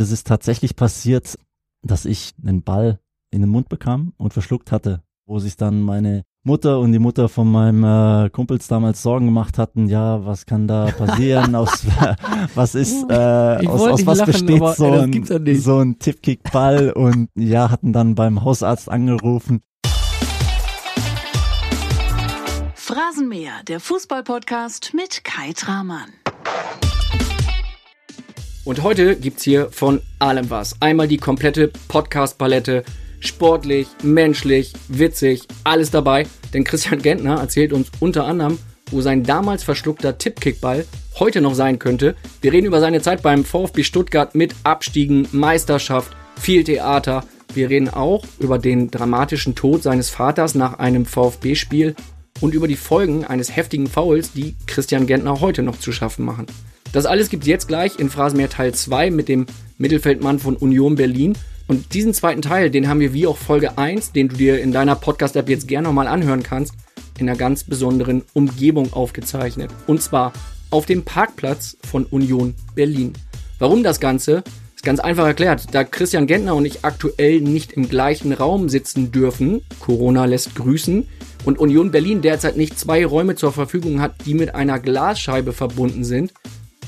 Es ist tatsächlich passiert, dass ich einen Ball in den Mund bekam und verschluckt hatte, wo sich dann meine Mutter und die Mutter von meinem äh, Kumpels damals Sorgen gemacht hatten, ja, was kann da passieren, aus was ist, äh, aus, aus was lachen, besteht aber, so, ein, so ein Tippkick-Ball und ja, hatten dann beim Hausarzt angerufen. Phrasenmäher, der Fußballpodcast mit Kai Tramann. Und heute gibt's hier von allem was. Einmal die komplette Podcast-Palette. Sportlich, menschlich, witzig, alles dabei. Denn Christian Gentner erzählt uns unter anderem, wo sein damals verschluckter Tippkickball heute noch sein könnte. Wir reden über seine Zeit beim VfB Stuttgart mit Abstiegen, Meisterschaft, viel Theater. Wir reden auch über den dramatischen Tod seines Vaters nach einem VfB-Spiel und über die Folgen eines heftigen Fouls, die Christian Gentner heute noch zu schaffen machen. Das alles gibt's jetzt gleich in Phrasenmeer Teil 2 mit dem Mittelfeldmann von Union Berlin. Und diesen zweiten Teil, den haben wir wie auch Folge 1, den du dir in deiner Podcast-App jetzt gerne nochmal anhören kannst, in einer ganz besonderen Umgebung aufgezeichnet. Und zwar auf dem Parkplatz von Union Berlin. Warum das Ganze? Ist ganz einfach erklärt. Da Christian Gentner und ich aktuell nicht im gleichen Raum sitzen dürfen, Corona lässt grüßen, und Union Berlin derzeit nicht zwei Räume zur Verfügung hat, die mit einer Glasscheibe verbunden sind,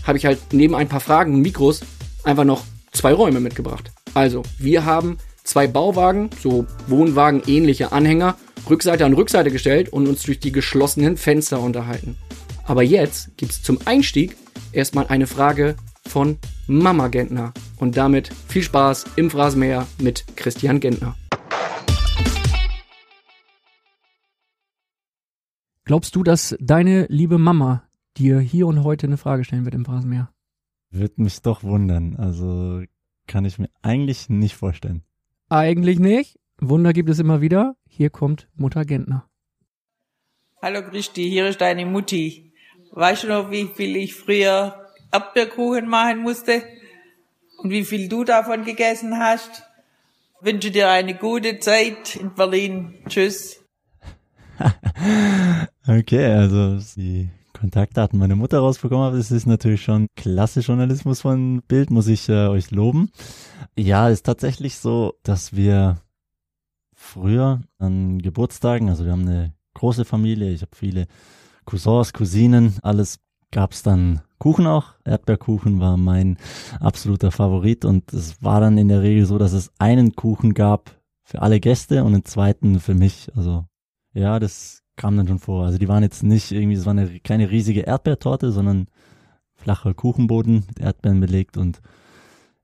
habe ich halt neben ein paar Fragen und Mikros einfach noch zwei Räume mitgebracht. Also, wir haben zwei Bauwagen, so Wohnwagen ähnliche Anhänger, Rückseite an Rückseite gestellt und uns durch die geschlossenen Fenster unterhalten. Aber jetzt gibt es zum Einstieg erstmal eine Frage von Mama Gentner. Und damit viel Spaß im Phrasenmäher mit Christian Gentner. Glaubst du, dass deine liebe Mama dir hier und heute eine Frage stellen wird im Phrasenmeer. Wird mich doch wundern. Also kann ich mir eigentlich nicht vorstellen. Eigentlich nicht. Wunder gibt es immer wieder. Hier kommt Mutter Gentner. Hallo Christi, hier ist deine Mutti. Weißt du noch, wie viel ich früher Erdbeerkuchen machen musste? Und wie viel du davon gegessen hast? wünsche dir eine gute Zeit in Berlin. Tschüss. okay, also sie Kontaktdaten meiner Mutter rausbekommen habe. Das ist natürlich schon klasse Journalismus von Bild, muss ich äh, euch loben. Ja, ist tatsächlich so, dass wir früher an Geburtstagen, also wir haben eine große Familie, ich habe viele Cousins, Cousinen, alles gab's dann Kuchen auch. Erdbeerkuchen war mein absoluter Favorit und es war dann in der Regel so, dass es einen Kuchen gab für alle Gäste und einen zweiten für mich. Also ja, das kam dann schon vor. Also die waren jetzt nicht irgendwie, es war eine keine riesige Erdbeertorte, sondern flacher Kuchenboden mit Erdbeeren belegt und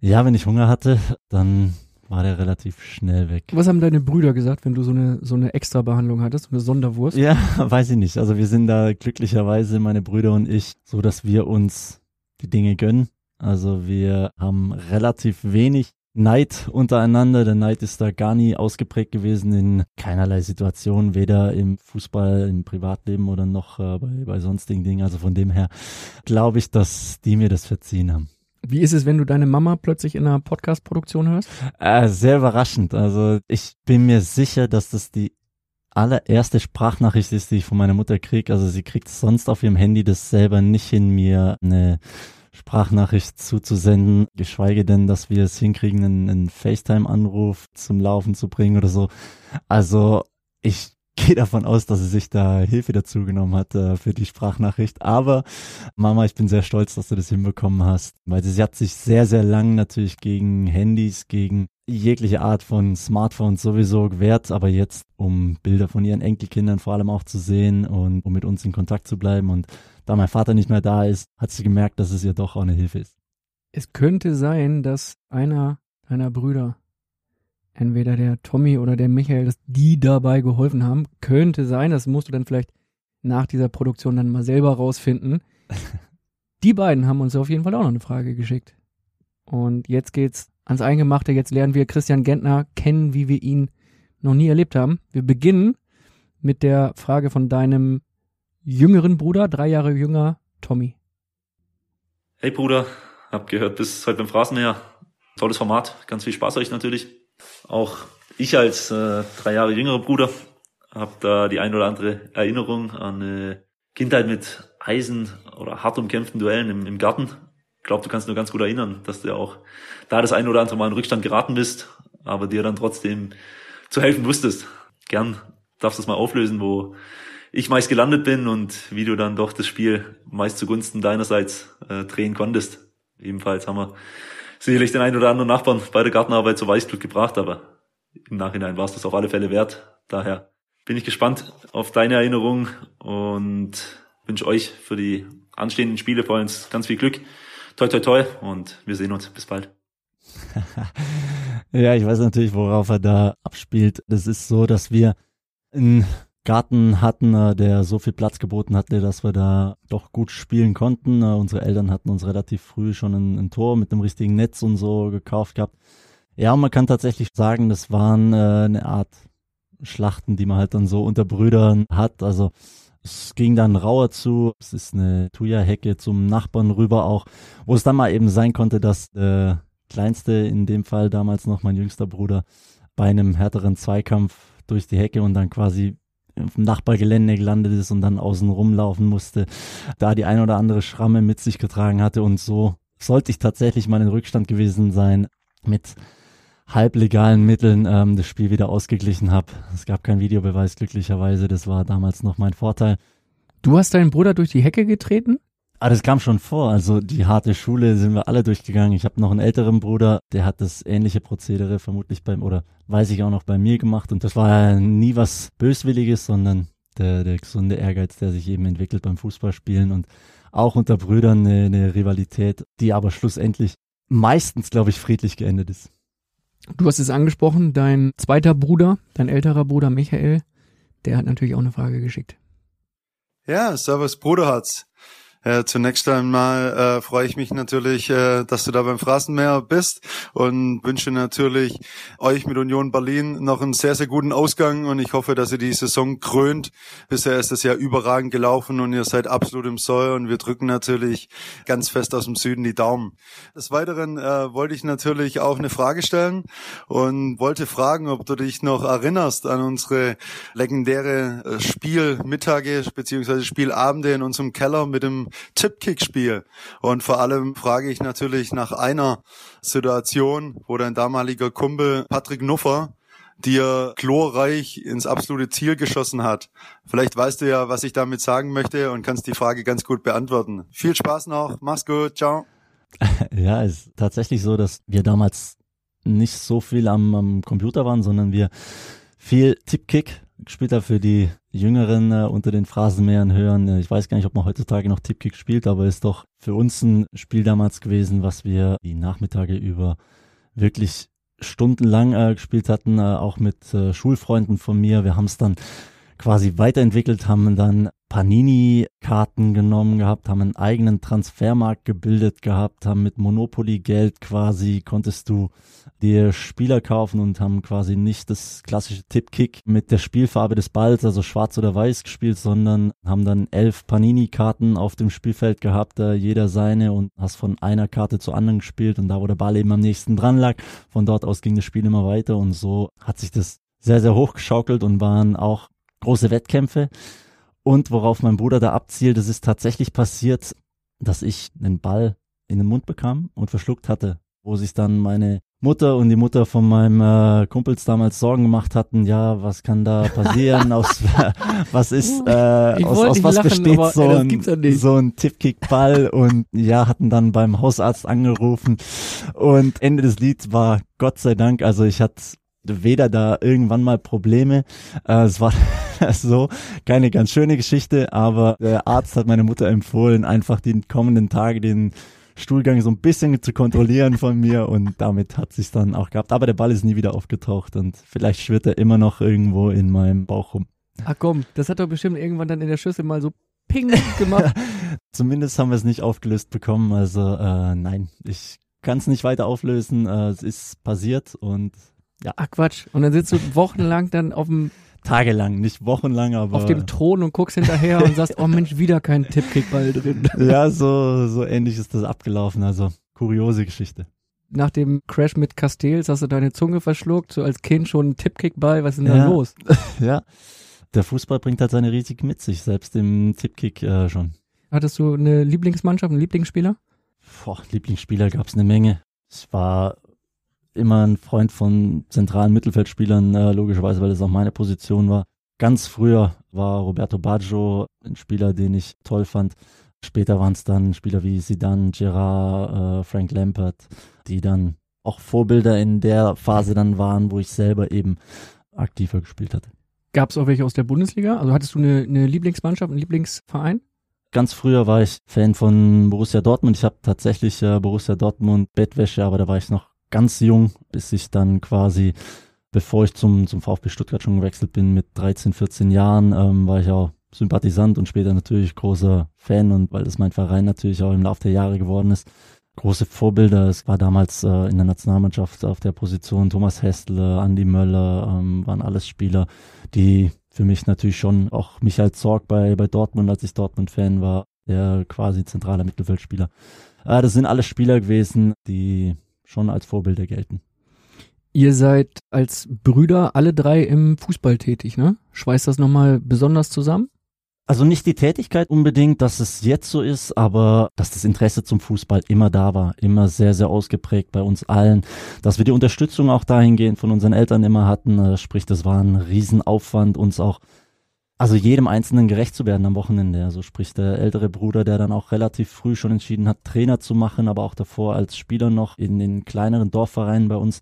ja, wenn ich Hunger hatte, dann war der relativ schnell weg. Was haben deine Brüder gesagt, wenn du so eine so eine Extrabehandlung hattest, eine Sonderwurst? Ja, weiß ich nicht. Also wir sind da glücklicherweise, meine Brüder und ich, so dass wir uns die Dinge gönnen. Also wir haben relativ wenig Neid untereinander. Der Neid ist da gar nie ausgeprägt gewesen in keinerlei Situation, weder im Fußball, im Privatleben oder noch äh, bei, bei sonstigen Dingen. Also von dem her glaube ich, dass die mir das verziehen haben. Wie ist es, wenn du deine Mama plötzlich in einer Podcast-Produktion hörst? Äh, sehr überraschend. Also ich bin mir sicher, dass das die allererste Sprachnachricht ist, die ich von meiner Mutter kriege. Also sie kriegt sonst auf ihrem Handy das selber nicht hin, mir eine Sprachnachricht zuzusenden, geschweige denn, dass wir es hinkriegen, einen, einen FaceTime-Anruf zum Laufen zu bringen oder so. Also ich gehe davon aus, dass sie sich da Hilfe dazu genommen hat äh, für die Sprachnachricht. Aber Mama, ich bin sehr stolz, dass du das hinbekommen hast, weil sie, sie hat sich sehr, sehr lang natürlich gegen Handys, gegen jegliche Art von Smartphones sowieso gewährt, aber jetzt, um Bilder von ihren Enkelkindern vor allem auch zu sehen und um mit uns in Kontakt zu bleiben und da mein Vater nicht mehr da ist, hat sie gemerkt, dass es ihr doch auch eine Hilfe ist. Es könnte sein, dass einer deiner Brüder, entweder der Tommy oder der Michael, dass die dabei geholfen haben. Könnte sein, das musst du dann vielleicht nach dieser Produktion dann mal selber rausfinden. die beiden haben uns auf jeden Fall auch noch eine Frage geschickt. Und jetzt geht's ans Eingemachte. Jetzt lernen wir Christian Gentner kennen, wie wir ihn noch nie erlebt haben. Wir beginnen mit der Frage von deinem jüngeren Bruder, drei Jahre jünger, Tommy. Hey Bruder, hab gehört, bis heute beim Phrasenmäher. Tolles Format, ganz viel Spaß euch natürlich. Auch ich als äh, drei Jahre jüngerer Bruder habe da die ein oder andere Erinnerung an äh, Kindheit mit Eisen oder hart umkämpften Duellen im, im Garten. Glaube, du kannst nur ganz gut erinnern, dass du ja auch da das eine oder andere Mal in Rückstand geraten bist, aber dir dann trotzdem zu helfen wusstest. Gern darfst du es mal auflösen, wo ich meist gelandet bin und wie du dann doch das Spiel meist zugunsten deinerseits äh, drehen konntest. Ebenfalls haben wir sicherlich den einen oder anderen Nachbarn bei der Gartenarbeit zur Weißglut gebracht, aber im Nachhinein war es das auf alle Fälle wert. Daher bin ich gespannt auf deine Erinnerung und wünsche euch für die anstehenden Spiele vor allem ganz viel Glück. Toi, toi, toi und wir sehen uns. Bis bald. ja, ich weiß natürlich, worauf er da abspielt. Das ist so, dass wir einen Garten hatten, äh, der so viel Platz geboten hatte, dass wir da doch gut spielen konnten. Äh, unsere Eltern hatten uns relativ früh schon ein, ein Tor mit dem richtigen Netz und so gekauft gehabt. Ja, und man kann tatsächlich sagen, das waren äh, eine Art Schlachten, die man halt dann so unter Brüdern hat. Also es ging dann rauer zu. Es ist eine Thuja-Hecke zum Nachbarn rüber auch, wo es dann mal eben sein konnte, dass der Kleinste, in dem Fall damals noch mein jüngster Bruder, bei einem härteren Zweikampf durch die Hecke und dann quasi dem Nachbargelände gelandet ist und dann außen rumlaufen musste, da die ein oder andere Schramme mit sich getragen hatte und so sollte ich tatsächlich mal in Rückstand gewesen sein mit halblegalen Mitteln ähm, das Spiel wieder ausgeglichen habe. Es gab keinen Videobeweis glücklicherweise, das war damals noch mein Vorteil. Du hast deinen Bruder durch die Hecke getreten? Ah, das kam schon vor. Also die harte Schule sind wir alle durchgegangen. Ich habe noch einen älteren Bruder, der hat das ähnliche Prozedere vermutlich beim oder weiß ich auch noch bei mir gemacht. Und das war nie was Böswilliges, sondern der, der gesunde Ehrgeiz, der sich eben entwickelt beim Fußballspielen und auch unter Brüdern eine, eine Rivalität, die aber schlussendlich meistens, glaube ich, friedlich geendet ist. Du hast es angesprochen, dein zweiter Bruder, dein älterer Bruder Michael, der hat natürlich auch eine Frage geschickt. Ja, Servus Bruderherz. Äh, zunächst einmal äh, freue ich mich natürlich, äh, dass du da beim Phrasenmäher bist und wünsche natürlich euch mit Union Berlin noch einen sehr, sehr guten Ausgang und ich hoffe, dass ihr die Saison krönt. Bisher ist das ja überragend gelaufen und ihr seid absolut im Soll und wir drücken natürlich ganz fest aus dem Süden die Daumen. Des Weiteren äh, wollte ich natürlich auch eine Frage stellen und wollte fragen, ob du dich noch erinnerst an unsere legendäre äh, Spielmittage beziehungsweise Spielabende in unserem Keller mit dem Tippkick-Spiel. Und vor allem frage ich natürlich nach einer Situation, wo dein damaliger Kumpel Patrick Nuffer dir chlorreich ins absolute Ziel geschossen hat. Vielleicht weißt du ja, was ich damit sagen möchte und kannst die Frage ganz gut beantworten. Viel Spaß noch, mach's gut, ciao. Ja, ist tatsächlich so, dass wir damals nicht so viel am, am Computer waren, sondern wir viel Tippkick gespielt habe für die Jüngeren äh, unter den Phrasenmähern hören. Äh, ich weiß gar nicht, ob man heutzutage noch Tipkick spielt, aber ist doch für uns ein Spiel damals gewesen, was wir die Nachmittage über wirklich stundenlang äh, gespielt hatten, äh, auch mit äh, Schulfreunden von mir. Wir haben es dann quasi weiterentwickelt, haben dann Panini-Karten genommen gehabt, haben einen eigenen Transfermarkt gebildet gehabt, haben mit Monopoly-Geld quasi, konntest du dir Spieler kaufen und haben quasi nicht das klassische Tipp-Kick mit der Spielfarbe des Balls, also schwarz oder weiß gespielt, sondern haben dann elf Panini-Karten auf dem Spielfeld gehabt, äh, jeder seine und hast von einer Karte zur anderen gespielt und da, wo der Ball eben am nächsten dran lag, von dort aus ging das Spiel immer weiter und so hat sich das sehr, sehr hochgeschaukelt und waren auch große Wettkämpfe. Und worauf mein Bruder da abzielt, es ist tatsächlich passiert, dass ich einen Ball in den Mund bekam und verschluckt hatte, wo sich dann meine Mutter und die Mutter von meinem äh, Kumpels damals Sorgen gemacht hatten, ja, was kann da passieren, aus was ist, äh, aus, aus was lachen, besteht aber, so, ein, so ein Tippkick-Ball? Und ja, hatten dann beim Hausarzt angerufen. Und Ende des Lieds war Gott sei Dank, also ich hatte weder da irgendwann mal Probleme. Äh, es war so keine ganz schöne Geschichte, aber der Arzt hat meine Mutter empfohlen, einfach die kommenden Tage den Stuhlgang so ein bisschen zu kontrollieren von mir und damit hat sich dann auch gehabt. Aber der Ball ist nie wieder aufgetaucht und vielleicht schwirrt er immer noch irgendwo in meinem Bauch rum. Ach komm, das hat doch bestimmt irgendwann dann in der Schüssel mal so ping gemacht. Zumindest haben wir es nicht aufgelöst bekommen. Also äh, nein, ich kann es nicht weiter auflösen. Äh, es ist passiert und ja. Ach Quatsch. Und dann sitzt du wochenlang dann auf dem Tagelang, nicht wochenlang, aber. Auf dem Thron und guckst hinterher und sagst, oh Mensch, wieder kein Tippkickball drin. Ja, so, so ähnlich ist das abgelaufen. Also, kuriose Geschichte. Nach dem Crash mit Castells hast du deine Zunge verschluckt, so als Kind schon ein Tippkickball. Was ist denn ja. da los? ja. Der Fußball bringt halt seine Risiken mit sich, selbst im Tippkick äh, schon. Hattest du eine Lieblingsmannschaft, einen Lieblingsspieler? boah, Lieblingsspieler gab es eine Menge. Ich war immer ein Freund von zentralen Mittelfeldspielern, äh, logischerweise, weil das auch meine Position war. Ganz früher war Roberto Baggio ein Spieler, den ich toll fand. Später waren es dann Spieler wie Zidane, Gerard, äh, Frank Lampert, die dann auch Vorbilder in der Phase dann waren, wo ich selber eben aktiver gespielt hatte. Gab es auch welche aus der Bundesliga? Also hattest du eine, eine Lieblingsmannschaft, einen Lieblingsverein? Ganz früher war ich Fan von Borussia Dortmund. Ich habe tatsächlich äh, Borussia Dortmund Bettwäsche, aber da war ich noch ganz jung, bis ich dann quasi, bevor ich zum, zum VfB Stuttgart schon gewechselt bin, mit 13, 14 Jahren, ähm, war ich auch Sympathisant und später natürlich großer Fan und weil das mein Verein natürlich auch im Laufe der Jahre geworden ist. Große Vorbilder, es war damals äh, in der Nationalmannschaft auf der Position Thomas Hessler, Andy Möller, ähm, waren alles Spieler, die für mich natürlich schon auch Michael Zorg bei, bei Dortmund, als ich Dortmund-Fan war, der quasi zentraler Mittelfeldspieler. Äh, das sind alles Spieler gewesen, die schon als Vorbilder gelten. Ihr seid als Brüder alle drei im Fußball tätig, ne? Schweißt das nochmal besonders zusammen? Also nicht die Tätigkeit unbedingt, dass es jetzt so ist, aber dass das Interesse zum Fußball immer da war, immer sehr, sehr ausgeprägt bei uns allen. Dass wir die Unterstützung auch dahingehend von unseren Eltern immer hatten, äh, sprich, das war ein Riesenaufwand, uns auch, also jedem Einzelnen gerecht zu werden am Wochenende. Also sprich, der ältere Bruder, der dann auch relativ früh schon entschieden hat, Trainer zu machen, aber auch davor als Spieler noch in den kleineren Dorfvereinen bei uns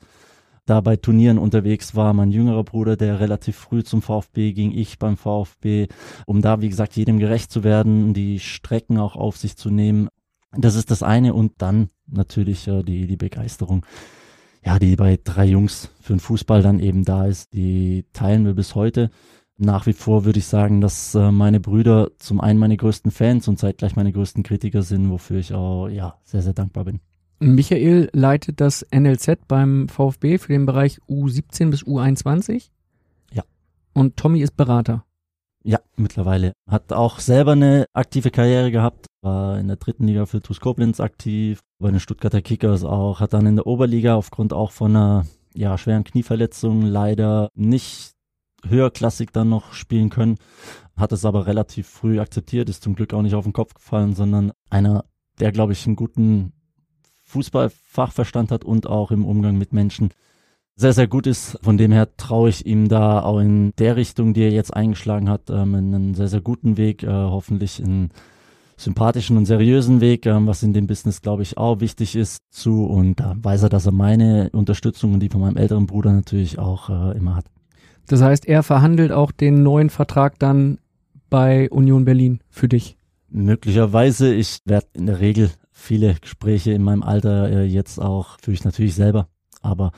da bei Turnieren unterwegs war. Mein jüngerer Bruder, der relativ früh zum VfB ging, ich beim VfB, um da, wie gesagt, jedem gerecht zu werden, die Strecken auch auf sich zu nehmen. Das ist das eine und dann natürlich äh, die, die Begeisterung, ja, die bei drei Jungs für den Fußball dann eben da ist, die teilen wir bis heute. Nach wie vor würde ich sagen, dass äh, meine Brüder zum einen meine größten Fans und zeitgleich meine größten Kritiker sind, wofür ich auch ja sehr, sehr dankbar bin. Michael leitet das NLZ beim VfB für den Bereich U17 bis U21. Ja. Und Tommy ist Berater. Ja, mittlerweile. Hat auch selber eine aktive Karriere gehabt, war in der dritten Liga für TuS Koblenz aktiv, bei den Stuttgarter Kickers auch, hat dann in der Oberliga aufgrund auch von einer ja, schweren Knieverletzung leider nicht höherklassig dann noch spielen können, hat es aber relativ früh akzeptiert, ist zum Glück auch nicht auf den Kopf gefallen, sondern einer, der, glaube ich, einen guten Fußballfachverstand hat und auch im Umgang mit Menschen sehr, sehr gut ist. Von dem her traue ich ihm da auch in der Richtung, die er jetzt eingeschlagen hat, ähm, einen sehr, sehr guten Weg, äh, hoffentlich einen sympathischen und seriösen Weg, ähm, was in dem Business, glaube ich, auch wichtig ist, zu. Und da weiß er, dass er meine Unterstützung und die von meinem älteren Bruder natürlich auch äh, immer hat. Das heißt, er verhandelt auch den neuen Vertrag dann bei Union Berlin für dich? Möglicherweise. Ich werde in der Regel viele Gespräche in meinem Alter äh, jetzt auch führe ich natürlich selber. Aber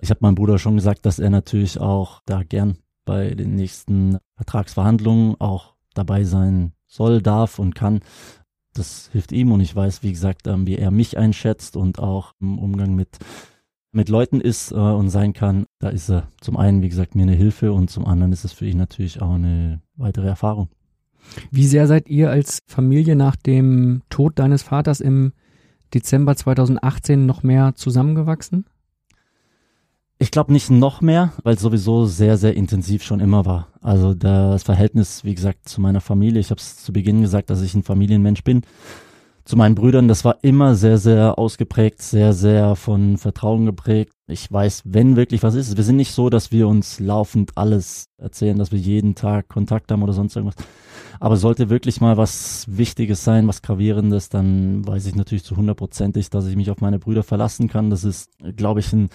ich habe meinem Bruder schon gesagt, dass er natürlich auch da gern bei den nächsten Vertragsverhandlungen auch dabei sein soll, darf und kann. Das hilft ihm und ich weiß, wie gesagt, ähm, wie er mich einschätzt und auch im Umgang mit mit Leuten ist äh, und sein kann, da ist er zum einen, wie gesagt, mir eine Hilfe und zum anderen ist es für ihn natürlich auch eine weitere Erfahrung. Wie sehr seid ihr als Familie nach dem Tod deines Vaters im Dezember 2018 noch mehr zusammengewachsen? Ich glaube nicht noch mehr, weil es sowieso sehr, sehr intensiv schon immer war. Also das Verhältnis, wie gesagt, zu meiner Familie, ich habe es zu Beginn gesagt, dass ich ein Familienmensch bin. Zu meinen Brüdern, das war immer sehr, sehr ausgeprägt, sehr, sehr von Vertrauen geprägt. Ich weiß, wenn wirklich was ist. Wir sind nicht so, dass wir uns laufend alles erzählen, dass wir jeden Tag Kontakt haben oder sonst irgendwas. Aber sollte wirklich mal was Wichtiges sein, was Gravierendes, dann weiß ich natürlich zu hundertprozentig, dass ich mich auf meine Brüder verlassen kann. Das ist, glaube ich, ein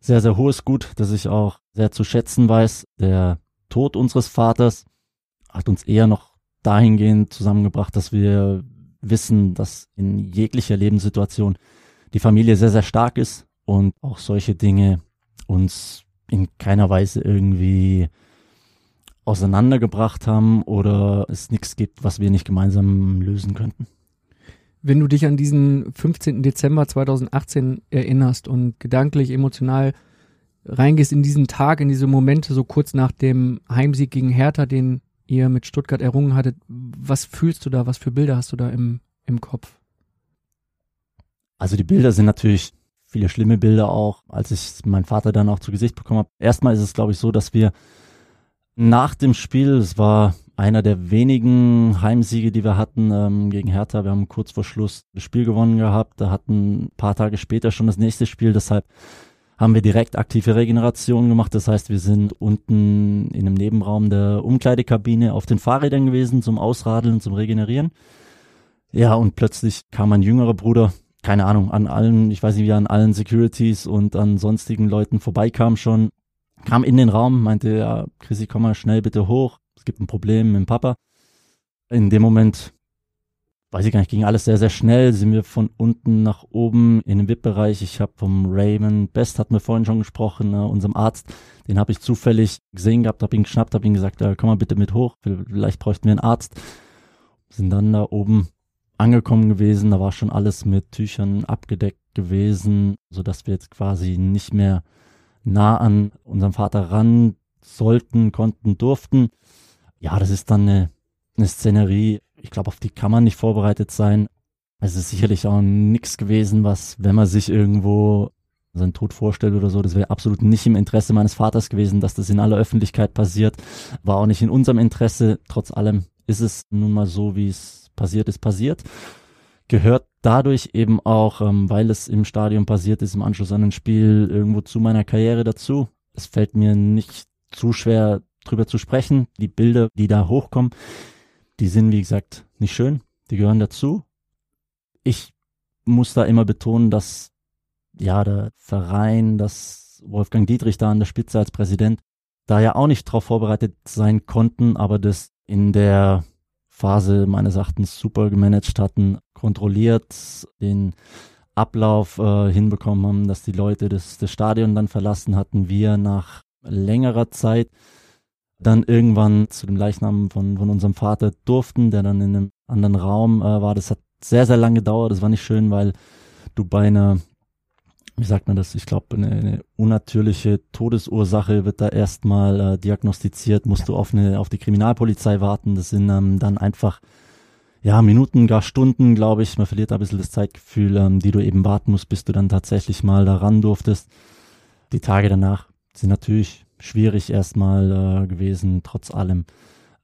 sehr, sehr hohes Gut, das ich auch sehr zu schätzen weiß. Der Tod unseres Vaters hat uns eher noch dahingehend zusammengebracht, dass wir wissen, dass in jeglicher Lebenssituation die Familie sehr, sehr stark ist und auch solche Dinge uns in keiner Weise irgendwie auseinandergebracht haben oder es nichts gibt, was wir nicht gemeinsam lösen könnten. Wenn du dich an diesen 15. Dezember 2018 erinnerst und gedanklich, emotional reingehst in diesen Tag, in diese Momente, so kurz nach dem Heimsieg gegen Hertha, den ihr mit Stuttgart errungen hattet, was fühlst du da, was für Bilder hast du da im, im Kopf? Also die Bilder sind natürlich viele schlimme Bilder auch, als ich meinen Vater dann auch zu Gesicht bekommen habe. Erstmal ist es, glaube ich, so, dass wir nach dem Spiel, es war einer der wenigen Heimsiege, die wir hatten ähm, gegen Hertha. Wir haben kurz vor Schluss das Spiel gewonnen gehabt. Da hatten ein paar Tage später schon das nächste Spiel. Deshalb haben wir direkt aktive Regeneration gemacht. Das heißt, wir sind unten in einem Nebenraum der Umkleidekabine auf den Fahrrädern gewesen zum Ausradeln, zum Regenerieren. Ja, und plötzlich kam mein jüngerer Bruder, keine Ahnung, an allen, ich weiß nicht, wie an allen Securities und an sonstigen Leuten vorbeikam schon, kam in den Raum, meinte, ja, Chrissy, komm mal schnell bitte hoch, es gibt ein Problem mit dem Papa. In dem Moment, weiß ich gar nicht, ging alles sehr, sehr schnell, sind wir von unten nach oben in den VIP-Bereich. Ich habe vom Raymond Best, hatten wir vorhin schon gesprochen, ne, unserem Arzt, den habe ich zufällig gesehen gehabt, habe ihn geschnappt, habe ihn gesagt, ja, komm mal bitte mit hoch, vielleicht bräuchten wir einen Arzt. Sind dann da oben angekommen gewesen, da war schon alles mit Tüchern abgedeckt gewesen, so dass wir jetzt quasi nicht mehr nah an unseren Vater ran sollten, konnten, durften. Ja, das ist dann eine, eine Szenerie, ich glaube, auf die kann man nicht vorbereitet sein. Es ist sicherlich auch nichts gewesen, was, wenn man sich irgendwo seinen Tod vorstellt oder so, das wäre absolut nicht im Interesse meines Vaters gewesen, dass das in aller Öffentlichkeit passiert. War auch nicht in unserem Interesse. Trotz allem ist es nun mal so, wie es passiert ist, passiert. Gehört dadurch eben auch, ähm, weil es im Stadion passiert ist, im Anschluss an ein Spiel irgendwo zu meiner Karriere dazu. Es fällt mir nicht zu schwer drüber zu sprechen. Die Bilder, die da hochkommen, die sind, wie gesagt, nicht schön. Die gehören dazu. Ich muss da immer betonen, dass ja der Verein, dass Wolfgang Dietrich da an der Spitze als Präsident da ja auch nicht drauf vorbereitet sein konnten, aber das in der Phase meines Erachtens super gemanagt hatten, kontrolliert den Ablauf äh, hinbekommen haben, dass die Leute das, das Stadion dann verlassen hatten, wir nach längerer Zeit dann irgendwann zu dem Leichnam von, von unserem Vater durften, der dann in einem anderen Raum äh, war. Das hat sehr, sehr lange gedauert. Das war nicht schön, weil du bei einer wie sagt man das, ich glaube, eine, eine unnatürliche Todesursache wird da erstmal äh, diagnostiziert, musst du auf, eine, auf die Kriminalpolizei warten. Das sind ähm, dann einfach ja, Minuten, gar Stunden, glaube ich. Man verliert da ein bisschen das Zeitgefühl, ähm, die du eben warten musst, bis du dann tatsächlich mal da ran durftest. Die Tage danach sind natürlich schwierig erstmal äh, gewesen, trotz allem.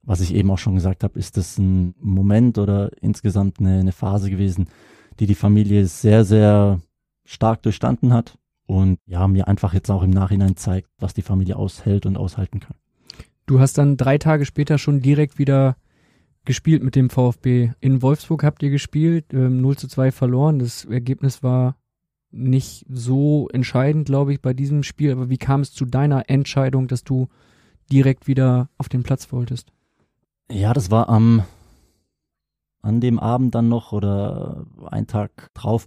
Was ich eben auch schon gesagt habe, ist das ein Moment oder insgesamt eine, eine Phase gewesen, die die Familie sehr, sehr stark durchstanden hat und ja, mir einfach jetzt auch im Nachhinein zeigt, was die Familie aushält und aushalten kann. Du hast dann drei Tage später schon direkt wieder gespielt mit dem VfB. In Wolfsburg habt ihr gespielt, ähm, 0 zu 2 verloren. Das Ergebnis war nicht so entscheidend, glaube ich, bei diesem Spiel. Aber wie kam es zu deiner Entscheidung, dass du direkt wieder auf den Platz wolltest? Ja, das war am an dem Abend dann noch oder ein Tag drauf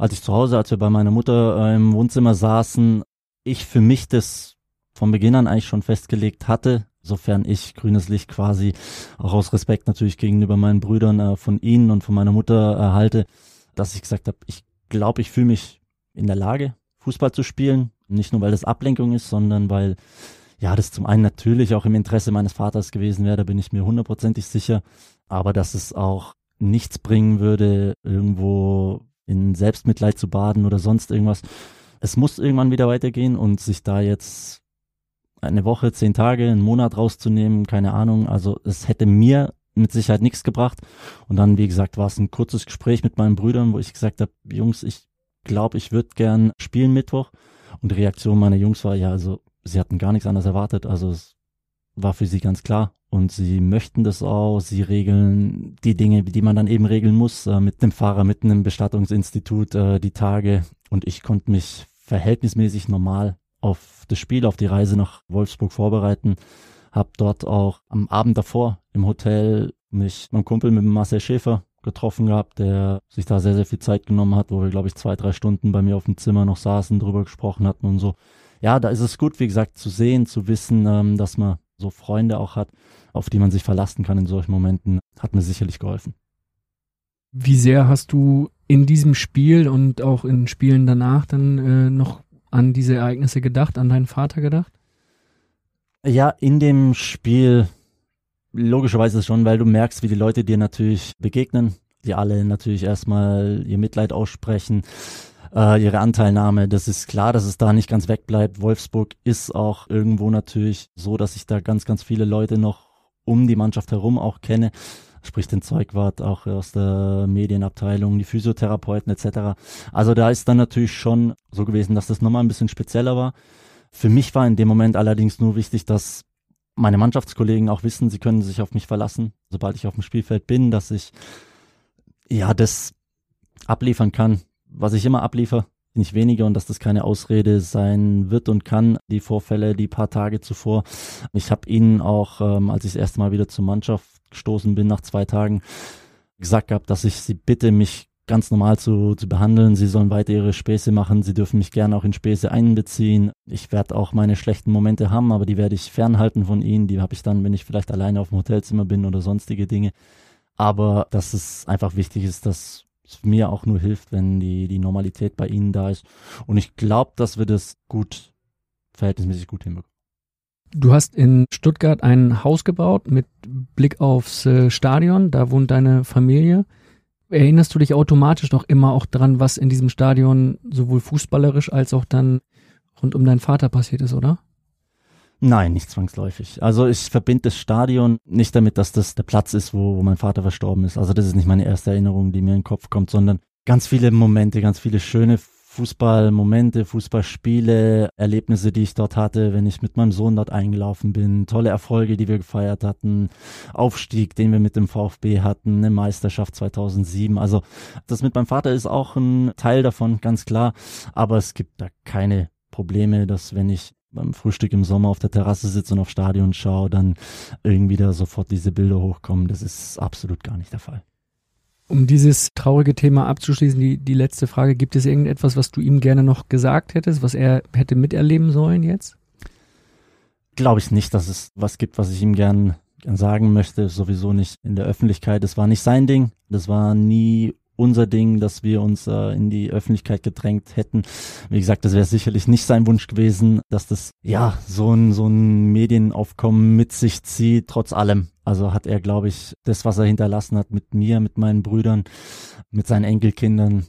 als ich zu Hause, als wir bei meiner Mutter äh, im Wohnzimmer saßen, ich für mich das von Beginn an eigentlich schon festgelegt hatte, sofern ich grünes Licht quasi auch aus Respekt natürlich gegenüber meinen Brüdern äh, von ihnen und von meiner Mutter erhalte, dass ich gesagt habe, ich glaube, ich fühle mich in der Lage, Fußball zu spielen. Nicht nur, weil das Ablenkung ist, sondern weil ja, das zum einen natürlich auch im Interesse meines Vaters gewesen wäre, da bin ich mir hundertprozentig sicher, aber dass es auch nichts bringen würde, irgendwo in Selbstmitleid zu baden oder sonst irgendwas. Es muss irgendwann wieder weitergehen und sich da jetzt eine Woche, zehn Tage, einen Monat rauszunehmen, keine Ahnung. Also es hätte mir mit Sicherheit nichts gebracht. Und dann, wie gesagt, war es ein kurzes Gespräch mit meinen Brüdern, wo ich gesagt habe, Jungs, ich glaube, ich würde gern spielen Mittwoch. Und die Reaktion meiner Jungs war, ja, also sie hatten gar nichts anderes erwartet. Also es war für sie ganz klar und sie möchten das auch. Sie regeln die Dinge, die man dann eben regeln muss, äh, mit dem Fahrer, mit einem Bestattungsinstitut, äh, die Tage. Und ich konnte mich verhältnismäßig normal auf das Spiel, auf die Reise nach Wolfsburg vorbereiten. Hab dort auch am Abend davor im Hotel mich mein Kumpel mit Marcel Schäfer getroffen gehabt, der sich da sehr, sehr viel Zeit genommen hat, wo wir, glaube ich, zwei, drei Stunden bei mir auf dem Zimmer noch saßen, drüber gesprochen hatten und so. Ja, da ist es gut, wie gesagt, zu sehen, zu wissen, ähm, dass man so Freunde auch hat, auf die man sich verlassen kann in solchen Momenten, hat mir sicherlich geholfen. Wie sehr hast du in diesem Spiel und auch in Spielen danach dann äh, noch an diese Ereignisse gedacht, an deinen Vater gedacht? Ja, in dem Spiel logischerweise schon, weil du merkst, wie die Leute dir natürlich begegnen, die alle natürlich erstmal ihr Mitleid aussprechen, äh, ihre Anteilnahme. Das ist klar, dass es da nicht ganz wegbleibt. Wolfsburg ist auch irgendwo natürlich so, dass sich da ganz, ganz viele Leute noch um die Mannschaft herum auch kenne, sprich den Zeugwart auch aus der Medienabteilung, die Physiotherapeuten etc. Also da ist dann natürlich schon so gewesen, dass das nochmal ein bisschen spezieller war. Für mich war in dem Moment allerdings nur wichtig, dass meine Mannschaftskollegen auch wissen, sie können sich auf mich verlassen, sobald ich auf dem Spielfeld bin, dass ich ja das abliefern kann, was ich immer abliefer, nicht weniger und dass das keine Ausrede sein wird und kann, die Vorfälle, die paar Tage zuvor. Ich habe ihnen auch, ähm, als ich das erste Mal wieder zur Mannschaft gestoßen bin, nach zwei Tagen, gesagt gehabt, dass ich sie bitte, mich ganz normal zu, zu behandeln. Sie sollen weiter ihre Späße machen. Sie dürfen mich gerne auch in Späße einbeziehen. Ich werde auch meine schlechten Momente haben, aber die werde ich fernhalten von ihnen. Die habe ich dann, wenn ich vielleicht alleine auf dem Hotelzimmer bin oder sonstige Dinge. Aber dass es einfach wichtig ist, dass es mir auch nur hilft, wenn die, die Normalität bei ihnen da ist. Und ich glaube, dass wir das gut, verhältnismäßig gut hinbekommen. Du hast in Stuttgart ein Haus gebaut mit Blick aufs äh, Stadion. Da wohnt deine Familie. Erinnerst du dich automatisch noch immer auch dran, was in diesem Stadion sowohl fußballerisch als auch dann rund um deinen Vater passiert ist, oder? Nein, nicht zwangsläufig. Also ich verbinde das Stadion nicht damit, dass das der Platz ist, wo, wo mein Vater verstorben ist. Also das ist nicht meine erste Erinnerung, die mir in den Kopf kommt, sondern ganz viele Momente, ganz viele schöne Fußballmomente, Fußballspiele, Erlebnisse, die ich dort hatte, wenn ich mit meinem Sohn dort eingelaufen bin, tolle Erfolge, die wir gefeiert hatten, Aufstieg, den wir mit dem VfB hatten, eine Meisterschaft 2007. Also das mit meinem Vater ist auch ein Teil davon, ganz klar. Aber es gibt da keine Probleme, dass wenn ich beim Frühstück im Sommer auf der Terrasse sitze und auf Stadion schaue, dann irgendwie da sofort diese Bilder hochkommen. Das ist absolut gar nicht der Fall. Um dieses traurige Thema abzuschließen, die, die letzte Frage, gibt es irgendetwas, was du ihm gerne noch gesagt hättest, was er hätte miterleben sollen jetzt? Glaube ich nicht, dass es was gibt, was ich ihm gern, sagen möchte. Sowieso nicht in der Öffentlichkeit. Das war nicht sein Ding. Das war nie unser Ding, dass wir uns äh, in die Öffentlichkeit gedrängt hätten. Wie gesagt, das wäre sicherlich nicht sein Wunsch gewesen, dass das ja so ein so ein Medienaufkommen mit sich zieht, trotz allem. Also hat er, glaube ich, das, was er hinterlassen hat mit mir, mit meinen Brüdern, mit seinen Enkelkindern,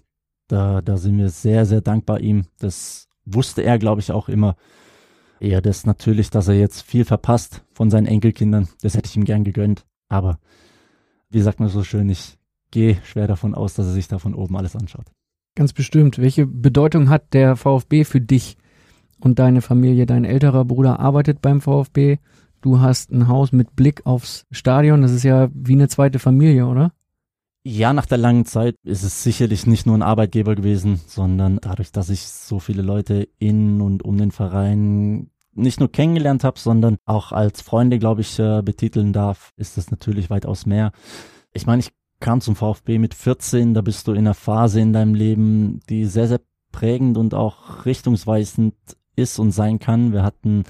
da, da sind wir sehr, sehr dankbar ihm. Das wusste er, glaube ich, auch immer. Eher das natürlich, dass er jetzt viel verpasst von seinen Enkelkindern. Das hätte ich ihm gern gegönnt. Aber wie sagt man so schön, ich gehe schwer davon aus, dass er sich da von oben alles anschaut. Ganz bestimmt. Welche Bedeutung hat der VfB für dich und deine Familie? Dein älterer Bruder arbeitet beim VfB. Du hast ein Haus mit Blick aufs Stadion. Das ist ja wie eine zweite Familie, oder? Ja, nach der langen Zeit ist es sicherlich nicht nur ein Arbeitgeber gewesen, sondern dadurch, dass ich so viele Leute in und um den Verein nicht nur kennengelernt habe, sondern auch als Freunde, glaube ich, äh, betiteln darf, ist das natürlich weitaus mehr. Ich meine, ich kam zum VfB mit 14, da bist du in einer Phase in deinem Leben, die sehr, sehr prägend und auch richtungsweisend ist und sein kann. Wir hatten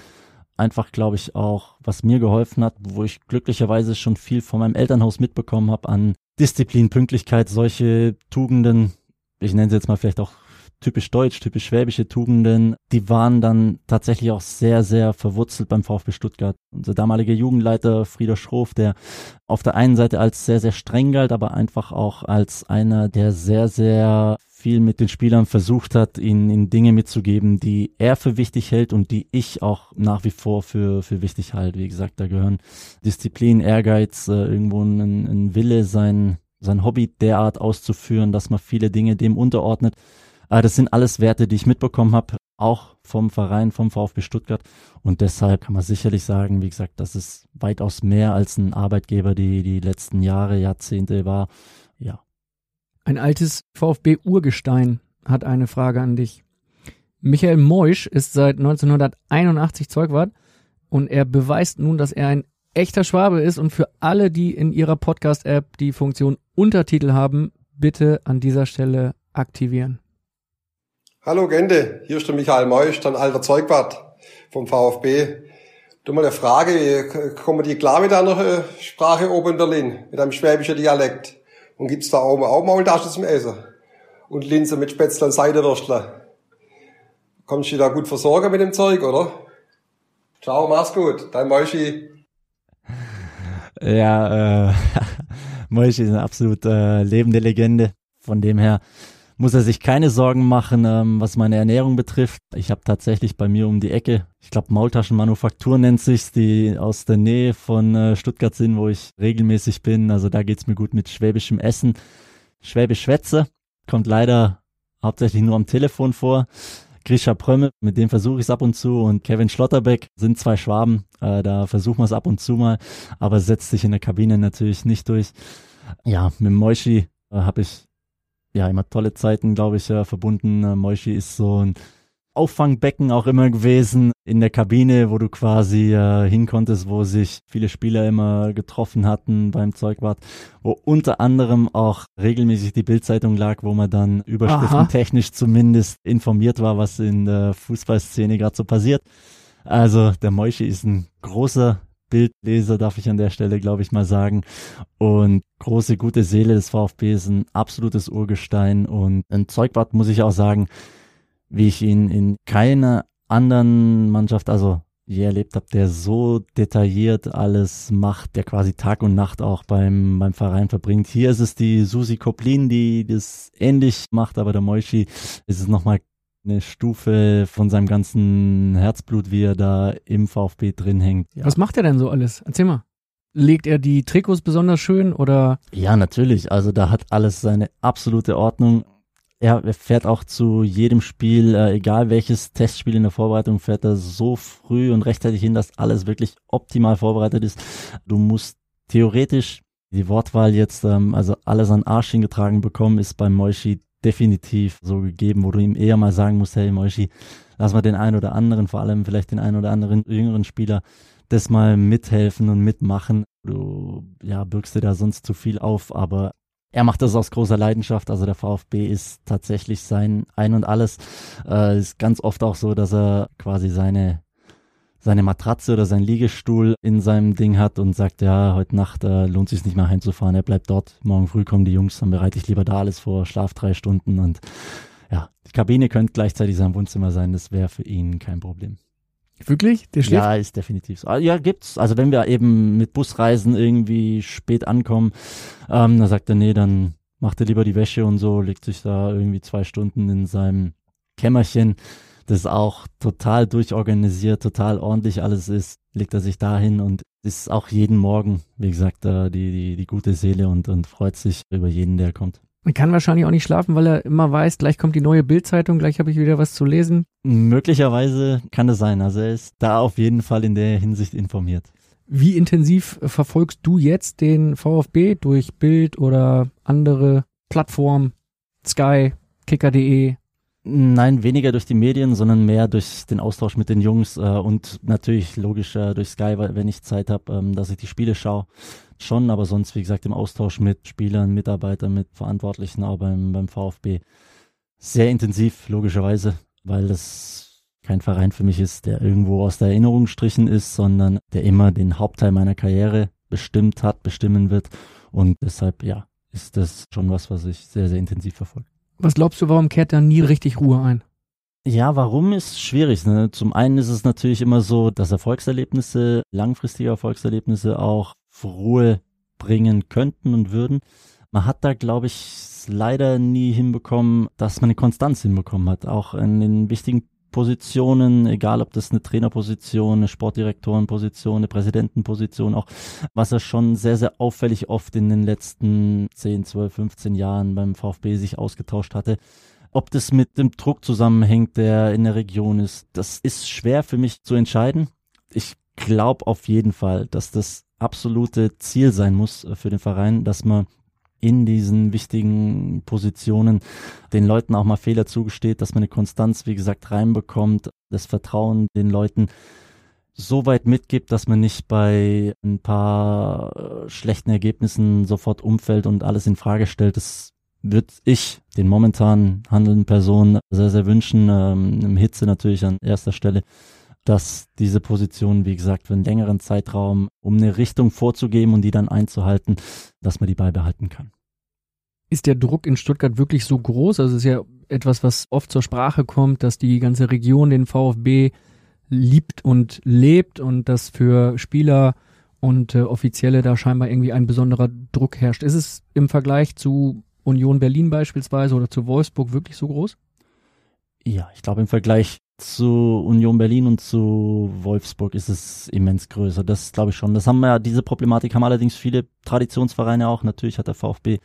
einfach, glaube ich, auch, was mir geholfen hat, wo ich glücklicherweise schon viel von meinem Elternhaus mitbekommen habe an Disziplin, Pünktlichkeit, solche Tugenden, ich nenne sie jetzt mal vielleicht auch typisch deutsch, typisch schwäbische Tugenden, die waren dann tatsächlich auch sehr, sehr verwurzelt beim VfB Stuttgart. Unser damaliger Jugendleiter Frieder Schroff, der auf der einen Seite als sehr, sehr streng galt, aber einfach auch als einer, der sehr, sehr viel mit den Spielern versucht hat, ihnen, ihnen Dinge mitzugeben, die er für wichtig hält und die ich auch nach wie vor für, für wichtig halte. Wie gesagt, da gehören Disziplin, Ehrgeiz, äh, irgendwo ein, ein Wille, sein, sein Hobby derart auszuführen, dass man viele Dinge dem unterordnet. Aber das sind alles Werte, die ich mitbekommen habe, auch vom Verein, vom VfB Stuttgart. Und deshalb kann man sicherlich sagen, wie gesagt, das ist weitaus mehr als ein Arbeitgeber, die die letzten Jahre, Jahrzehnte war. Ja. Ein altes VfB-Urgestein hat eine Frage an dich. Michael Moisch ist seit 1981 Zeugwart und er beweist nun, dass er ein echter Schwabe ist und für alle, die in ihrer Podcast-App die Funktion Untertitel haben, bitte an dieser Stelle aktivieren. Hallo Gente, hier ist der Michael Meusch, ein alter Zeugwart vom VfB. Du mal eine Frage, kommen die klar mit einer äh, Sprache oben in Berlin, mit einem schwäbischen Dialekt? Und gibt's da oben auch Maultaschen zum Essen? Und Linse mit Spätzle und Seidewürstler? Kommst du da gut versorgen mit dem Zeug, oder? Ciao, mach's gut, dein Moischi. Ja, äh, Moischi ist eine absolut äh, lebende Legende. Von dem her muss er sich keine Sorgen machen, ähm, was meine Ernährung betrifft. Ich habe tatsächlich bei mir um die Ecke, ich glaube Maultaschenmanufaktur nennt sich's, die aus der Nähe von äh, Stuttgart sind, wo ich regelmäßig bin. Also da geht's mir gut mit schwäbischem Essen. Schwäbisch Schwätze kommt leider hauptsächlich nur am Telefon vor. Grisha Prömme, mit dem versuche ich es ab und zu und Kevin Schlotterbeck sind zwei Schwaben, äh, da versuchen wir es ab und zu mal, aber setzt sich in der Kabine natürlich nicht durch. Ja, mit Moishi äh, habe ich ja immer tolle Zeiten, glaube ich, verbunden. Äh, Moishi ist so ein Auffangbecken auch immer gewesen in der Kabine, wo du quasi äh, hinkonntest, wo sich viele Spieler immer getroffen hatten beim Zeugwart, wo unter anderem auch regelmäßig die Bildzeitung lag, wo man dann überschriftentechnisch zumindest informiert war, was in der Fußballszene gerade so passiert. Also der Moischi ist ein großer Bildleser, darf ich an der Stelle, glaube ich, mal sagen. Und große, gute Seele des VfB ist ein absolutes Urgestein. Und ein Zeugwart, muss ich auch sagen, wie ich ihn in keiner anderen Mannschaft, also je erlebt habe, der so detailliert alles macht, der quasi Tag und Nacht auch beim, beim Verein verbringt. Hier ist es die Susi Koplin, die das ähnlich macht, aber der Moischi ist es nochmal eine Stufe von seinem ganzen Herzblut, wie er da im VfB drin hängt. Ja. Was macht er denn so alles? Erzähl mal. Legt er die Trikots besonders schön oder? Ja, natürlich. Also da hat alles seine absolute Ordnung. Er fährt auch zu jedem Spiel, äh, egal welches Testspiel in der Vorbereitung, fährt er so früh und rechtzeitig hin, dass alles wirklich optimal vorbereitet ist. Du musst theoretisch die Wortwahl jetzt, ähm, also alles an Arsch hingetragen bekommen, ist beim Moishi definitiv so gegeben, wo du ihm eher mal sagen musst, hey Moishi, lass mal den einen oder anderen, vor allem vielleicht den einen oder anderen jüngeren Spieler, das mal mithelfen und mitmachen. Du ja, bürgst dir da sonst zu viel auf, aber er macht das aus großer Leidenschaft. Also der VfB ist tatsächlich sein Ein und Alles. Äh, ist ganz oft auch so, dass er quasi seine seine Matratze oder sein Liegestuhl in seinem Ding hat und sagt, ja, heute Nacht äh, lohnt sich nicht mehr heimzufahren, er bleibt dort, morgen früh kommen die Jungs, dann bereite ich lieber da alles vor, schlaf drei Stunden und ja, die Kabine könnte gleichzeitig sein Wohnzimmer sein, das wäre für ihn kein Problem. Wirklich? Der schläft? Ja, ist definitiv so. Ah, ja, gibt's. Also wenn wir eben mit Busreisen irgendwie spät ankommen, ähm, dann sagt er, nee, dann macht er lieber die Wäsche und so, legt sich da irgendwie zwei Stunden in seinem Kämmerchen, das auch total durchorganisiert, total ordentlich alles ist, legt er sich dahin und ist auch jeden Morgen, wie gesagt, die, die, die gute Seele und, und freut sich über jeden, der kommt. Man kann wahrscheinlich auch nicht schlafen, weil er immer weiß, gleich kommt die neue Bildzeitung, gleich habe ich wieder was zu lesen. Möglicherweise kann es sein. Also er ist da auf jeden Fall in der Hinsicht informiert. Wie intensiv verfolgst du jetzt den VfB durch Bild oder andere Plattformen, Sky, Kicker.de? Nein, weniger durch die Medien, sondern mehr durch den Austausch mit den Jungs äh, und natürlich logisch äh, durch Sky, weil, wenn ich Zeit habe, ähm, dass ich die Spiele schaue schon, aber sonst, wie gesagt, im Austausch mit Spielern, Mitarbeitern, mit Verantwortlichen auch beim, beim VfB. Sehr intensiv, logischerweise, weil das kein Verein für mich ist, der irgendwo aus der Erinnerung gestrichen ist, sondern der immer den Hauptteil meiner Karriere bestimmt hat, bestimmen wird. Und deshalb, ja, ist das schon was, was ich sehr, sehr intensiv verfolge. Was glaubst du, warum kehrt da nie richtig Ruhe ein? Ja, warum ist schwierig. Ne? Zum einen ist es natürlich immer so, dass Erfolgserlebnisse, langfristige Erfolgserlebnisse auch Ruhe bringen könnten und würden. Man hat da, glaube ich, leider nie hinbekommen, dass man eine Konstanz hinbekommen hat. Auch in den wichtigen Positionen, egal ob das eine Trainerposition, eine Sportdirektorenposition, eine Präsidentenposition, auch was er schon sehr, sehr auffällig oft in den letzten 10, 12, 15 Jahren beim VfB sich ausgetauscht hatte. Ob das mit dem Druck zusammenhängt, der in der Region ist, das ist schwer für mich zu entscheiden. Ich glaube auf jeden Fall, dass das absolute Ziel sein muss äh, für den Verein, dass man in diesen wichtigen Positionen den Leuten auch mal Fehler zugesteht, dass man eine Konstanz, wie gesagt, reinbekommt, das Vertrauen den Leuten so weit mitgibt, dass man nicht bei ein paar äh, schlechten Ergebnissen sofort umfällt und alles in Frage stellt. Das würde ich den momentan handelnden Personen sehr, sehr wünschen. Ähm, Im Hitze natürlich an erster Stelle dass diese Position, wie gesagt, für einen längeren Zeitraum, um eine Richtung vorzugeben und die dann einzuhalten, dass man die beibehalten kann. Ist der Druck in Stuttgart wirklich so groß? Also es ist ja etwas, was oft zur Sprache kommt, dass die ganze Region den VfB liebt und lebt und dass für Spieler und äh, Offizielle da scheinbar irgendwie ein besonderer Druck herrscht. Ist es im Vergleich zu Union Berlin beispielsweise oder zu Wolfsburg wirklich so groß? Ja, ich glaube im Vergleich zu Union Berlin und zu Wolfsburg ist es immens größer. Das glaube ich schon. Das haben wir diese Problematik haben allerdings viele Traditionsvereine auch. Natürlich hat der VfB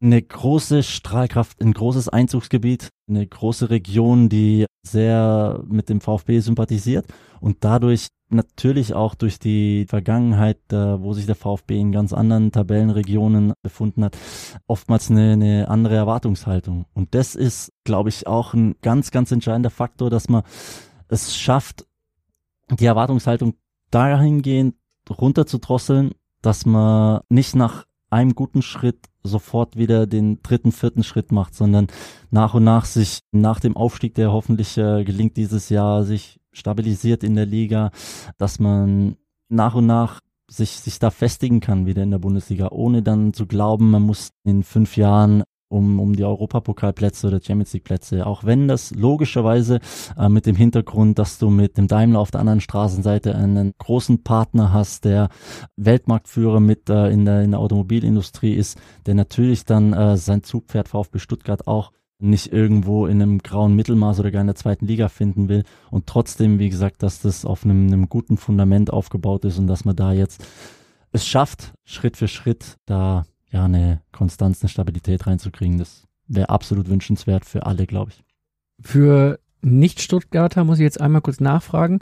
eine große Strahlkraft, ein großes Einzugsgebiet, eine große Region, die sehr mit dem VfB sympathisiert und dadurch natürlich auch durch die Vergangenheit, äh, wo sich der VfB in ganz anderen Tabellenregionen befunden hat, oftmals eine, eine andere Erwartungshaltung. Und das ist, glaube ich, auch ein ganz, ganz entscheidender Faktor, dass man es schafft, die Erwartungshaltung dahingehend runterzudrosseln, dass man nicht nach einem guten Schritt sofort wieder den dritten, vierten Schritt macht, sondern nach und nach sich nach dem Aufstieg, der hoffentlich äh, gelingt dieses Jahr, sich stabilisiert in der Liga, dass man nach und nach sich, sich da festigen kann wieder in der Bundesliga, ohne dann zu glauben, man muss in fünf Jahren um, um die Europapokalplätze oder Champions League Plätze. Auch wenn das logischerweise äh, mit dem Hintergrund, dass du mit dem Daimler auf der anderen Straßenseite einen großen Partner hast, der Weltmarktführer mit äh, in, der, in der Automobilindustrie ist, der natürlich dann äh, sein Zugpferd VfB Stuttgart auch nicht irgendwo in einem grauen Mittelmaß oder gar in der zweiten Liga finden will und trotzdem, wie gesagt, dass das auf einem, einem guten Fundament aufgebaut ist und dass man da jetzt es schafft, Schritt für Schritt da ja eine Konstanz, eine Stabilität reinzukriegen. Das wäre absolut wünschenswert für alle, glaube ich. Für Nicht-Stuttgarter muss ich jetzt einmal kurz nachfragen.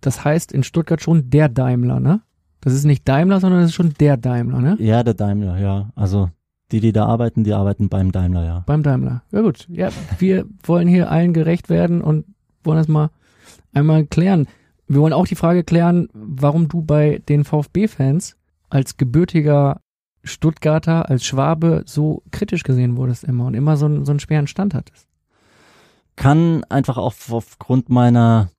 Das heißt in Stuttgart schon der Daimler, ne? Das ist nicht Daimler, sondern das ist schon der Daimler, ne? Ja, der Daimler, ja. Also die, die da arbeiten, die arbeiten beim Daimler, ja. Beim Daimler. Ja gut. Ja, wir wollen hier allen gerecht werden und wollen das mal einmal klären. Wir wollen auch die Frage klären, warum du bei den VfB-Fans als gebürtiger Stuttgarter als Schwabe so kritisch gesehen wurdest immer und immer so, einen, so einen schweren Stand hattest? Kann einfach auch aufgrund meiner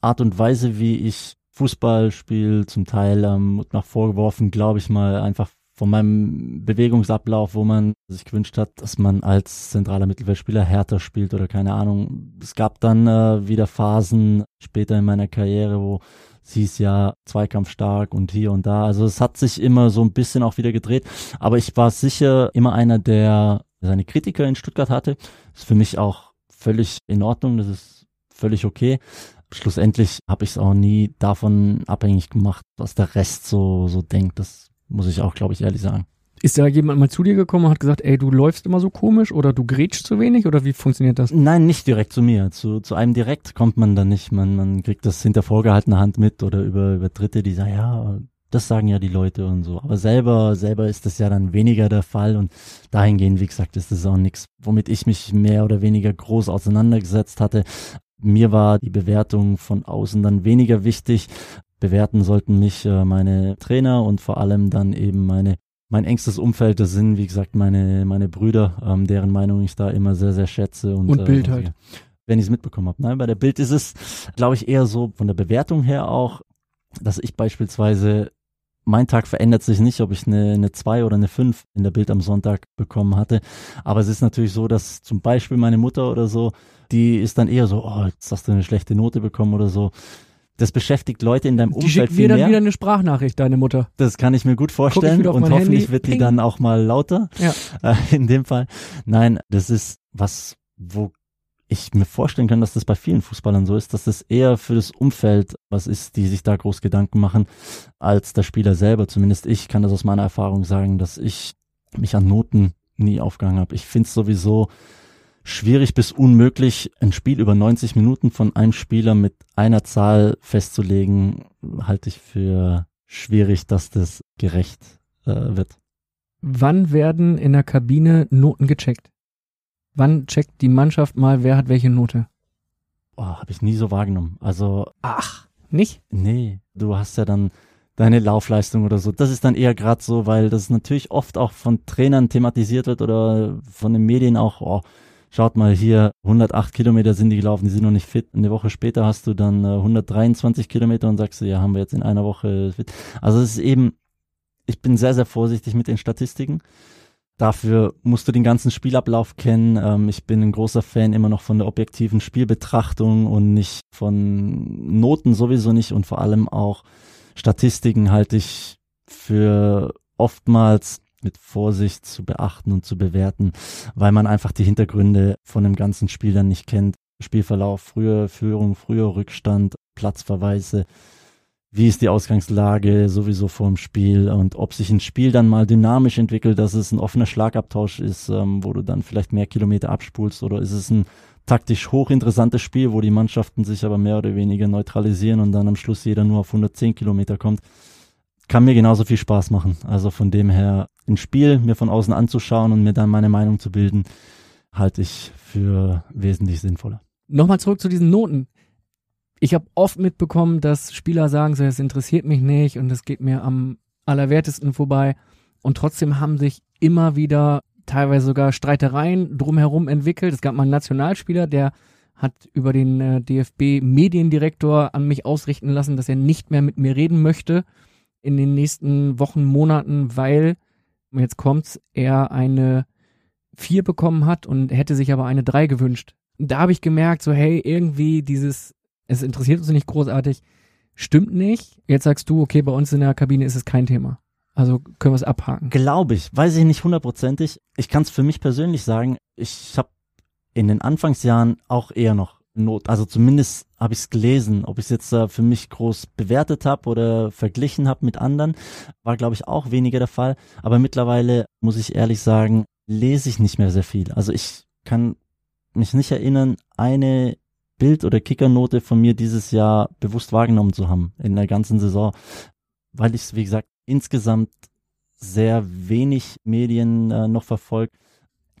Art und Weise, wie ich Fußball spiele, zum Teil ähm, nach vorgeworfen, glaube ich mal, einfach von meinem Bewegungsablauf, wo man sich gewünscht hat, dass man als zentraler Mittelfeldspieler härter spielt oder keine Ahnung. Es gab dann äh, wieder Phasen später in meiner Karriere, wo sie ist ja zweikampfstark und hier und da. Also es hat sich immer so ein bisschen auch wieder gedreht. Aber ich war sicher immer einer, der seine Kritiker in Stuttgart hatte. ist für mich auch völlig in Ordnung. Das ist völlig okay. Schlussendlich habe ich es auch nie davon abhängig gemacht, was der Rest so, so denkt. Das muss ich auch, glaube ich, ehrlich sagen. Ist da jemand mal zu dir gekommen und hat gesagt, ey, du läufst immer so komisch oder du grätschst zu wenig oder wie funktioniert das? Nein, nicht direkt zu mir. Zu, zu einem direkt kommt man dann nicht. Man, man kriegt das hinter vorgehaltener Hand mit oder über, über Dritte, die sagen, ja, das sagen ja die Leute und so. Aber selber, selber ist das ja dann weniger der Fall und dahingehend, wie gesagt, ist das auch nichts, womit ich mich mehr oder weniger groß auseinandergesetzt hatte. Mir war die Bewertung von außen dann weniger wichtig. Bewerten sollten mich äh, meine Trainer und vor allem dann eben meine mein engstes Umfeld, das sind, wie gesagt, meine, meine Brüder, ähm, deren Meinung ich da immer sehr, sehr schätze. Und, und äh, Bild halt. Wenn ich es mitbekommen habe. Nein, bei der Bild ist es, glaube ich, eher so von der Bewertung her auch, dass ich beispielsweise, mein Tag verändert sich nicht, ob ich eine, eine 2 oder eine 5 in der Bild am Sonntag bekommen hatte. Aber es ist natürlich so, dass zum Beispiel meine Mutter oder so, die ist dann eher so, oh, jetzt hast du eine schlechte Note bekommen oder so das beschäftigt Leute in deinem die Umfeld schickt viel mir dann mehr. wieder eine Sprachnachricht, deine Mutter. Das kann ich mir gut vorstellen und hoffentlich Handy. wird die Ping. dann auch mal lauter. Ja. Äh, in dem Fall. Nein, das ist was, wo ich mir vorstellen kann, dass das bei vielen Fußballern so ist, dass das eher für das Umfeld was ist, die sich da groß Gedanken machen, als der Spieler selber. Zumindest ich kann das aus meiner Erfahrung sagen, dass ich mich an Noten nie aufgehangen habe. Ich finde es sowieso schwierig bis unmöglich, ein Spiel über 90 Minuten von einem Spieler mit einer Zahl festzulegen, halte ich für schwierig, dass das gerecht äh, wird. Wann werden in der Kabine Noten gecheckt? Wann checkt die Mannschaft mal, wer hat welche Note? Boah, habe ich nie so wahrgenommen. Also, Ach, nicht? nee, du hast ja dann deine Laufleistung oder so. Das ist dann eher gerade so, weil das natürlich oft auch von Trainern thematisiert wird oder von den Medien auch, oh, schaut mal hier, 108 Kilometer sind die gelaufen, die sind noch nicht fit. Eine Woche später hast du dann äh, 123 Kilometer und sagst du, ja, haben wir jetzt in einer Woche fit. Also es ist eben, ich bin sehr, sehr vorsichtig mit den Statistiken. Dafür musst du den ganzen Spielablauf kennen. Ähm, ich bin ein großer Fan immer noch von der objektiven Spielbetrachtung und nicht von Noten sowieso nicht und vor allem auch Statistiken halte ich für oftmals mit Vorsicht zu beachten und zu bewerten, weil man einfach die Hintergründe von dem ganzen Spiel dann nicht kennt. Spielverlauf, frühe Führung, früher Rückstand, Platzverweise, wie ist die Ausgangslage sowieso vor dem Spiel und ob sich ein Spiel dann mal dynamisch entwickelt, dass es ein offener Schlagabtausch ist, ähm, wo du dann vielleicht mehr Kilometer abspulst oder ist es ein taktisch hochinteressantes Spiel, wo die Mannschaften sich aber mehr oder weniger neutralisieren und dann am Schluss jeder nur auf 110 Kilometer kommt. Kann mir genauso viel Spaß machen. Also von dem her ein Spiel mir von außen anzuschauen und mir dann meine Meinung zu bilden, halte ich für wesentlich sinnvoller. Nochmal zurück zu diesen Noten. Ich habe oft mitbekommen, dass Spieler sagen, so, es interessiert mich nicht und es geht mir am allerwertesten vorbei. Und trotzdem haben sich immer wieder teilweise sogar Streitereien drumherum entwickelt. Es gab mal einen Nationalspieler, der hat über den äh, DFB Mediendirektor an mich ausrichten lassen, dass er nicht mehr mit mir reden möchte in den nächsten Wochen, Monaten, weil, jetzt kommt's, er eine 4 bekommen hat und hätte sich aber eine 3 gewünscht. Da habe ich gemerkt, so hey, irgendwie dieses, es interessiert uns nicht großartig, stimmt nicht. Jetzt sagst du, okay, bei uns in der Kabine ist es kein Thema. Also können wir es abhaken. Glaube ich, weiß ich nicht hundertprozentig. Ich kann es für mich persönlich sagen, ich habe in den Anfangsjahren auch eher noch Not, also zumindest habe ich es gelesen. Ob ich es jetzt äh, für mich groß bewertet habe oder verglichen habe mit anderen, war glaube ich auch weniger der Fall. Aber mittlerweile muss ich ehrlich sagen, lese ich nicht mehr sehr viel. Also ich kann mich nicht erinnern, eine Bild- oder Kickernote von mir dieses Jahr bewusst wahrgenommen zu haben in der ganzen Saison, weil ich es, wie gesagt, insgesamt sehr wenig Medien äh, noch verfolgt.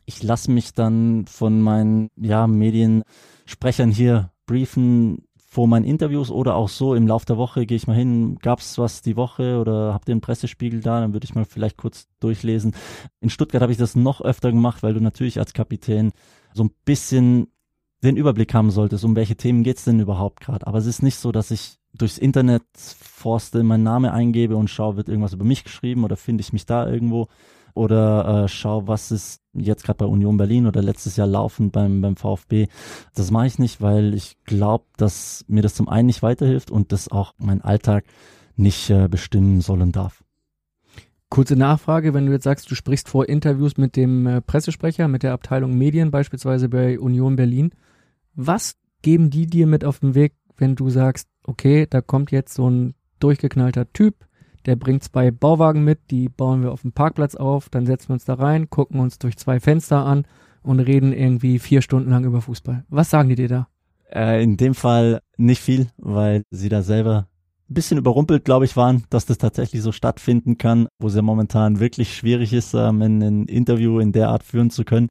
Ich lasse mich dann von meinen ja, Mediensprechern hier briefen vor meinen Interviews oder auch so im Laufe der Woche gehe ich mal hin, gab's was die Woche oder habt ihr einen Pressespiegel da, dann würde ich mal vielleicht kurz durchlesen. In Stuttgart habe ich das noch öfter gemacht, weil du natürlich als Kapitän so ein bisschen den Überblick haben solltest, um welche Themen geht's denn überhaupt gerade. Aber es ist nicht so, dass ich durchs Internet forste, meinen Namen eingebe und schaue, wird irgendwas über mich geschrieben oder finde ich mich da irgendwo oder äh, schau, was ist jetzt gerade bei Union Berlin oder letztes Jahr laufend beim, beim VfB. Das mache ich nicht, weil ich glaube, dass mir das zum einen nicht weiterhilft und das auch mein Alltag nicht äh, bestimmen soll und darf. Kurze Nachfrage, wenn du jetzt sagst, du sprichst vor Interviews mit dem äh, Pressesprecher, mit der Abteilung Medien beispielsweise bei Union Berlin. Was geben die dir mit auf den Weg, wenn du sagst, okay, da kommt jetzt so ein durchgeknallter Typ, der bringt zwei Bauwagen mit, die bauen wir auf dem Parkplatz auf, dann setzen wir uns da rein, gucken uns durch zwei Fenster an und reden irgendwie vier Stunden lang über Fußball. Was sagen die dir da? Äh, in dem Fall nicht viel, weil sie da selber ein bisschen überrumpelt, glaube ich, waren, dass das tatsächlich so stattfinden kann, wo es ja momentan wirklich schwierig ist, ähm, ein Interview in der Art führen zu können.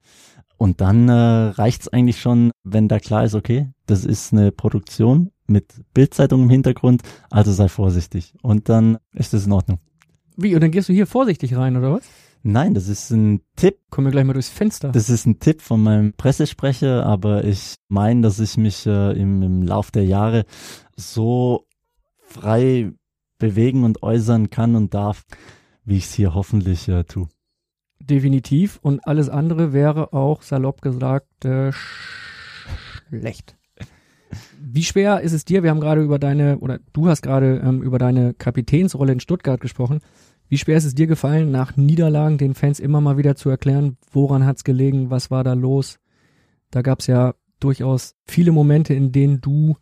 Und dann äh, reicht es eigentlich schon, wenn da klar ist, okay, das ist eine Produktion mit Bildzeitung im Hintergrund, also sei vorsichtig. Und dann ist es in Ordnung. Wie? Und dann gehst du hier vorsichtig rein, oder was? Nein, das ist ein Tipp. Kommen wir gleich mal durchs Fenster. Das ist ein Tipp von meinem Pressesprecher, aber ich meine, dass ich mich äh, im, im Lauf der Jahre so frei bewegen und äußern kann und darf, wie ich es hier hoffentlich äh, tue. Definitiv. Und alles andere wäre auch salopp gesagt äh, schlecht. Wie schwer ist es dir? Wir haben gerade über deine, oder du hast gerade ähm, über deine Kapitänsrolle in Stuttgart gesprochen. Wie schwer ist es dir gefallen, nach Niederlagen den Fans immer mal wieder zu erklären, woran hat es gelegen, was war da los? Da gab es ja durchaus viele Momente, in denen du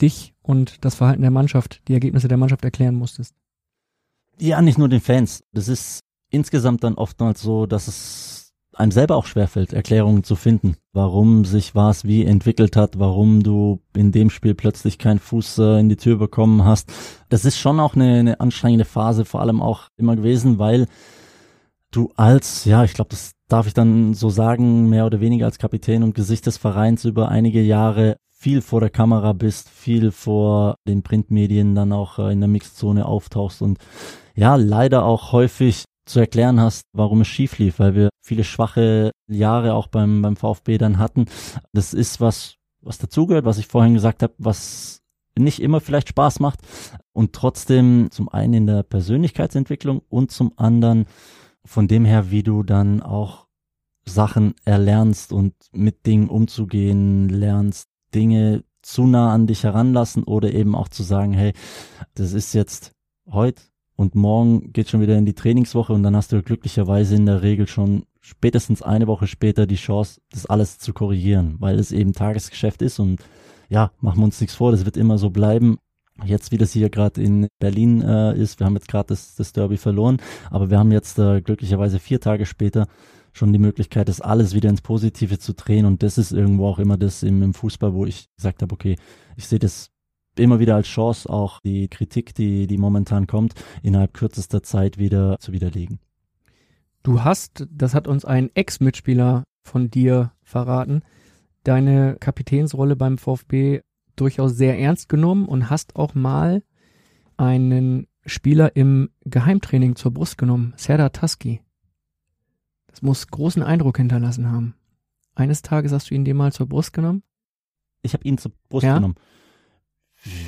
dich und das Verhalten der Mannschaft, die Ergebnisse der Mannschaft erklären musstest. Ja, nicht nur den Fans. Das ist insgesamt dann oftmals so, dass es einem selber auch schwerfällt, Erklärungen zu finden, warum sich was wie entwickelt hat, warum du in dem Spiel plötzlich keinen Fuß äh, in die Tür bekommen hast. Das ist schon auch eine, eine anstrengende Phase, vor allem auch immer gewesen, weil du als, ja, ich glaube, das darf ich dann so sagen, mehr oder weniger als Kapitän und Gesicht des Vereins über einige Jahre viel vor der Kamera bist, viel vor den Printmedien dann auch äh, in der Mixzone auftauchst und ja, leider auch häufig zu erklären hast, warum es schief lief, weil wir viele schwache Jahre auch beim, beim VfB dann hatten. Das ist was, was dazugehört, was ich vorhin gesagt habe, was nicht immer vielleicht Spaß macht und trotzdem zum einen in der Persönlichkeitsentwicklung und zum anderen von dem her, wie du dann auch Sachen erlernst und mit Dingen umzugehen lernst, Dinge zu nah an dich heranlassen oder eben auch zu sagen, hey, das ist jetzt heute und morgen geht schon wieder in die Trainingswoche und dann hast du glücklicherweise in der Regel schon spätestens eine Woche später die Chance, das alles zu korrigieren, weil es eben Tagesgeschäft ist und ja, machen wir uns nichts vor, das wird immer so bleiben. Jetzt, wie das hier gerade in Berlin äh, ist, wir haben jetzt gerade das, das Derby verloren, aber wir haben jetzt äh, glücklicherweise vier Tage später schon die Möglichkeit, das alles wieder ins Positive zu drehen und das ist irgendwo auch immer das im, im Fußball, wo ich gesagt habe, okay, ich sehe das immer wieder als Chance, auch die Kritik, die, die momentan kommt, innerhalb kürzester Zeit wieder zu widerlegen. Du hast, das hat uns ein Ex-Mitspieler von dir verraten, deine Kapitänsrolle beim VfB durchaus sehr ernst genommen und hast auch mal einen Spieler im Geheimtraining zur Brust genommen, Serdar Taski. Das muss großen Eindruck hinterlassen haben. Eines Tages hast du ihn dir mal zur Brust genommen? Ich habe ihn zur Brust Ja? genommen.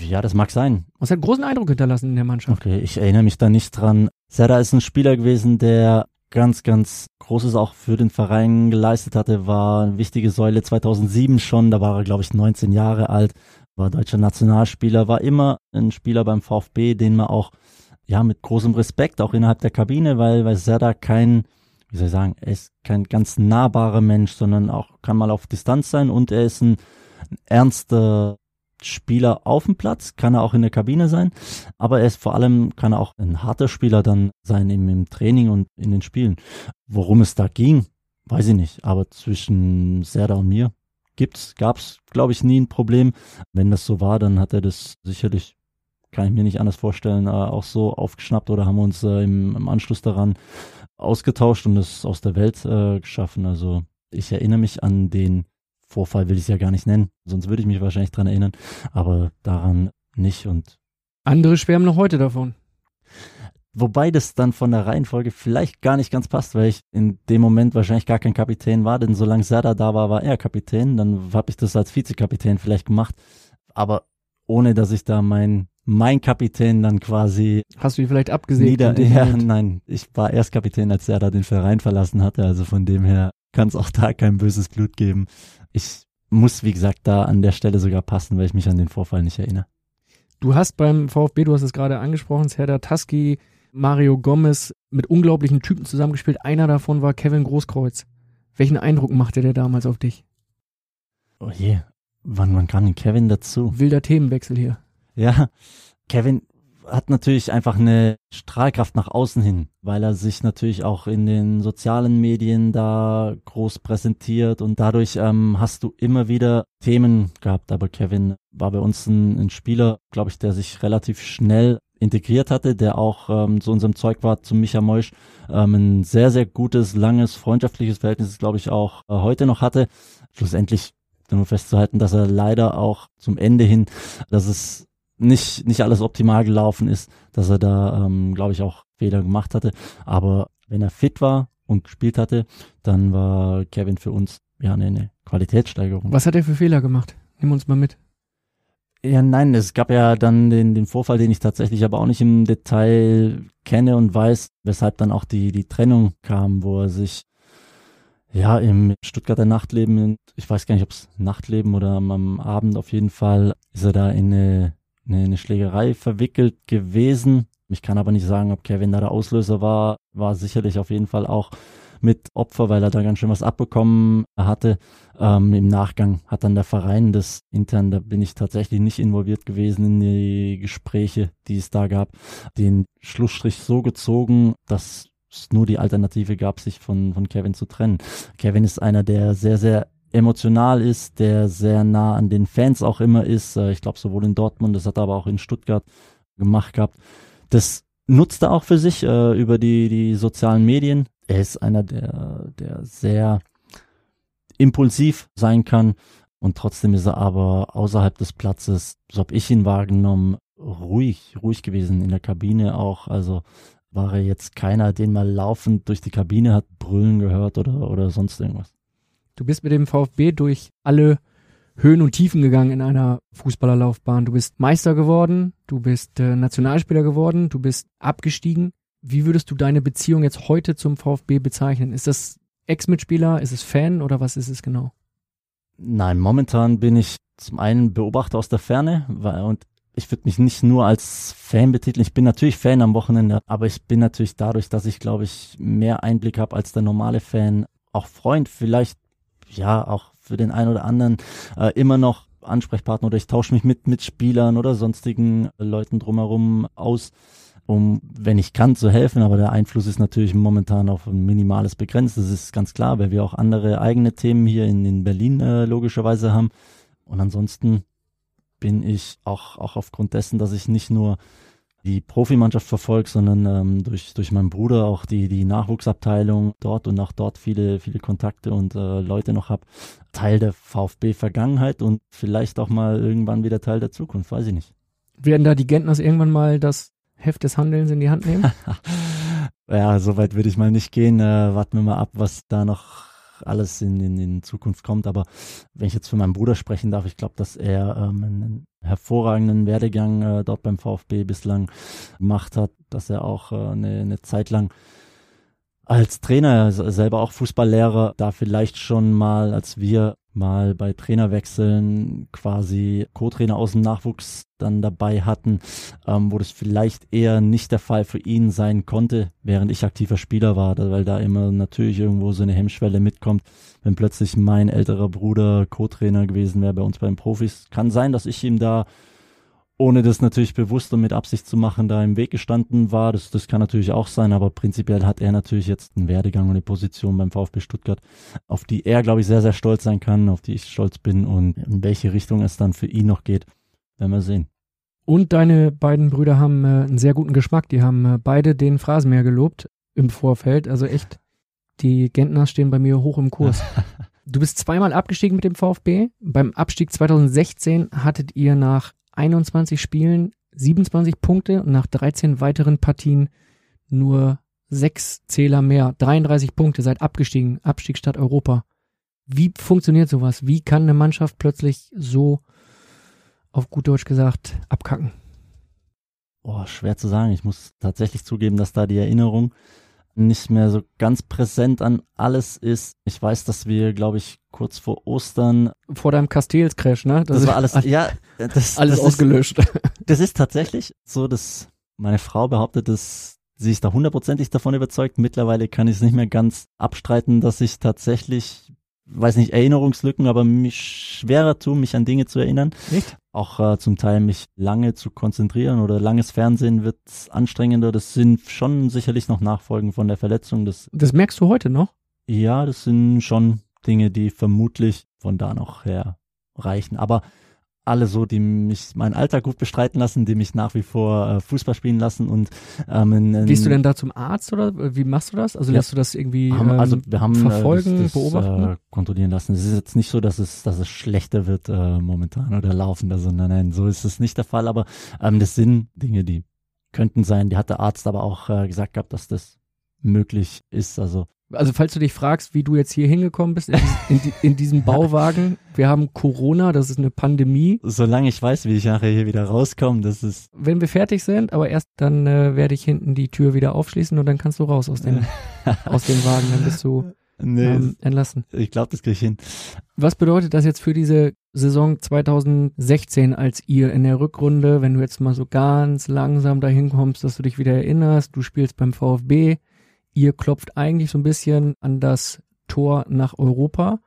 Ja, das mag sein. Und es hat großen Eindruck hinterlassen in der Mannschaft. Okay, ich erinnere mich da nicht dran. Serda ist ein Spieler gewesen, der ganz, ganz Großes auch für den Verein geleistet hatte, war eine wichtige Säule 2007 schon, da war er, glaube ich, 19 Jahre alt, war deutscher Nationalspieler, war immer ein Spieler beim VfB, den man auch, ja, mit großem Respekt, auch innerhalb der Kabine, weil, weil Serda kein, wie soll ich sagen, er ist kein ganz nahbarer Mensch, sondern auch kann mal auf Distanz sein und er ist ein, ein ernster Spieler auf dem Platz, kann er auch in der Kabine sein, aber er ist vor allem, kann er auch ein harter Spieler dann sein im, im Training und in den Spielen. Worum es da ging, weiß ich nicht, aber zwischen Serda und mir gibt's, gab's, glaube ich, nie ein Problem. Wenn das so war, dann hat er das sicherlich, kann ich mir nicht anders vorstellen, äh, auch so aufgeschnappt oder haben wir uns äh, im, im Anschluss daran ausgetauscht und es aus der Welt äh, geschaffen. Also ich erinnere mich an den Vorfall, will ich es ja gar nicht nennen, sonst würde ich mich wahrscheinlich dran erinnern, aber daran nicht und Andere schwärmen noch heute davon. Wobei das dann von der Reihenfolge vielleicht gar nicht ganz passt, weil ich in dem Moment wahrscheinlich gar kein Kapitän war, denn solange Serda da war, war er Kapitän. Dann habe ich das als Vizekapitän vielleicht gemacht, aber ohne dass ich da mein mein Kapitän dann quasi Hast du ihn vielleicht abgesehen? nieder. Ja, nein, ich war erst Kapitän, als Serda den Verein verlassen hatte. Also von dem her kann es auch da kein böses Blut geben. Ich muss, wie gesagt, da an der Stelle sogar passen, weil ich mich an den Vorfall nicht erinnere. Du hast beim VfB, du hast es gerade angesprochen, Serdar Taski, Mario Gomez mit unglaublichen Typen zusammengespielt. Einer davon war Kevin Großkreuz. Welchen Eindruck machte der damals auf dich? Oh je, wann, wann kam denn Kevin dazu? Wilder Themenwechsel hier. Ja, Kevin hat natürlich einfach eine Strahlkraft nach außen hin, weil er sich natürlich auch in den sozialen Medien da groß präsentiert und dadurch ähm, hast du immer wieder Themen gehabt. Aber Kevin war bei uns ein, ein Spieler, glaube ich, der sich relativ schnell integriert hatte, der auch ähm, zu unserem Zeug war, zu Micha Moisch, ähm, ein sehr, sehr gutes, langes, freundschaftliches Verhältnis, glaube ich, auch äh, heute noch hatte. Schlussendlich nur festzuhalten, dass er leider auch zum Ende hin, dass es nicht, nicht alles optimal gelaufen ist, dass er da, ähm, glaube ich, auch Fehler gemacht hatte. Aber wenn er fit war und gespielt hatte, dann war Kevin für uns ja eine, eine Qualitätssteigerung. Was hat er für Fehler gemacht? Nimm uns mal mit. Ja, nein, es gab ja dann den, den Vorfall, den ich tatsächlich aber auch nicht im Detail kenne und weiß, weshalb dann auch die, die Trennung kam, wo er sich ja im Stuttgarter Nachtleben, ich weiß gar nicht, ob es Nachtleben oder am, am Abend auf jeden Fall, ist er da in eine, eine, eine Schlägerei verwickelt gewesen. Ich kann aber nicht sagen, ob Kevin da der Auslöser war, war sicherlich auf jeden Fall auch mit Opfer, weil er da ganz schön was abbekommen hatte. Ähm, Im Nachgang hat dann der Verein das intern, da bin ich tatsächlich nicht involviert gewesen in die Gespräche, die es da gab, den Schlussstrich so gezogen, dass es nur die Alternative gab, sich von, von Kevin zu trennen. Kevin ist einer, der sehr, sehr emotional ist, der sehr nah an den Fans auch immer ist. Äh, Ich glaube, sowohl in Dortmund, das hat er aber auch in Stuttgart gemacht gehabt. Das nutzt er auch für sich äh, über die, die sozialen Medien. Er ist einer, der, der sehr impulsiv sein kann und trotzdem ist er aber außerhalb des Platzes, so habe ich ihn wahrgenommen, ruhig, ruhig gewesen in der Kabine auch. Also war er jetzt keiner, den mal laufend durch die Kabine hat brüllen gehört oder, oder sonst irgendwas. Du bist mit dem VfB durch alle Höhen und Tiefen gegangen in einer Fußballerlaufbahn. Du bist Meister geworden, du bist äh, Nationalspieler geworden, du bist abgestiegen. Wie würdest du deine Beziehung jetzt heute zum VfB bezeichnen? Ist das Ex-Mitspieler, ist es Fan oder was ist es genau? Nein, momentan bin ich zum einen Beobachter aus der Ferne weil, und ich würde mich nicht nur als Fan betiteln. Ich bin natürlich Fan am Wochenende, aber ich bin natürlich dadurch, dass ich, glaube ich, mehr Einblick habe als der normale Fan, auch Freund, vielleicht ja auch für den einen oder anderen äh, immer noch Ansprechpartner oder ich tausche mich mit Mitspielern oder sonstigen Leuten drumherum aus, um, wenn ich kann, zu helfen. Aber der Einfluss ist natürlich momentan auf ein minimales begrenzt. Das ist ganz klar, weil wir auch andere eigene Themen hier in, in Berlin äh, logischerweise haben. Und ansonsten bin ich auch, auch aufgrund dessen, dass ich nicht nur die Profimannschaft verfolgt, sondern ähm, durch, durch meinen Bruder auch die, die Nachwuchsabteilung dort und auch dort viele, viele Kontakte und äh, Leute noch habe. Teil der VfB-Vergangenheit und vielleicht auch mal irgendwann wieder Teil der Zukunft, weiß ich nicht. Werden da die Gentners irgendwann mal das Heft des Handelns in die Hand nehmen? ja, so weit würde ich mal nicht gehen. Äh, warten wir mal ab, was da noch alles in, in, in Zukunft kommt. Aber wenn ich jetzt für meinen Bruder sprechen darf, ich glaube, dass er ähm, einen hervorragenden Werdegang äh, dort beim VfB bislang gemacht hat, dass er auch äh, eine, eine Zeit lang als Trainer, selber auch Fußballlehrer, da vielleicht schon mal, als wir mal bei Trainerwechseln quasi Co-Trainer aus dem Nachwuchs dann dabei hatten, ähm, wo das vielleicht eher nicht der Fall für ihn sein konnte, während ich aktiver Spieler war, weil da immer natürlich irgendwo so eine Hemmschwelle mitkommt, wenn plötzlich mein älterer Bruder Co-Trainer gewesen wäre bei uns bei den Profis. Kann sein, dass ich ihm da ohne das natürlich bewusst und mit Absicht zu machen, da im Weg gestanden war. Das, das kann natürlich auch sein, aber prinzipiell hat er natürlich jetzt einen Werdegang und eine Position beim VfB Stuttgart, auf die er, glaube ich, sehr, sehr stolz sein kann, auf die ich stolz bin und in welche Richtung es dann für ihn noch geht, werden wir sehen. Und deine beiden Brüder haben äh, einen sehr guten Geschmack. Die haben äh, beide den Phrasenmäher gelobt im Vorfeld. Also echt, die Gentners stehen bei mir hoch im Kurs. Du bist zweimal abgestiegen mit dem VfB. Beim Abstieg 2016 hattet ihr nach 21 Spielen 27 Punkte und nach 13 weiteren Partien nur sechs Zähler mehr, 33 Punkte, seid abgestiegen, Abstieg statt Europa. Wie funktioniert sowas? Wie kann eine Mannschaft plötzlich so, auf gut Deutsch gesagt, abkacken? Boah, schwer zu sagen. Ich muss tatsächlich zugeben, dass da die Erinnerung nicht mehr so ganz präsent an alles ist. Ich weiß, dass wir, glaube ich, kurz vor Ostern. Vor deinem Castells-Crash, ne? Das, das war alles, ja, das, alles das ausgelöscht. Ist, das ist tatsächlich so, dass meine Frau behauptet, dass sie ist da hundertprozentig davon überzeugt. Mittlerweile kann ich es nicht mehr ganz abstreiten, dass ich tatsächlich weiß nicht, Erinnerungslücken, aber mich schwerer tun, mich an Dinge zu erinnern. Nicht? Auch äh, zum Teil mich lange zu konzentrieren oder langes Fernsehen wird anstrengender. Das sind schon sicherlich noch Nachfolgen von der Verletzung. Das, das merkst du heute noch? Ja, das sind schon Dinge, die vermutlich von da noch her reichen. Aber alle so, die mich meinen Alltag gut bestreiten lassen, die mich nach wie vor äh, Fußball spielen lassen und ähm, in, in, Gehst du denn da zum Arzt oder wie machst du das? Also lässt du das irgendwie haben, ähm, also wir haben, verfolgen, äh, das, das, beobachten? Äh, kontrollieren lassen. Es ist jetzt nicht so, dass es, dass es schlechter wird äh, momentan oder laufender, sondern nein, so ist es nicht der Fall. Aber ähm, das sind Dinge, die könnten sein. Die hat der Arzt aber auch äh, gesagt gehabt, dass das möglich ist. Also also falls du dich fragst, wie du jetzt hier hingekommen bist, in, in, in, diesem Bauwagen, wir haben Corona, das ist eine Pandemie. Solange ich weiß, wie ich nachher hier wieder rauskomme, das ist... Wenn wir fertig sind, aber erst dann äh, werde ich hinten die Tür wieder aufschließen und dann kannst du raus aus dem, aus dem Wagen, dann bist du nee, ähm, entlassen. Ich glaube, das kriege ich hin. Was bedeutet das jetzt für diese Saison 2016, als ihr in der Rückrunde, wenn du jetzt mal so ganz langsam dahin kommst, dass du dich wieder erinnerst, du spielst beim VfB, ihr klopft eigentlich so ein bisschen an das Tor nach Europa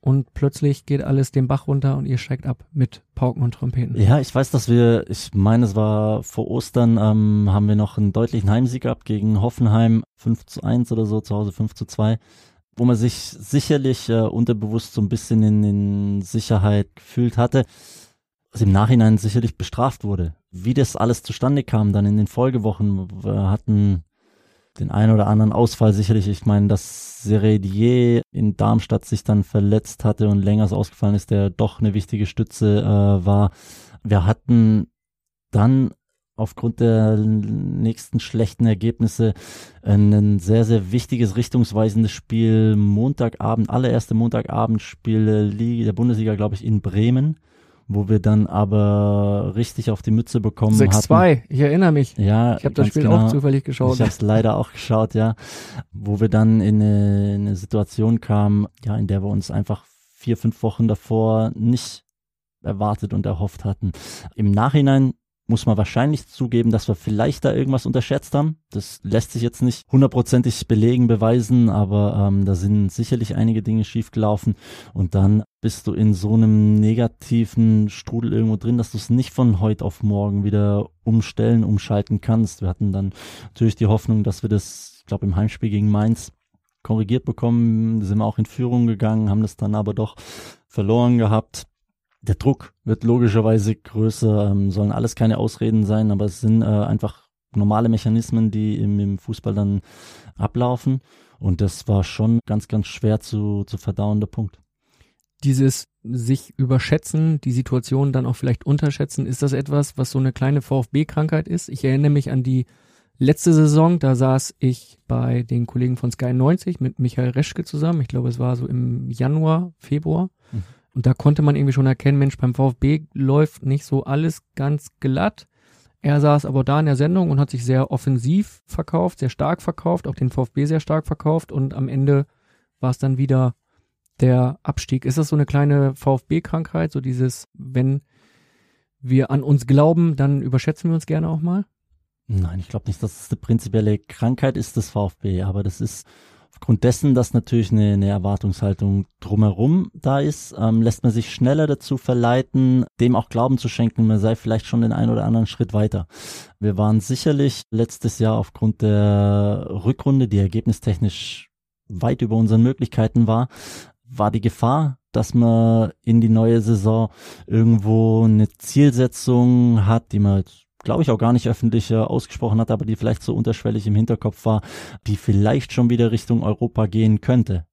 und plötzlich geht alles den Bach runter und ihr steigt ab mit Pauken und Trompeten. Ja, ich weiß, dass wir, ich meine, es war vor Ostern, ähm, haben wir noch einen deutlichen Heimsieg gehabt gegen Hoffenheim, 5 zu 1 oder so, zu Hause 5 zu 2, wo man sich sicherlich äh, unterbewusst so ein bisschen in, in Sicherheit gefühlt hatte, was im Nachhinein sicherlich bestraft wurde. Wie das alles zustande kam, dann in den Folgewochen, wir hatten den einen oder anderen Ausfall sicherlich. Ich meine, dass Seredier in Darmstadt sich dann verletzt hatte und länger ausgefallen ist, der doch eine wichtige Stütze äh, war. Wir hatten dann aufgrund der nächsten schlechten Ergebnisse ein sehr, sehr wichtiges, richtungsweisendes Spiel. Montagabend, allererste Montagabendspiel der Bundesliga, glaube ich, in Bremen wo wir dann aber richtig auf die Mütze bekommen 6 hatten. 6-2, ich erinnere mich. Ja, ich habe das Spiel genau. auch zufällig geschaut. Ich habe es leider auch geschaut, ja, wo wir dann in eine, in eine Situation kamen, ja, in der wir uns einfach vier, fünf Wochen davor nicht erwartet und erhofft hatten. Im Nachhinein muss man wahrscheinlich zugeben, dass wir vielleicht da irgendwas unterschätzt haben. Das lässt sich jetzt nicht hundertprozentig belegen, beweisen, aber ähm, da sind sicherlich einige Dinge schiefgelaufen und dann bist du in so einem negativen Strudel irgendwo drin, dass du es nicht von heute auf morgen wieder umstellen, umschalten kannst. Wir hatten dann natürlich die Hoffnung, dass wir das, ich glaube, im Heimspiel gegen Mainz korrigiert bekommen, sind wir auch in Führung gegangen, haben das dann aber doch verloren gehabt der Druck wird logischerweise größer, ähm, sollen alles keine Ausreden sein, aber es sind äh, einfach normale Mechanismen, die im, im Fußball dann ablaufen. Und das war schon ganz, ganz schwer zu, zu verdauender Punkt. Dieses sich überschätzen, die Situation dann auch vielleicht unterschätzen, ist das etwas, was so eine kleine VfB-Krankheit ist? Ich erinnere mich an die letzte Saison, da saß ich bei den Kollegen von Sky 90 mit Michael Reschke zusammen. Ich glaube, es war so im Januar, Februar. Mhm. Und da konnte man irgendwie schon erkennen, Mensch, beim VfB läuft nicht so alles ganz glatt. Er saß aber da in der Sendung und hat sich sehr offensiv verkauft, sehr stark verkauft, auch den VfB sehr stark verkauft und am Ende war es dann wieder der Abstieg. Ist das so eine kleine VfB-Krankheit, so dieses, wenn wir an uns glauben, dann überschätzen wir uns gerne auch mal? Nein, ich glaube nicht, dass es eine prinzipielle Krankheit ist des VfB, aber das ist Aufgrund dessen, dass natürlich eine, eine Erwartungshaltung drumherum da ist, ähm, lässt man sich schneller dazu verleiten, dem auch Glauben zu schenken, man sei vielleicht schon den einen oder anderen Schritt weiter. Wir waren sicherlich letztes Jahr aufgrund der Rückrunde, die ergebnistechnisch weit über unseren Möglichkeiten war, war die Gefahr, dass man in die neue Saison irgendwo eine Zielsetzung hat, die man glaube ich, auch gar nicht öffentlich äh, ausgesprochen hat, aber die vielleicht so unterschwellig im Hinterkopf war, die vielleicht schon wieder Richtung Europa gehen könnte.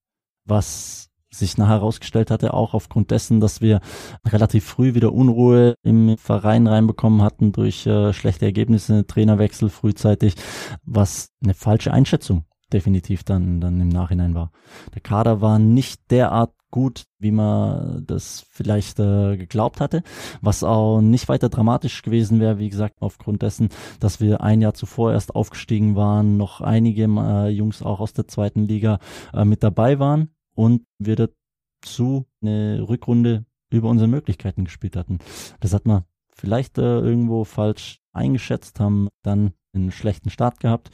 Was sich nachher herausgestellt hatte, auch aufgrund dessen, dass wir relativ früh wieder Unruhe im Verein reinbekommen hatten durch äh, schlechte Ergebnisse, Trainerwechsel frühzeitig, was eine falsche Einschätzung definitiv dann, dann im Nachhinein war. Der Kader war nicht derart gut, wie man das vielleicht äh, geglaubt hatte, was auch nicht weiter dramatisch gewesen wäre, wie gesagt, aufgrund dessen, dass wir ein Jahr zuvor erst aufgestiegen waren, noch einige äh, Jungs auch aus der zweiten Liga äh, mit dabei waren und wir dazu eine Rückrunde über unsere Möglichkeiten gespielt hatten. Das hat man vielleicht äh, irgendwo falsch eingeschätzt, haben dann einen schlechten Start gehabt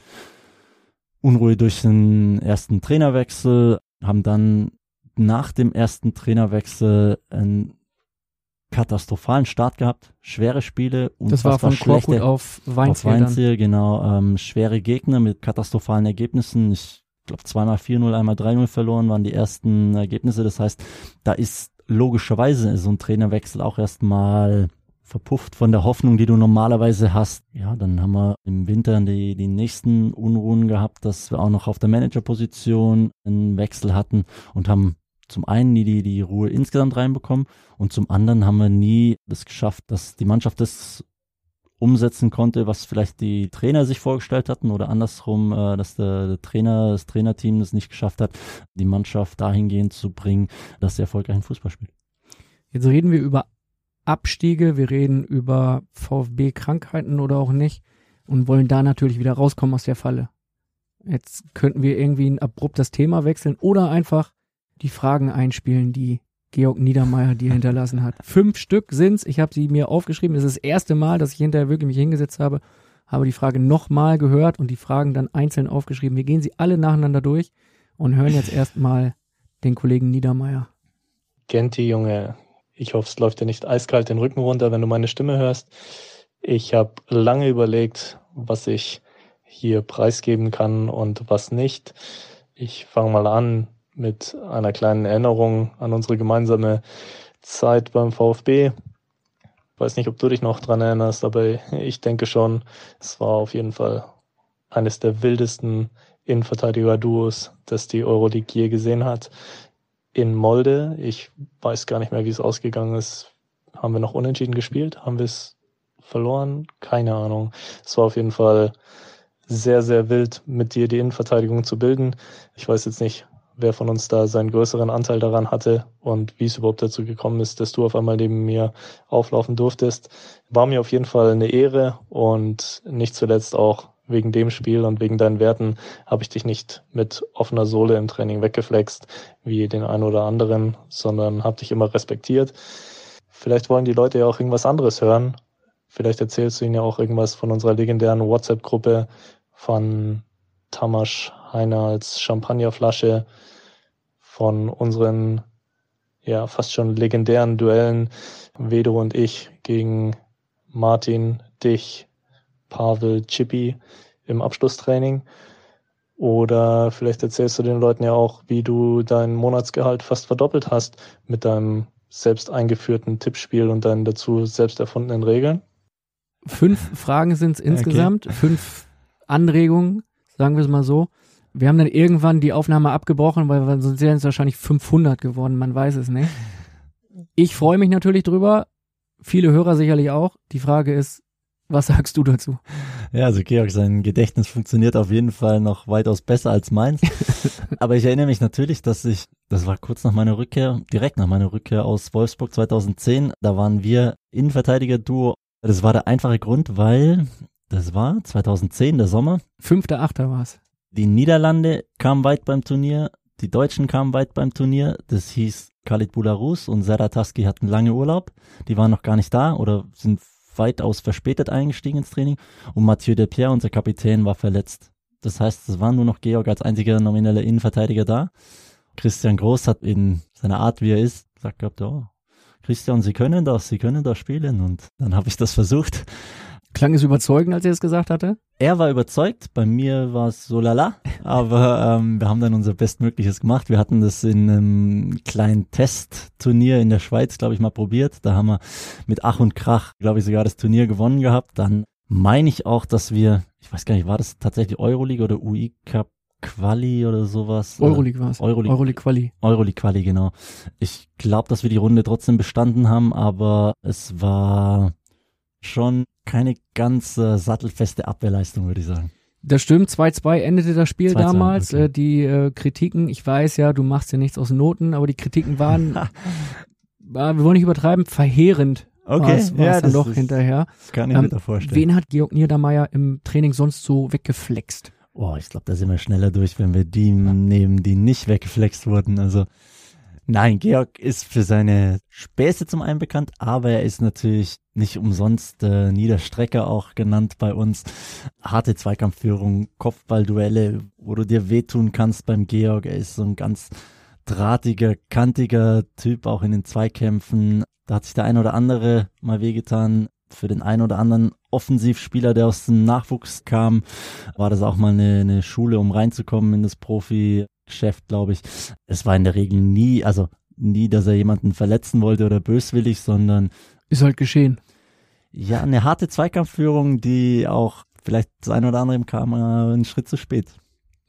Unruhe durch den ersten Trainerwechsel, haben dann nach dem ersten Trainerwechsel einen katastrophalen Start gehabt, schwere Spiele und das war von Korkut auf Weinziel, auf Weinziel genau, ähm, schwere Gegner mit katastrophalen Ergebnissen. Ich glaube zweimal 4-0, einmal 3-0 verloren waren die ersten Ergebnisse. Das heißt, da ist logischerweise so ein Trainerwechsel auch erstmal verpufft von der Hoffnung, die du normalerweise hast. Ja, dann haben wir im Winter die, die nächsten Unruhen gehabt, dass wir auch noch auf der Managerposition einen Wechsel hatten und haben zum einen nie die, die Ruhe insgesamt reinbekommen und zum anderen haben wir nie das geschafft, dass die Mannschaft das umsetzen konnte, was vielleicht die Trainer sich vorgestellt hatten oder andersrum, äh, dass der, Trainer, das Trainerteam es nicht geschafft hat, die Mannschaft dahingehend zu bringen, dass sie erfolgreichen Fußball spielt. Jetzt reden wir über Abstiege, wir reden über VfB-Krankheiten oder auch nicht und wollen da natürlich wieder rauskommen aus der Falle. Jetzt könnten wir irgendwie ein abruptes Thema wechseln oder einfach die Fragen einspielen, die Georg Niedermeyer dir hinterlassen hat. Fünf Stück sind's. Ich habe sie mir aufgeschrieben. Das ist das erste Mal, dass ich hinterher wirklich mich hingesetzt habe, habe die Frage nochmal gehört und die Fragen dann einzeln aufgeschrieben. Wir gehen sie alle nacheinander durch und hören jetzt erstmal den Kollegen Niedermeyer. Genti, Junge, ich hoffe, es läuft dir nicht eiskalt den Rücken runter, wenn du meine Stimme hörst. Ich habe lange überlegt, was ich hier preisgeben kann und was nicht. Ich fange mal an mit einer kleinen Erinnerung an unsere gemeinsame Zeit beim VfB. Ich weiß nicht, ob du dich noch dran erinnerst, aber ich denke schon, es war auf jeden Fall eines der wildesten Innenverteidiger-Duos, das die Euroleague je gesehen hat in Molde. Ich weiß gar nicht mehr, wie es ausgegangen ist. Haben wir noch unentschieden gespielt? Haben wir es verloren? Keine Ahnung. Es war auf jeden Fall sehr, sehr wild, mit dir die Innenverteidigung zu bilden. Ich weiß jetzt nicht, wer von uns da seinen größeren Anteil daran hatte und wie es überhaupt dazu gekommen ist, dass du auf einmal neben mir auflaufen durftest. War mir auf jeden Fall eine Ehre und nicht zuletzt auch wegen dem Spiel und wegen deinen Werten habe ich dich nicht mit offener Sohle im Training weggeflext, wie den einen oder anderen, sondern habe dich immer respektiert. Vielleicht wollen die Leute ja auch irgendwas anderes hören. Vielleicht erzählst du ihnen ja auch irgendwas von unserer legendären WhatsApp-Gruppe von Tamasch Heiner als Champagnerflasche, von unseren ja fast schon legendären Duellen Vedo und ich gegen Martin, dich, Pavel, Chippy im Abschlusstraining. Oder vielleicht erzählst du den Leuten ja auch, wie du dein Monatsgehalt fast verdoppelt hast mit deinem selbst eingeführten Tippspiel und deinen dazu selbst erfundenen Regeln. Fünf Fragen sind es insgesamt, okay. fünf Anregungen, sagen wir es mal so. Wir haben dann irgendwann die Aufnahme abgebrochen, weil sonst wären es wahrscheinlich 500 geworden, man weiß es nicht. Ich freue mich natürlich drüber, viele Hörer sicherlich auch. Die Frage ist, was sagst du dazu? Ja, also Georg, sein Gedächtnis funktioniert auf jeden Fall noch weitaus besser als meins. Aber ich erinnere mich natürlich, dass ich, das war kurz nach meiner Rückkehr, direkt nach meiner Rückkehr aus Wolfsburg 2010, da waren wir Innenverteidiger-Duo. Das war der einfache Grund, weil das war 2010, der Sommer. Fünfter, achter war es. Die Niederlande kamen weit beim Turnier, die Deutschen kamen weit beim Turnier. Das hieß Khalid Bularus und Serataski hatten lange Urlaub. Die waren noch gar nicht da oder sind weitaus verspätet eingestiegen ins Training und Mathieu Depierre, unser Kapitän, war verletzt. Das heißt, es war nur noch Georg als einziger nomineller Innenverteidiger da. Christian Groß hat in seiner Art, wie er ist, gesagt oh, Christian, Sie können das, Sie können das spielen und dann habe ich das versucht. Klang es überzeugend, als er es gesagt hatte? Er war überzeugt, bei mir war es so lala, aber ähm, wir haben dann unser Bestmögliches gemacht. Wir hatten das in einem kleinen Testturnier in der Schweiz, glaube ich, mal probiert. Da haben wir mit Ach und Krach, glaube ich, sogar das Turnier gewonnen gehabt. Dann meine ich auch, dass wir, ich weiß gar nicht, war das tatsächlich Euroleague oder UI Cup Quali oder sowas? Euroleague war es. Euroleague, Euroleague Quali. Euroleague Quali, genau. Ich glaube, dass wir die Runde trotzdem bestanden haben, aber es war schon keine ganz äh, sattelfeste Abwehrleistung, würde ich sagen. Das stimmt, 2-2 endete das Spiel 2 -2, damals. Okay. Äh, die äh, Kritiken, ich weiß ja, du machst ja nichts aus Noten, aber die Kritiken waren, wir wollen nicht übertreiben, verheerend. Okay, war's, war's ja, dann doch hinterher. Kann ich ähm, mir da vorstellen. Wen hat Georg Niedermeyer im Training sonst so weggeflext? Oh, ich glaube, da sind wir schneller durch, wenn wir die nehmen, die nicht weggeflext wurden. Also Nein, Georg ist für seine Späße zum einen bekannt, aber er ist natürlich nicht umsonst äh, Niederstrecker auch genannt bei uns. Harte Zweikampfführung, Kopfballduelle, wo du dir wehtun kannst beim Georg. Er ist so ein ganz drahtiger, kantiger Typ auch in den Zweikämpfen. Da hat sich der ein oder andere mal wehgetan. Für den einen oder anderen Offensivspieler, der aus dem Nachwuchs kam, war das auch mal eine, eine Schule, um reinzukommen in das Profi Geschäft, glaube ich. Es war in der Regel nie, also nie, dass er jemanden verletzen wollte oder böswillig, sondern ist halt geschehen. Ja, eine harte Zweikampfführung, die auch vielleicht das ein oder andere kam einen Schritt zu spät.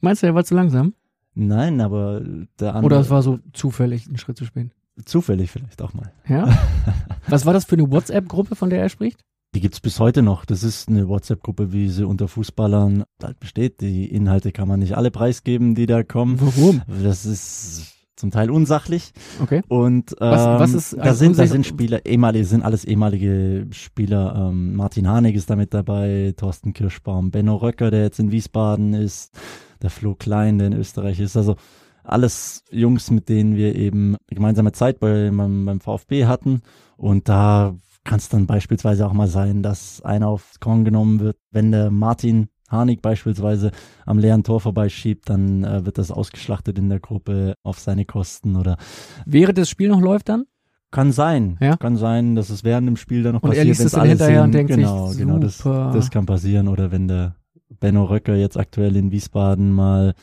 Meinst du, er war zu langsam? Nein, aber der andere. Oder es war so zufällig einen Schritt zu spät. Zufällig vielleicht auch mal. Ja. Was war das für eine WhatsApp-Gruppe, von der er spricht? Die gibt's bis heute noch. Das ist eine WhatsApp-Gruppe, wie sie unter Fußballern halt besteht. Die Inhalte kann man nicht alle preisgeben, die da kommen. Warum? Das ist zum Teil unsachlich. Okay. Und ähm, was, was ist da sind da sind Spieler, ehemalige, sind alles ehemalige Spieler. Ähm, Martin Hanig ist damit dabei, Thorsten Kirschbaum, Benno Röcker, der jetzt in Wiesbaden ist, der Flo Klein, der in Österreich ist. Also alles Jungs, mit denen wir eben gemeinsame Zeit bei, beim, beim VfB hatten. Und da kann es dann beispielsweise auch mal sein, dass einer aufs Korn genommen wird. Wenn der Martin Harnik beispielsweise am leeren Tor vorbeischiebt, dann äh, wird das ausgeschlachtet in der Gruppe auf seine Kosten oder. Während das Spiel noch läuft dann? Kann sein. Ja? Kann sein, dass es während dem Spiel dann noch und passiert. Er liest es dann hinterher und denkt genau, sich, genau, das, das kann passieren. Oder wenn der Benno Röcker jetzt aktuell in Wiesbaden mal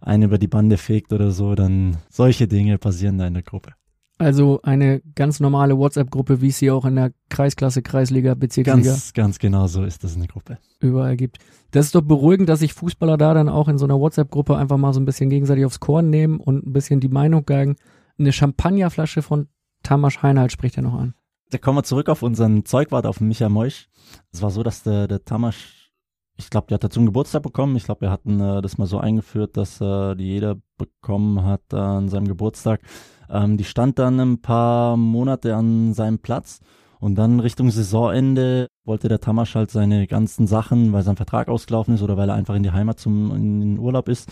einen über die Bande fegt oder so, dann solche Dinge passieren da in der Gruppe. Also eine ganz normale WhatsApp-Gruppe, wie es sie auch in der Kreisklasse, Kreisliga, Bezirksliga. Ganz, ganz genau so ist das eine Gruppe. Überall gibt. Das ist doch beruhigend, dass sich Fußballer da dann auch in so einer WhatsApp-Gruppe einfach mal so ein bisschen gegenseitig aufs Korn nehmen und ein bisschen die Meinung geigen. Eine Champagnerflasche von Tamas Heinald spricht er noch an. Da kommen wir zurück auf unseren Zeugwart, auf Micha Moisch. Es war so, dass der, der Tamas, ich glaube, der hat dazu einen Geburtstag bekommen. Ich glaube, wir hatten äh, das mal so eingeführt, dass äh, die jeder bekommen hat äh, an seinem Geburtstag. Ähm, die stand dann ein paar Monate an seinem Platz und dann Richtung Saisonende wollte der Tamasch halt seine ganzen Sachen, weil sein Vertrag ausgelaufen ist oder weil er einfach in die Heimat zum in den Urlaub ist,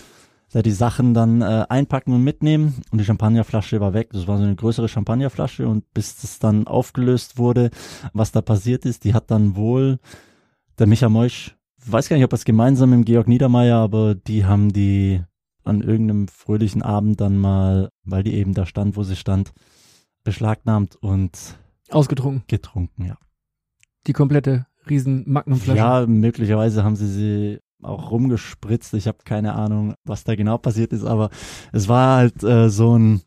da die Sachen dann äh, einpacken und mitnehmen und die Champagnerflasche war weg. Das war so eine größere Champagnerflasche und bis das dann aufgelöst wurde, was da passiert ist, die hat dann wohl der Micha Moisch, weiß gar nicht, ob es gemeinsam mit Georg Niedermeyer, aber die haben die an irgendeinem fröhlichen Abend dann mal, weil die eben da stand, wo sie stand, beschlagnahmt und Ausgetrunken. getrunken, ja. Die komplette riesen Magnumflasche. Ja, möglicherweise haben sie sie auch rumgespritzt. Ich habe keine Ahnung, was da genau passiert ist, aber es war halt äh, so ein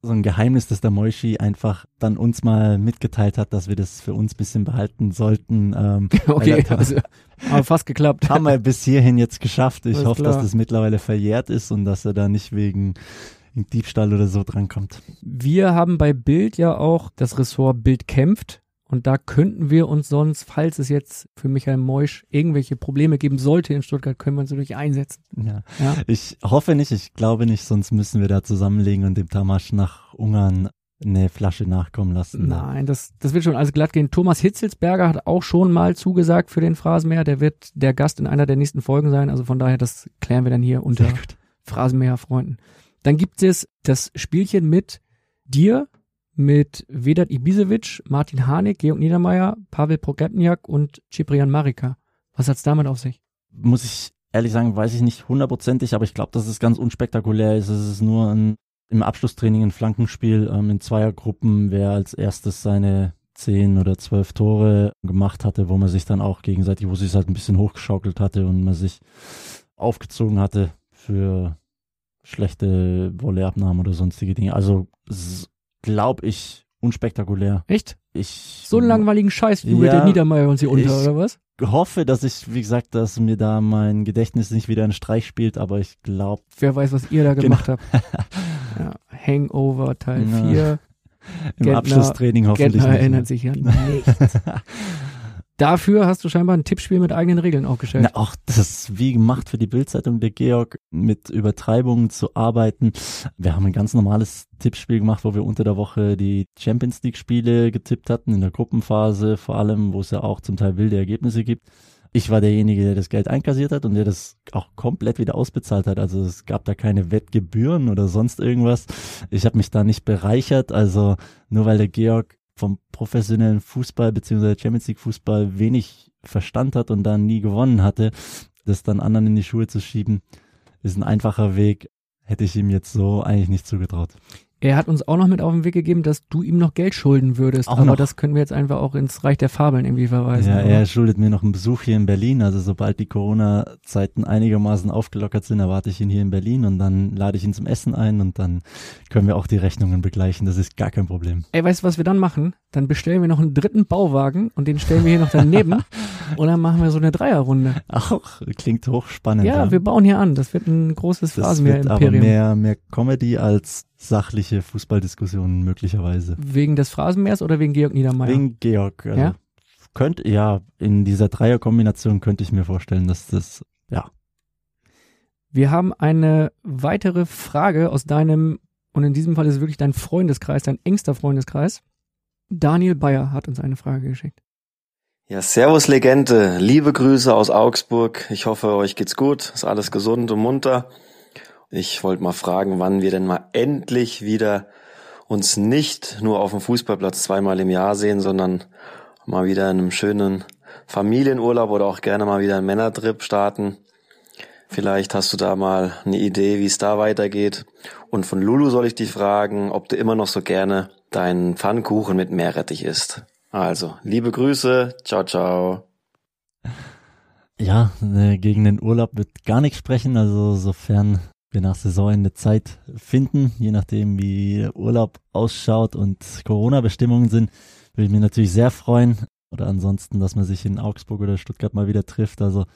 so ein Geheimnis, dass der Moishi einfach dann uns mal mitgeteilt hat, dass wir das für uns bisschen behalten sollten. Ähm, okay, also, aber fast geklappt. haben wir bis hierhin jetzt geschafft. Ich Alles hoffe, klar. dass das mittlerweile verjährt ist und dass er da nicht wegen Diebstahl oder so drankommt. Wir haben bei Bild ja auch das Ressort Bild kämpft. Und da könnten wir uns sonst, falls es jetzt für Michael Meusch irgendwelche Probleme geben sollte in Stuttgart, können wir uns natürlich einsetzen. Ja. Ja. Ich hoffe nicht, ich glaube nicht, sonst müssen wir da zusammenlegen und dem Tamasch nach Ungarn eine Flasche nachkommen lassen. Nein, das, das wird schon alles glatt gehen. Thomas Hitzelsberger hat auch schon mal zugesagt für den Phrasenmäher. Der wird der Gast in einer der nächsten Folgen sein. Also von daher, das klären wir dann hier unter. Phrasenmäher-Freunden. Dann gibt es das Spielchen mit dir, mit Vedat Ibisevic, Martin Harnik, Georg Niedermeyer, Pavel Prokopniak und Ciprian Marika. Was hat's damit auf sich? Muss ich ehrlich sagen, weiß ich nicht hundertprozentig, aber ich glaube, dass es ganz unspektakulär ist. Es ist nur ein, im Abschlusstraining ein Flankenspiel ähm, in Zweiergruppen, wer als erstes seine zehn oder zwölf Tore gemacht hatte, wo man sich dann auch gegenseitig, wo sich halt ein bisschen hochgeschaukelt hatte und man sich aufgezogen hatte für schlechte Volleyabnahmen oder sonstige Dinge. Also glaube ich unspektakulär. Echt? Ich So einen langweiligen Scheiß jubelt Ja, der Niedermeyer uns hier unter, oder was? hoffe, dass ich, wie gesagt, dass mir da mein Gedächtnis nicht wieder einen Streich spielt, aber ich glaube, Wer weiß, was ihr da Genau. gemacht habt. Ja, Hangover Teil Na, 4. im Gentner- Abschlusstraining hoffentlich Gentner nicht. erinnert sich an nichts. Dafür hast du scheinbar ein Tippspiel mit eigenen Regeln aufgestellt. Na, auch das wie gemacht für die Bildzeitung der Georg, mit Übertreibungen zu arbeiten. Wir haben ein ganz normales Tippspiel gemacht, wo wir unter der Woche die Champions League Spiele getippt hatten, in der Gruppenphase vor allem, wo es ja auch zum Teil wilde Ergebnisse gibt. Ich war derjenige, der das Geld einkassiert hat und der das auch komplett wieder ausbezahlt hat. Also es gab da keine Wettgebühren oder sonst irgendwas. Ich habe mich da nicht bereichert. Also nur weil der Georg vom professionellen Fußball beziehungsweise Champions League Fußball wenig Verstand hat und da nie gewonnen hatte, das dann anderen in die Schuhe zu schieben, ist ein einfacher Weg. Hätte ich ihm jetzt so eigentlich nicht zugetraut. Er hat uns auch noch mit auf den Weg gegeben, dass du ihm noch Geld schulden würdest. Auch aber noch. das können wir jetzt einfach auch ins Reich der Fabeln irgendwie verweisen. Ja, oder? er schuldet mir noch einen Besuch hier in Berlin. Also sobald die Corona-Zeiten einigermaßen aufgelockert sind, erwarte ich ihn hier in Berlin und dann lade ich ihn zum Essen ein und dann können wir auch die Rechnungen begleichen. Das ist gar kein Problem. Ey, weißt du, was wir dann machen? Dann bestellen wir noch einen dritten Bauwagen und den stellen wir hier noch daneben und dann machen wir so eine Dreierrunde. Auch klingt hochspannend. Ja, wir bauen hier an. Das wird ein großes Phrasenmäher-Imperium. mehr, mehr Comedy als sachliche Fußballdiskussionen möglicherweise. Wegen des Phrasenmähers oder wegen Georg Niedermeyer? Wegen Georg. Also Ja? Könnte, ja, in dieser Dreierkombination könnte ich mir vorstellen, dass das, ja, Wir haben eine weitere Frage aus deinem, und in diesem Fall ist es wirklich dein Freundeskreis, dein engster Freundeskreis. Daniel Bayer hat uns eine Frage geschickt. Ja, Servus Legende, liebe Grüße aus Augsburg. Ich hoffe, euch geht's gut, ist alles gesund und munter. Ich wollte mal fragen, wann wir denn mal endlich wieder uns nicht nur auf dem Fußballplatz zweimal im Jahr sehen, sondern mal wieder in einem schönen Familienurlaub oder auch gerne mal wieder einen Männertrip starten. Vielleicht hast du da mal eine Idee, wie es da weitergeht. Und von Lulu soll ich dich fragen, ob du immer noch so gerne deinen Pfannkuchen mit Meerrettich isst. Also, liebe Grüße, ciao, ciao. ja, äh, gegen den Urlaub wird gar nichts sprechen, also sofern wir nach Saisonende Zeit finden, je nachdem wie Urlaub ausschaut und Corona-Bestimmungen sind, würde ich mich natürlich sehr freuen. Oder ansonsten, dass man sich in Augsburg oder Stuttgart mal wieder trifft. Also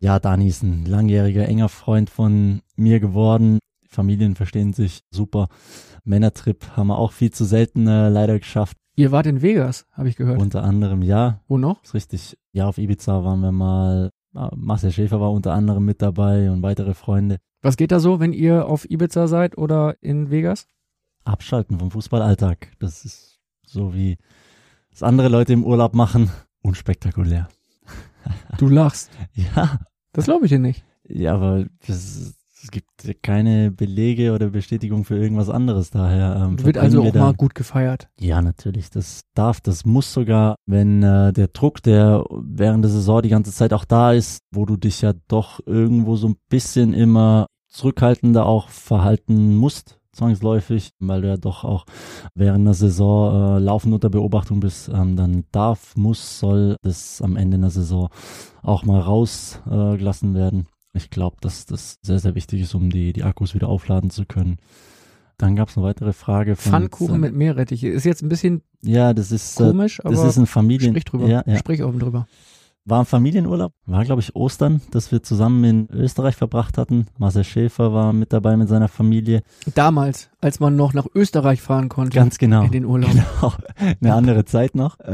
ja, Dani ist ein langjähriger, enger Freund von mir geworden. Familien verstehen sich super. Männertrip haben wir auch viel zu selten äh, leider geschafft. Ihr wart in Vegas, habe ich gehört. Unter anderem, ja, Wo noch? ist richtig. Ja, auf Ibiza waren wir mal. äh, Marcel Schäfer war unter anderem mit dabei und weitere Freunde. Was geht da so, wenn ihr auf Ibiza seid oder in Vegas? Abschalten vom Fußballalltag. Das ist so wie es andere Leute im Urlaub machen. Unspektakulär. Du lachst. Ja, Das glaube ich dir nicht. ja, aber das, Es gibt keine Belege oder Bestätigung für irgendwas anderes. Daher ähm, Wird also auch mal gut gefeiert. Ja, natürlich. Das darf, das muss sogar, wenn äh, der Druck, der während der Saison die ganze Zeit auch da ist, wo du dich ja doch irgendwo so ein bisschen immer zurückhaltender auch verhalten musst, zwangsläufig, weil du ja doch auch während der Saison äh, laufend unter Beobachtung bist, ähm, dann darf, muss, soll das am Ende der Saison auch mal rausgelassen äh, werden. Ich glaube, dass das sehr, sehr wichtig ist, um die, die Akkus wieder aufladen zu können. Dann gab es eine weitere Frage von Pfannkuchen mit Meerrettich. Ist jetzt ein bisschen ja, das ist komisch, äh, das aber ist ein Familien sprich drüber. Ja, ja. Sprich oben drüber. War ein Familienurlaub, war glaube ich Ostern, dass wir zusammen in Österreich verbracht hatten. Marcel Schäfer war mit dabei mit seiner Familie. Damals, als man noch nach Österreich fahren konnte. Ganz genau. In den Urlaub. Genau, eine andere Zeit noch.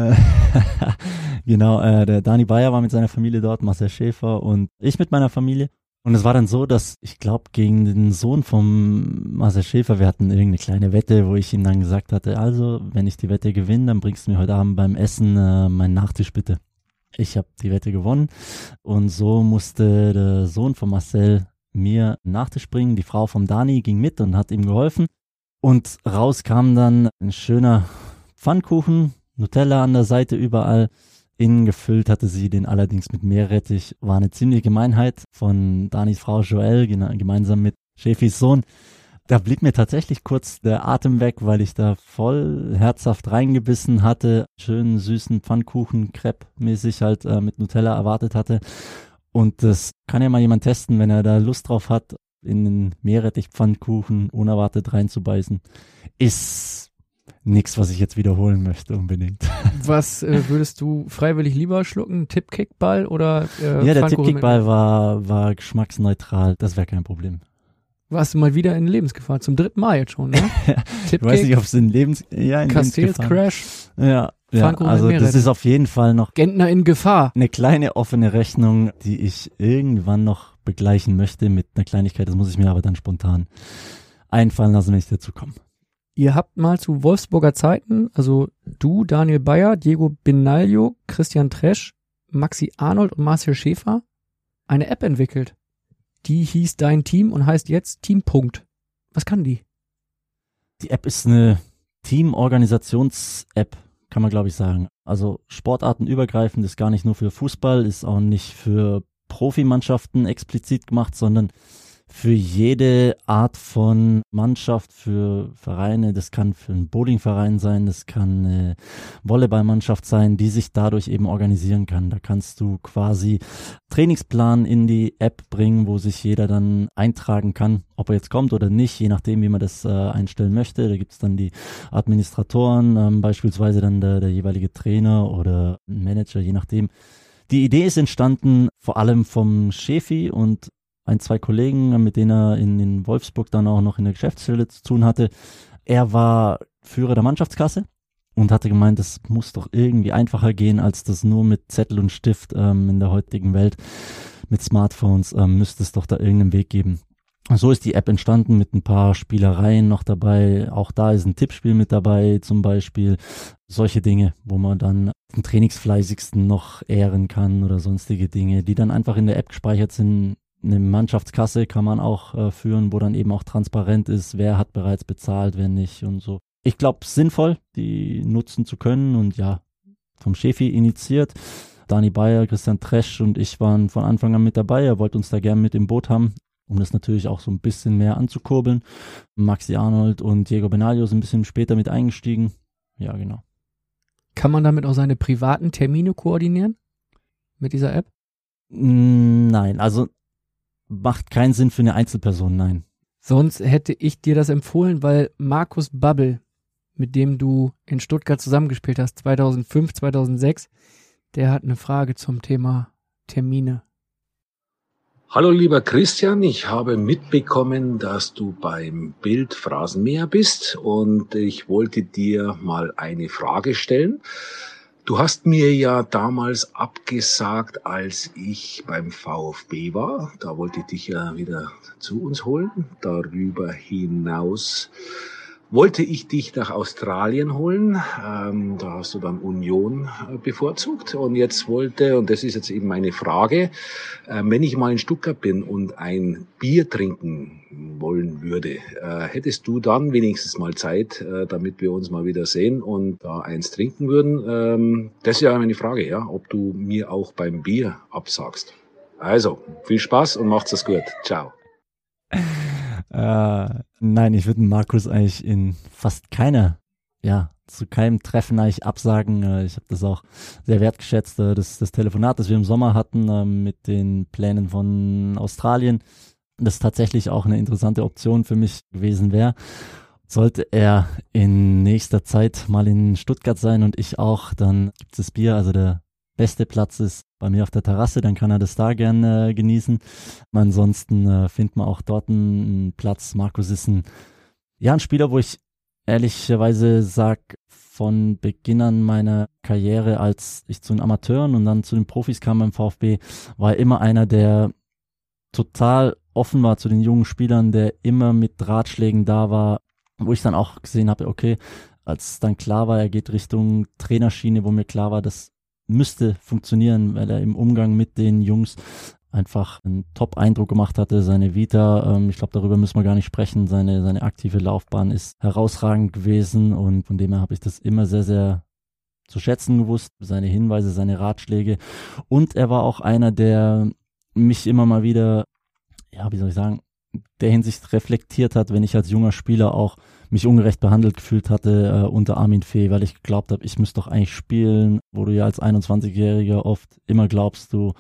Genau, äh, der Dani Bayer war mit seiner Familie dort, Marcel Schäfer und ich mit meiner Familie. Und es war dann so, dass ich glaube, gegen den Sohn vom Marcel Schäfer, wir hatten irgendeine kleine Wette, wo ich ihm dann gesagt hatte, also, wenn ich die Wette gewinne, dann bringst du mir heute Abend beim Essen äh, meinen Nachtisch bitte. Ich habe die Wette gewonnen und so musste der Sohn von Marcel mir bringen. Die Frau vom Dani ging mit und hat ihm geholfen. Und raus kam dann ein schöner Pfannkuchen, Nutella an der Seite überall. Innen gefüllt hatte sie den allerdings mit Meerrettich. War eine ziemliche Gemeinheit von Danis Frau Joelle, gemeinsam mit Schäfis Sohn. Da blieb mir tatsächlich kurz der Atem weg, weil ich da voll herzhaft reingebissen hatte. Schönen süßen Pfannkuchen, Crepe-mäßig halt äh, mit Nutella erwartet hatte. Und das kann ja mal jemand testen, wenn er da Lust drauf hat, in den Meerrettich-Pfannkuchen unerwartet reinzubeißen. Ist nichts, was ich jetzt wiederholen möchte unbedingt. Was äh, würdest du freiwillig lieber schlucken? Tippkickball oder äh, ja, der Tippkickball war, war geschmacksneutral. Das wäre kein Problem. Warst du mal wieder in Lebensgefahr? Zum dritten Mal jetzt schon, ne? Ich weiß nicht, ob es in Lebens... Ja, in Castells Crash. Ja, ja also das ist auf jeden Fall noch Gentner in Gefahr. eine kleine offene Rechnung, die ich irgendwann noch begleichen möchte mit einer Kleinigkeit. Das muss ich mir aber dann spontan einfallen lassen, wenn ich dazu komme. Ihr habt mal zu Wolfsburger Zeiten, also du, Daniel Bayer, Diego Benaglio, Christian Tresch, Maxi Arnold und Marcel Schäfer eine App entwickelt. Die hieß Dein Team und heißt jetzt Team Punkt. Was kann die? Die App ist eine Teamorganisations-App, kann man glaube ich sagen. Also sportartenübergreifend ist gar nicht nur für Fußball, ist auch nicht für Profimannschaften explizit gemacht, sondern für jede Art von Mannschaft, für Vereine, das kann für einen Bowlingverein sein, das kann eine Volleyballmannschaft sein, die sich dadurch eben organisieren kann. Da kannst du quasi Trainingsplan in die App bringen, wo sich jeder dann eintragen kann, ob er jetzt kommt oder nicht, je nachdem, wie man das äh, einstellen möchte. Da gibt's dann die Administratoren, ähm, beispielsweise dann der, der jeweilige Trainer oder Manager, je nachdem. Die Idee ist entstanden vor allem vom Chefi und ein, zwei Kollegen, mit denen er in, in Wolfsburg dann auch noch in der Geschäftsstelle zu tun hatte. Er war Führer der Mannschaftskasse und hatte gemeint, es muss doch irgendwie einfacher gehen, als das nur mit Zettel und Stift ähm, in der heutigen Welt mit Smartphones ähm, müsste es doch da irgendeinen Weg geben. So ist die App entstanden mit ein paar Spielereien noch dabei. Auch da ist ein Tippspiel mit dabei, zum Beispiel solche Dinge, wo man dann den Trainingsfleißigsten noch ehren kann oder sonstige Dinge, die dann einfach in der App gespeichert sind. Eine Mannschaftskasse kann man auch äh, führen, wo dann eben auch transparent ist, wer hat bereits bezahlt, wer nicht und so. Ich glaube, sinnvoll, die nutzen zu können und ja, vom Chefi initiiert. Dani Bayer, Christian Tresch und ich waren von Anfang an mit dabei. Er wollte uns da gern mit im Boot haben, um das natürlich auch so ein bisschen mehr anzukurbeln. Maxi Arnold und Diego Benaglio sind ein bisschen später mit eingestiegen. Ja, genau. Kann man damit auch seine privaten Termine koordinieren? Mit dieser App? Nein, also macht keinen Sinn für eine Einzelperson, nein. Sonst hätte ich dir das empfohlen, weil Markus Babbel, mit dem du in Stuttgart zusammengespielt hast, 2005, 2006, der hat eine Frage zum Thema Termine. Hallo lieber Christian, ich habe mitbekommen, dass du beim Bild Phrasenmäher bist und ich wollte dir mal eine Frage stellen. Du hast mir ja damals abgesagt, als ich beim VfB war. Da wollte ich dich ja wieder zu uns holen. Darüber hinaus wollte ich dich nach Australien holen. Ähm, da hast du dann Union äh, bevorzugt. Und jetzt wollte, und das ist jetzt eben meine Frage, äh, wenn ich mal in Stuttgart bin und ein Bier trinken wollen würde, äh, hättest du dann wenigstens mal Zeit, äh, damit wir uns mal wieder sehen und da eins trinken würden? Ähm, das ist ja meine Frage, ja, ob du mir auch beim Bier absagst. Also, viel Spaß und macht's es gut. Ciao. Äh, nein, ich würde Markus eigentlich in fast keiner, ja, zu keinem Treffen eigentlich absagen. Äh, ich habe das auch sehr wertgeschätzt, äh, das, das Telefonat, das wir im Sommer hatten äh, mit den Plänen von Australien. Das tatsächlich auch eine interessante Option für mich gewesen wäre. Sollte er in nächster Zeit mal in Stuttgart sein und ich auch, dann gibt es Bier. Also der beste Platz ist bei mir auf der Terrasse, dann kann er das da gerne äh, genießen. Ansonsten äh, findet man auch dort einen Platz. Markus ist ein, ja, ein Spieler, wo ich ehrlicherweise sag, von Beginn an meiner Karriere, als ich zu den Amateuren und dann zu den Profis kam beim VfB, war er immer einer, der total offen war zu den jungen Spielern, der immer mit Ratschlägen da war, wo ich dann auch gesehen habe, okay, als dann klar war, er geht Richtung Trainerschiene, wo mir klar war, das müsste funktionieren, weil er im Umgang mit den Jungs einfach einen Top-Eindruck gemacht hatte. Seine Vita, ähm, ich glaube, darüber müssen wir gar nicht sprechen. Seine, seine aktive Laufbahn ist herausragend gewesen und von dem her habe ich das immer sehr, sehr zu schätzen gewusst. Seine Hinweise, seine Ratschläge. Und er war auch einer, der mich immer mal wieder, ja, wie soll ich sagen, der Hinsicht reflektiert hat, wenn ich als junger Spieler auch mich ungerecht behandelt gefühlt hatte äh, unter Armin Fee, weil ich geglaubt habe, ich müsste doch eigentlich spielen, wo du ja als 21-Jähriger oft immer glaubst, du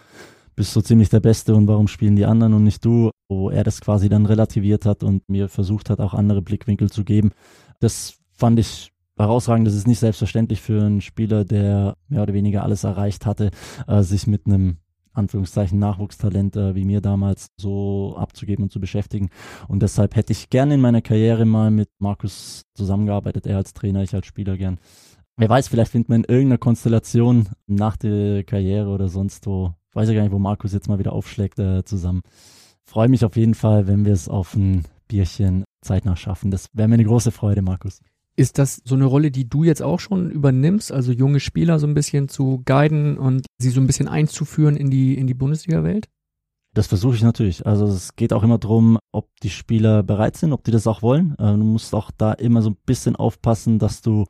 bist so ziemlich der Beste und warum spielen die anderen und nicht du, wo er das quasi dann relativiert hat und mir versucht hat, auch andere Blickwinkel zu geben. Das fand ich herausragend. Das ist nicht selbstverständlich für einen Spieler, der mehr oder weniger alles erreicht hatte, äh, sich mit einem Anführungszeichen Nachwuchstalent äh, wie mir damals so abzugeben und zu beschäftigen. Und deshalb hätte ich gerne in meiner Karriere mal mit Markus zusammengearbeitet, er als Trainer, ich als Spieler gern. Wer weiß, vielleicht findet man in irgendeiner Konstellation nach der Karriere oder sonst wo, weiß ich gar nicht, wo Markus jetzt mal wieder aufschlägt, äh, zusammen. Freue mich auf jeden Fall, wenn wir es auf ein Bierchen zeitnah schaffen. Das wäre mir eine große Freude, Markus. Ist das so eine Rolle, die du jetzt auch schon übernimmst, also junge Spieler so ein bisschen zu guiden und sie so ein bisschen einzuführen in die, in die Bundesliga-Welt? Das versuche ich natürlich. Also es geht auch immer darum, ob die Spieler bereit sind, ob die das auch wollen. Äh, du musst auch da immer so ein bisschen aufpassen, dass du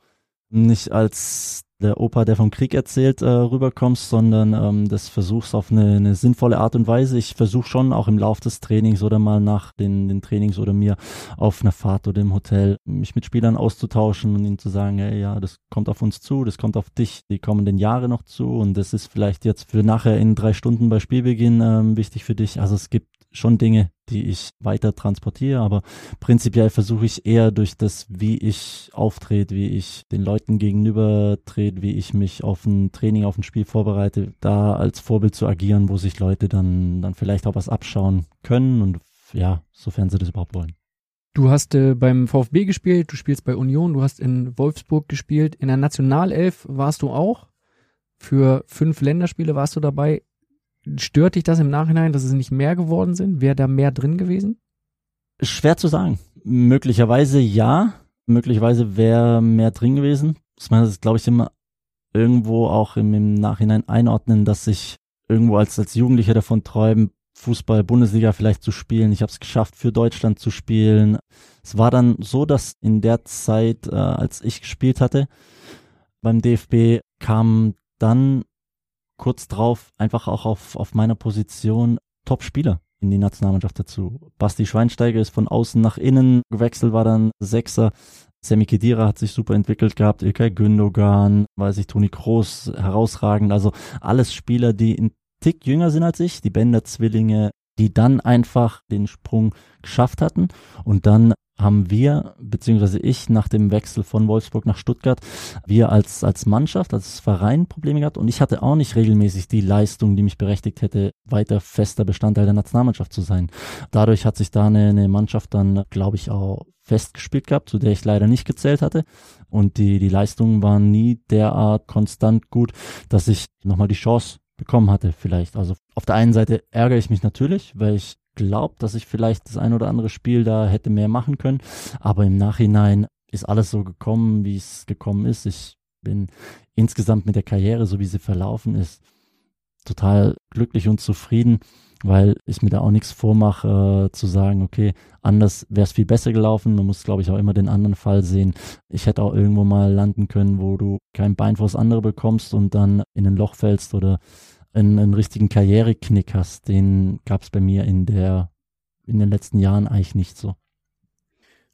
nicht als der Opa, der vom Krieg erzählt, äh, rüberkommst, sondern ähm, das versuchst auf eine, eine sinnvolle Art und Weise. Ich versuche schon auch im Lauf des Trainings oder mal nach den, den Trainings oder mir auf einer Fahrt oder im Hotel mich mit Spielern auszutauschen und ihnen zu sagen, hey, ja, das kommt auf uns zu, das kommt auf dich die kommenden Jahre noch zu und das ist vielleicht jetzt für nachher in drei Stunden bei Spielbeginn ähm, wichtig für dich. Also es gibt schon Dinge, die ich weiter transportiere, aber prinzipiell versuche ich eher durch das, wie ich auftrete, wie ich den Leuten gegenüber trete, wie ich mich auf ein Training, auf ein Spiel vorbereite, da als Vorbild zu agieren, wo sich Leute dann, dann vielleicht auch was abschauen können und ja, sofern sie das überhaupt wollen. Du hast äh, beim VfB gespielt, du spielst bei Union, du hast in Wolfsburg gespielt, in der Nationalelf warst du auch. Für fünf Länderspiele warst du dabei. Stört dich das im Nachhinein, dass es nicht mehr geworden sind? Wäre da mehr drin gewesen? Schwer zu sagen. Möglicherweise ja. Möglicherweise wäre mehr drin gewesen. Das ist, glaube ich, immer irgendwo auch im, im Nachhinein einordnen, dass ich irgendwo als, als Jugendlicher davon träume, Fußball, Bundesliga vielleicht zu spielen. Ich habe es geschafft, für Deutschland zu spielen. Es war dann so, dass in der Zeit, äh, als ich gespielt hatte beim DFB, kam dann kurz drauf einfach auch auf, auf meiner Position Top-Spieler in die Nationalmannschaft dazu. Basti Schweinsteiger ist von außen nach innen gewechselt, war dann Sechser. Sammy Kedira hat sich super entwickelt gehabt, Ilkay Gündogan, weiß ich, Toni Kroos, herausragend. Also alles Spieler, die ein Tick jünger sind als ich, die Bender-Zwillinge, die dann einfach den Sprung geschafft hatten und dann haben wir, beziehungsweise ich, nach dem Wechsel von Wolfsburg nach Stuttgart, wir als, als Mannschaft, als Verein Probleme gehabt und ich hatte auch nicht regelmäßig die Leistung, die mich berechtigt hätte, weiter fester Bestandteil der Nationalmannschaft zu sein. Dadurch hat sich da eine, eine Mannschaft dann, glaube ich, auch festgespielt gehabt, zu der ich leider nicht gezählt hatte. Und die, die Leistungen waren nie derart konstant gut, dass ich nochmal die Chance bekommen hatte, vielleicht. Also auf der einen Seite ärgere ich mich natürlich, weil ich glaubt, dass ich vielleicht das ein oder andere Spiel da hätte mehr machen können. Aber im Nachhinein ist alles so gekommen, wie es gekommen ist. Ich bin insgesamt mit der Karriere, so wie sie verlaufen ist, total glücklich und zufrieden, weil ich mir da auch nichts vormache, äh, zu sagen, okay, anders wäre es viel besser gelaufen. Man muss, glaube ich, auch immer den anderen Fall sehen. Ich hätte auch irgendwo mal landen können, wo du kein Bein vors andere bekommst und dann in ein Loch fällst oder einen, einen richtigen Karriereknick hast. Den gab es bei mir in der in den letzten Jahren eigentlich nicht so.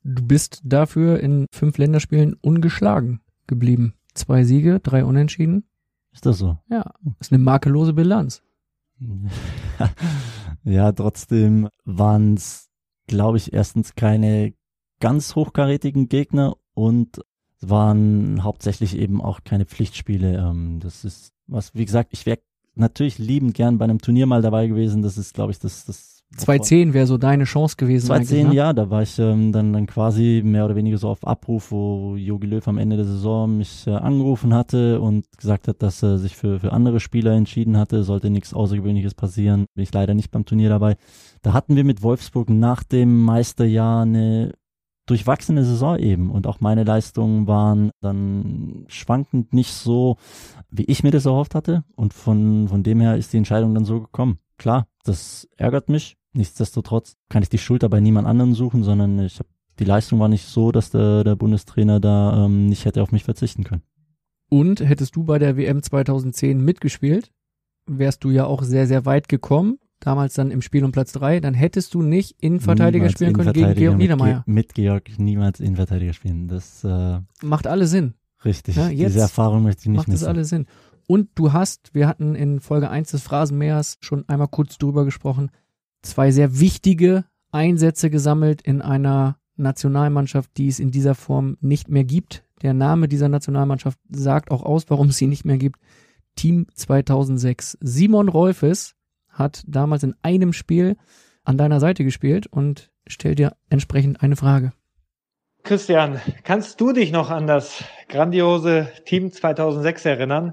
Du bist dafür in fünf Länderspielen ungeschlagen geblieben. Zwei Siege, drei Unentschieden. Ist das so? Ja, ist eine makellose Bilanz. ja, trotzdem waren es, glaube ich, erstens keine ganz hochkarätigen Gegner und waren hauptsächlich eben auch keine Pflichtspiele. Ähm, das ist was, wie gesagt, ich wäre natürlich liebend gern bei einem Turnier mal dabei gewesen. Das ist, glaube ich, das, das 210 wäre so deine Chance gewesen. 210, ne? ja, da war ich ähm, dann, dann quasi mehr oder weniger so auf Abruf, wo Jogi Löw am Ende der Saison mich äh, angerufen hatte und gesagt hat, dass er sich für, für andere Spieler entschieden hatte, sollte nichts Außergewöhnliches passieren. Bin ich leider nicht beim Turnier dabei. Da hatten wir mit Wolfsburg nach dem Meisterjahr eine durchwachsene Saison eben und auch meine Leistungen waren dann schwankend nicht so, wie ich mir das erhofft hatte und von, von dem her ist die Entscheidung dann so gekommen. Klar, das ärgert mich, Nichtsdestotrotz kann ich die Schuld bei niemand anderen suchen, sondern ich habe die Leistung war nicht so, dass der, der Bundestrainer da ähm, nicht hätte auf mich verzichten können. Und hättest du bei der WM 2010 mitgespielt, wärst du ja auch sehr, sehr weit gekommen. Damals dann im Spiel um Platz drei, dann hättest du nicht Innenverteidiger niemals spielen können gegen Georg Niedermeyer. Mit, Georg niemals Innenverteidiger spielen. Das äh, macht alle Sinn. Richtig. Ja, Diese Erfahrung möchte ich nicht macht missen. Macht das alle Sinn. Und du hast, wir hatten in Folge 1 des Phrasenmeers schon einmal kurz drüber gesprochen, zwei sehr wichtige Einsätze gesammelt in einer Nationalmannschaft, die es in dieser Form nicht mehr gibt. Der Name dieser Nationalmannschaft sagt auch aus, warum es sie nicht mehr gibt. Team 2006. Simon Rolfes hat damals in einem Spiel an deiner Seite gespielt und stellt dir entsprechend eine Frage. Christian, kannst du dich noch an das grandiose Team 2006 erinnern?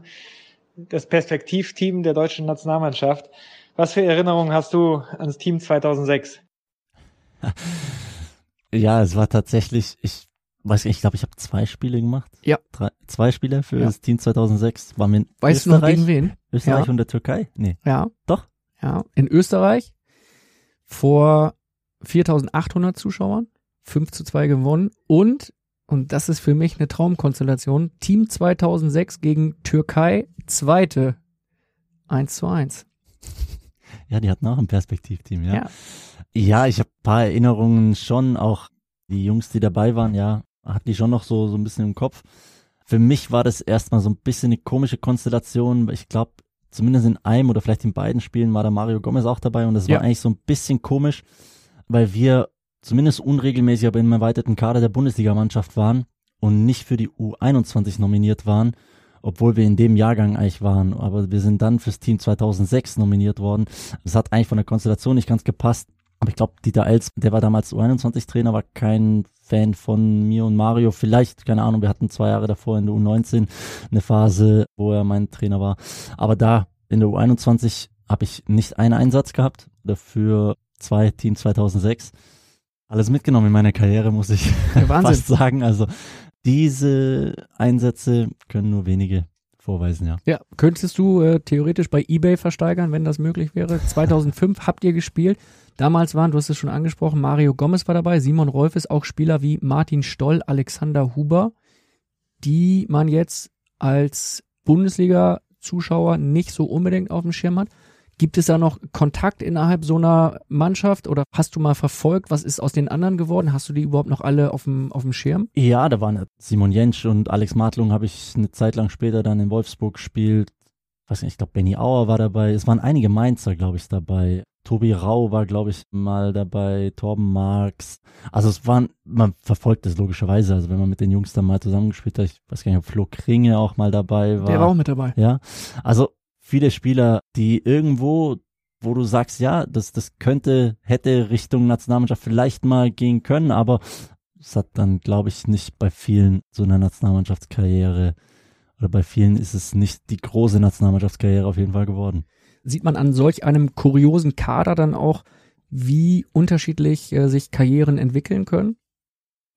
Das Perspektivteam der deutschen Nationalmannschaft. Was für Erinnerungen hast du ans Team 2006? Ja, es war tatsächlich, ich weiß nicht, ich glaube, ich habe zwei Spiele gemacht. Ja. Drei, zwei Spiele für ja. das Team 2006. War mir weißt Österreich, du noch gegen wen? Österreich ja. und der Türkei? Nee. Ja. Doch? Ja. In Österreich vor 4800 Zuschauern, 5 zu 2 gewonnen und, und das ist für mich eine Traumkonstellation, Team 2006 gegen Türkei, zweite 1 zu 1. Ja, die hatten auch ein Perspektivteam, ja. Ja, ja ich habe paar Erinnerungen schon, auch die Jungs, die dabei waren, ja, hatten die schon noch so, so ein bisschen im Kopf. Für mich war das erstmal so ein bisschen eine komische Konstellation. Ich glaube, zumindest in einem oder vielleicht in beiden Spielen war da Mario Gomez auch dabei und das ja. war eigentlich so ein bisschen komisch, weil wir zumindest unregelmäßig, aber im erweiterten Kader der Bundesligamannschaft waren und nicht für die U21 nominiert waren obwohl wir in dem Jahrgang eigentlich waren. Aber wir sind dann fürs Team 2006 nominiert worden. Das hat eigentlich von der Konstellation nicht ganz gepasst. Aber ich glaube, Dieter Els, der war damals U21-Trainer, war kein Fan von mir und Mario. Vielleicht, keine Ahnung, wir hatten zwei Jahre davor in der U19 eine Phase, wo er mein Trainer war. Aber da in der U21 habe ich nicht einen Einsatz gehabt, dafür zwei Team 2006. Alles mitgenommen in meiner Karriere, muss ich fast sagen. Also diese Einsätze können nur wenige vorweisen, ja. Ja, könntest du äh, theoretisch bei eBay versteigern, wenn das möglich wäre? 2005 habt ihr gespielt. Damals waren, du hast es schon angesprochen, Mario Gomez war dabei, Simon Rolf ist auch Spieler wie Martin Stoll, Alexander Huber, die man jetzt als Bundesliga-Zuschauer nicht so unbedingt auf dem Schirm hat. Gibt es da noch Kontakt innerhalb so einer Mannschaft oder hast du mal verfolgt, was ist aus den anderen geworden? Hast du die überhaupt noch alle auf dem, auf dem Schirm? Ja, da waren Simon Jentsch und Alex Martlung habe ich eine Zeit lang später dann in Wolfsburg gespielt. weiß nicht, ich glaube Benny Auer war dabei. Es waren einige Mainzer, glaube ich, dabei. Tobi Rau war, glaube ich, mal dabei, Torben Marx. Also es waren, man verfolgt das logischerweise. Also wenn man mit den Jungs dann mal zusammengespielt hat, ich weiß gar nicht, ob Flo Kringe auch mal dabei war. Der war auch mit dabei. Ja. Also viele Spieler, die irgendwo, wo du sagst, ja, das, das könnte, hätte Richtung Nationalmannschaft vielleicht mal gehen können, aber es hat dann, glaube ich, nicht bei vielen so einer Nationalmannschaftskarriere oder bei vielen ist es nicht die große Nationalmannschaftskarriere auf jeden Fall geworden. Sieht man an solch einem kuriosen Kader dann auch, wie unterschiedlich äh, sich Karrieren entwickeln können?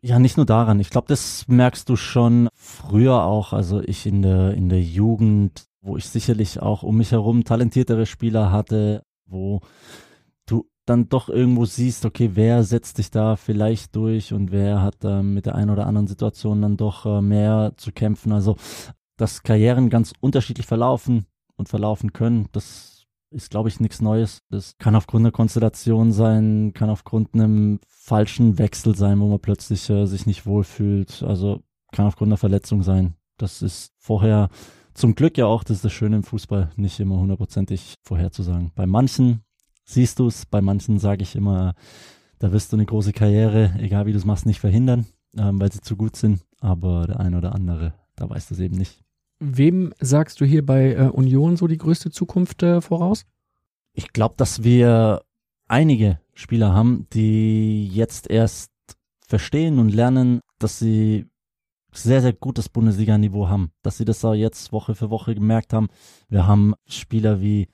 Ja, nicht nur daran. Ich glaube, das merkst du schon früher auch. Also ich in der, in der Jugend, wo ich sicherlich auch um mich herum talentiertere Spieler hatte, wo du dann doch irgendwo siehst, okay, wer setzt sich da vielleicht durch und wer hat äh, mit der einen oder anderen Situation dann doch äh, mehr zu kämpfen. Also, dass Karrieren ganz unterschiedlich verlaufen und verlaufen können, das ist, glaube ich, nichts Neues. Das kann aufgrund einer Konstellation sein, kann aufgrund einem falschen Wechsel sein, wo man plötzlich äh, sich nicht wohlfühlt. Also kann aufgrund einer Verletzung sein. Das ist vorher zum Glück ja auch, das ist das Schöne im Fußball, nicht immer hundertprozentig vorherzusagen. Bei manchen siehst du es, bei manchen sage ich immer, da wirst du eine große Karriere, egal wie du es machst, nicht verhindern, ähm, weil sie zu gut sind. Aber der eine oder andere, da weißt du es eben nicht. Wem sagst du hier bei äh, Union so die größte Zukunft äh, voraus? Ich glaube, dass wir einige Spieler haben, die jetzt erst verstehen und lernen, dass sie sehr, sehr gutes Bundesliga-Niveau haben. Dass sie das auch jetzt Woche für Woche gemerkt haben. Wir haben Spieler wie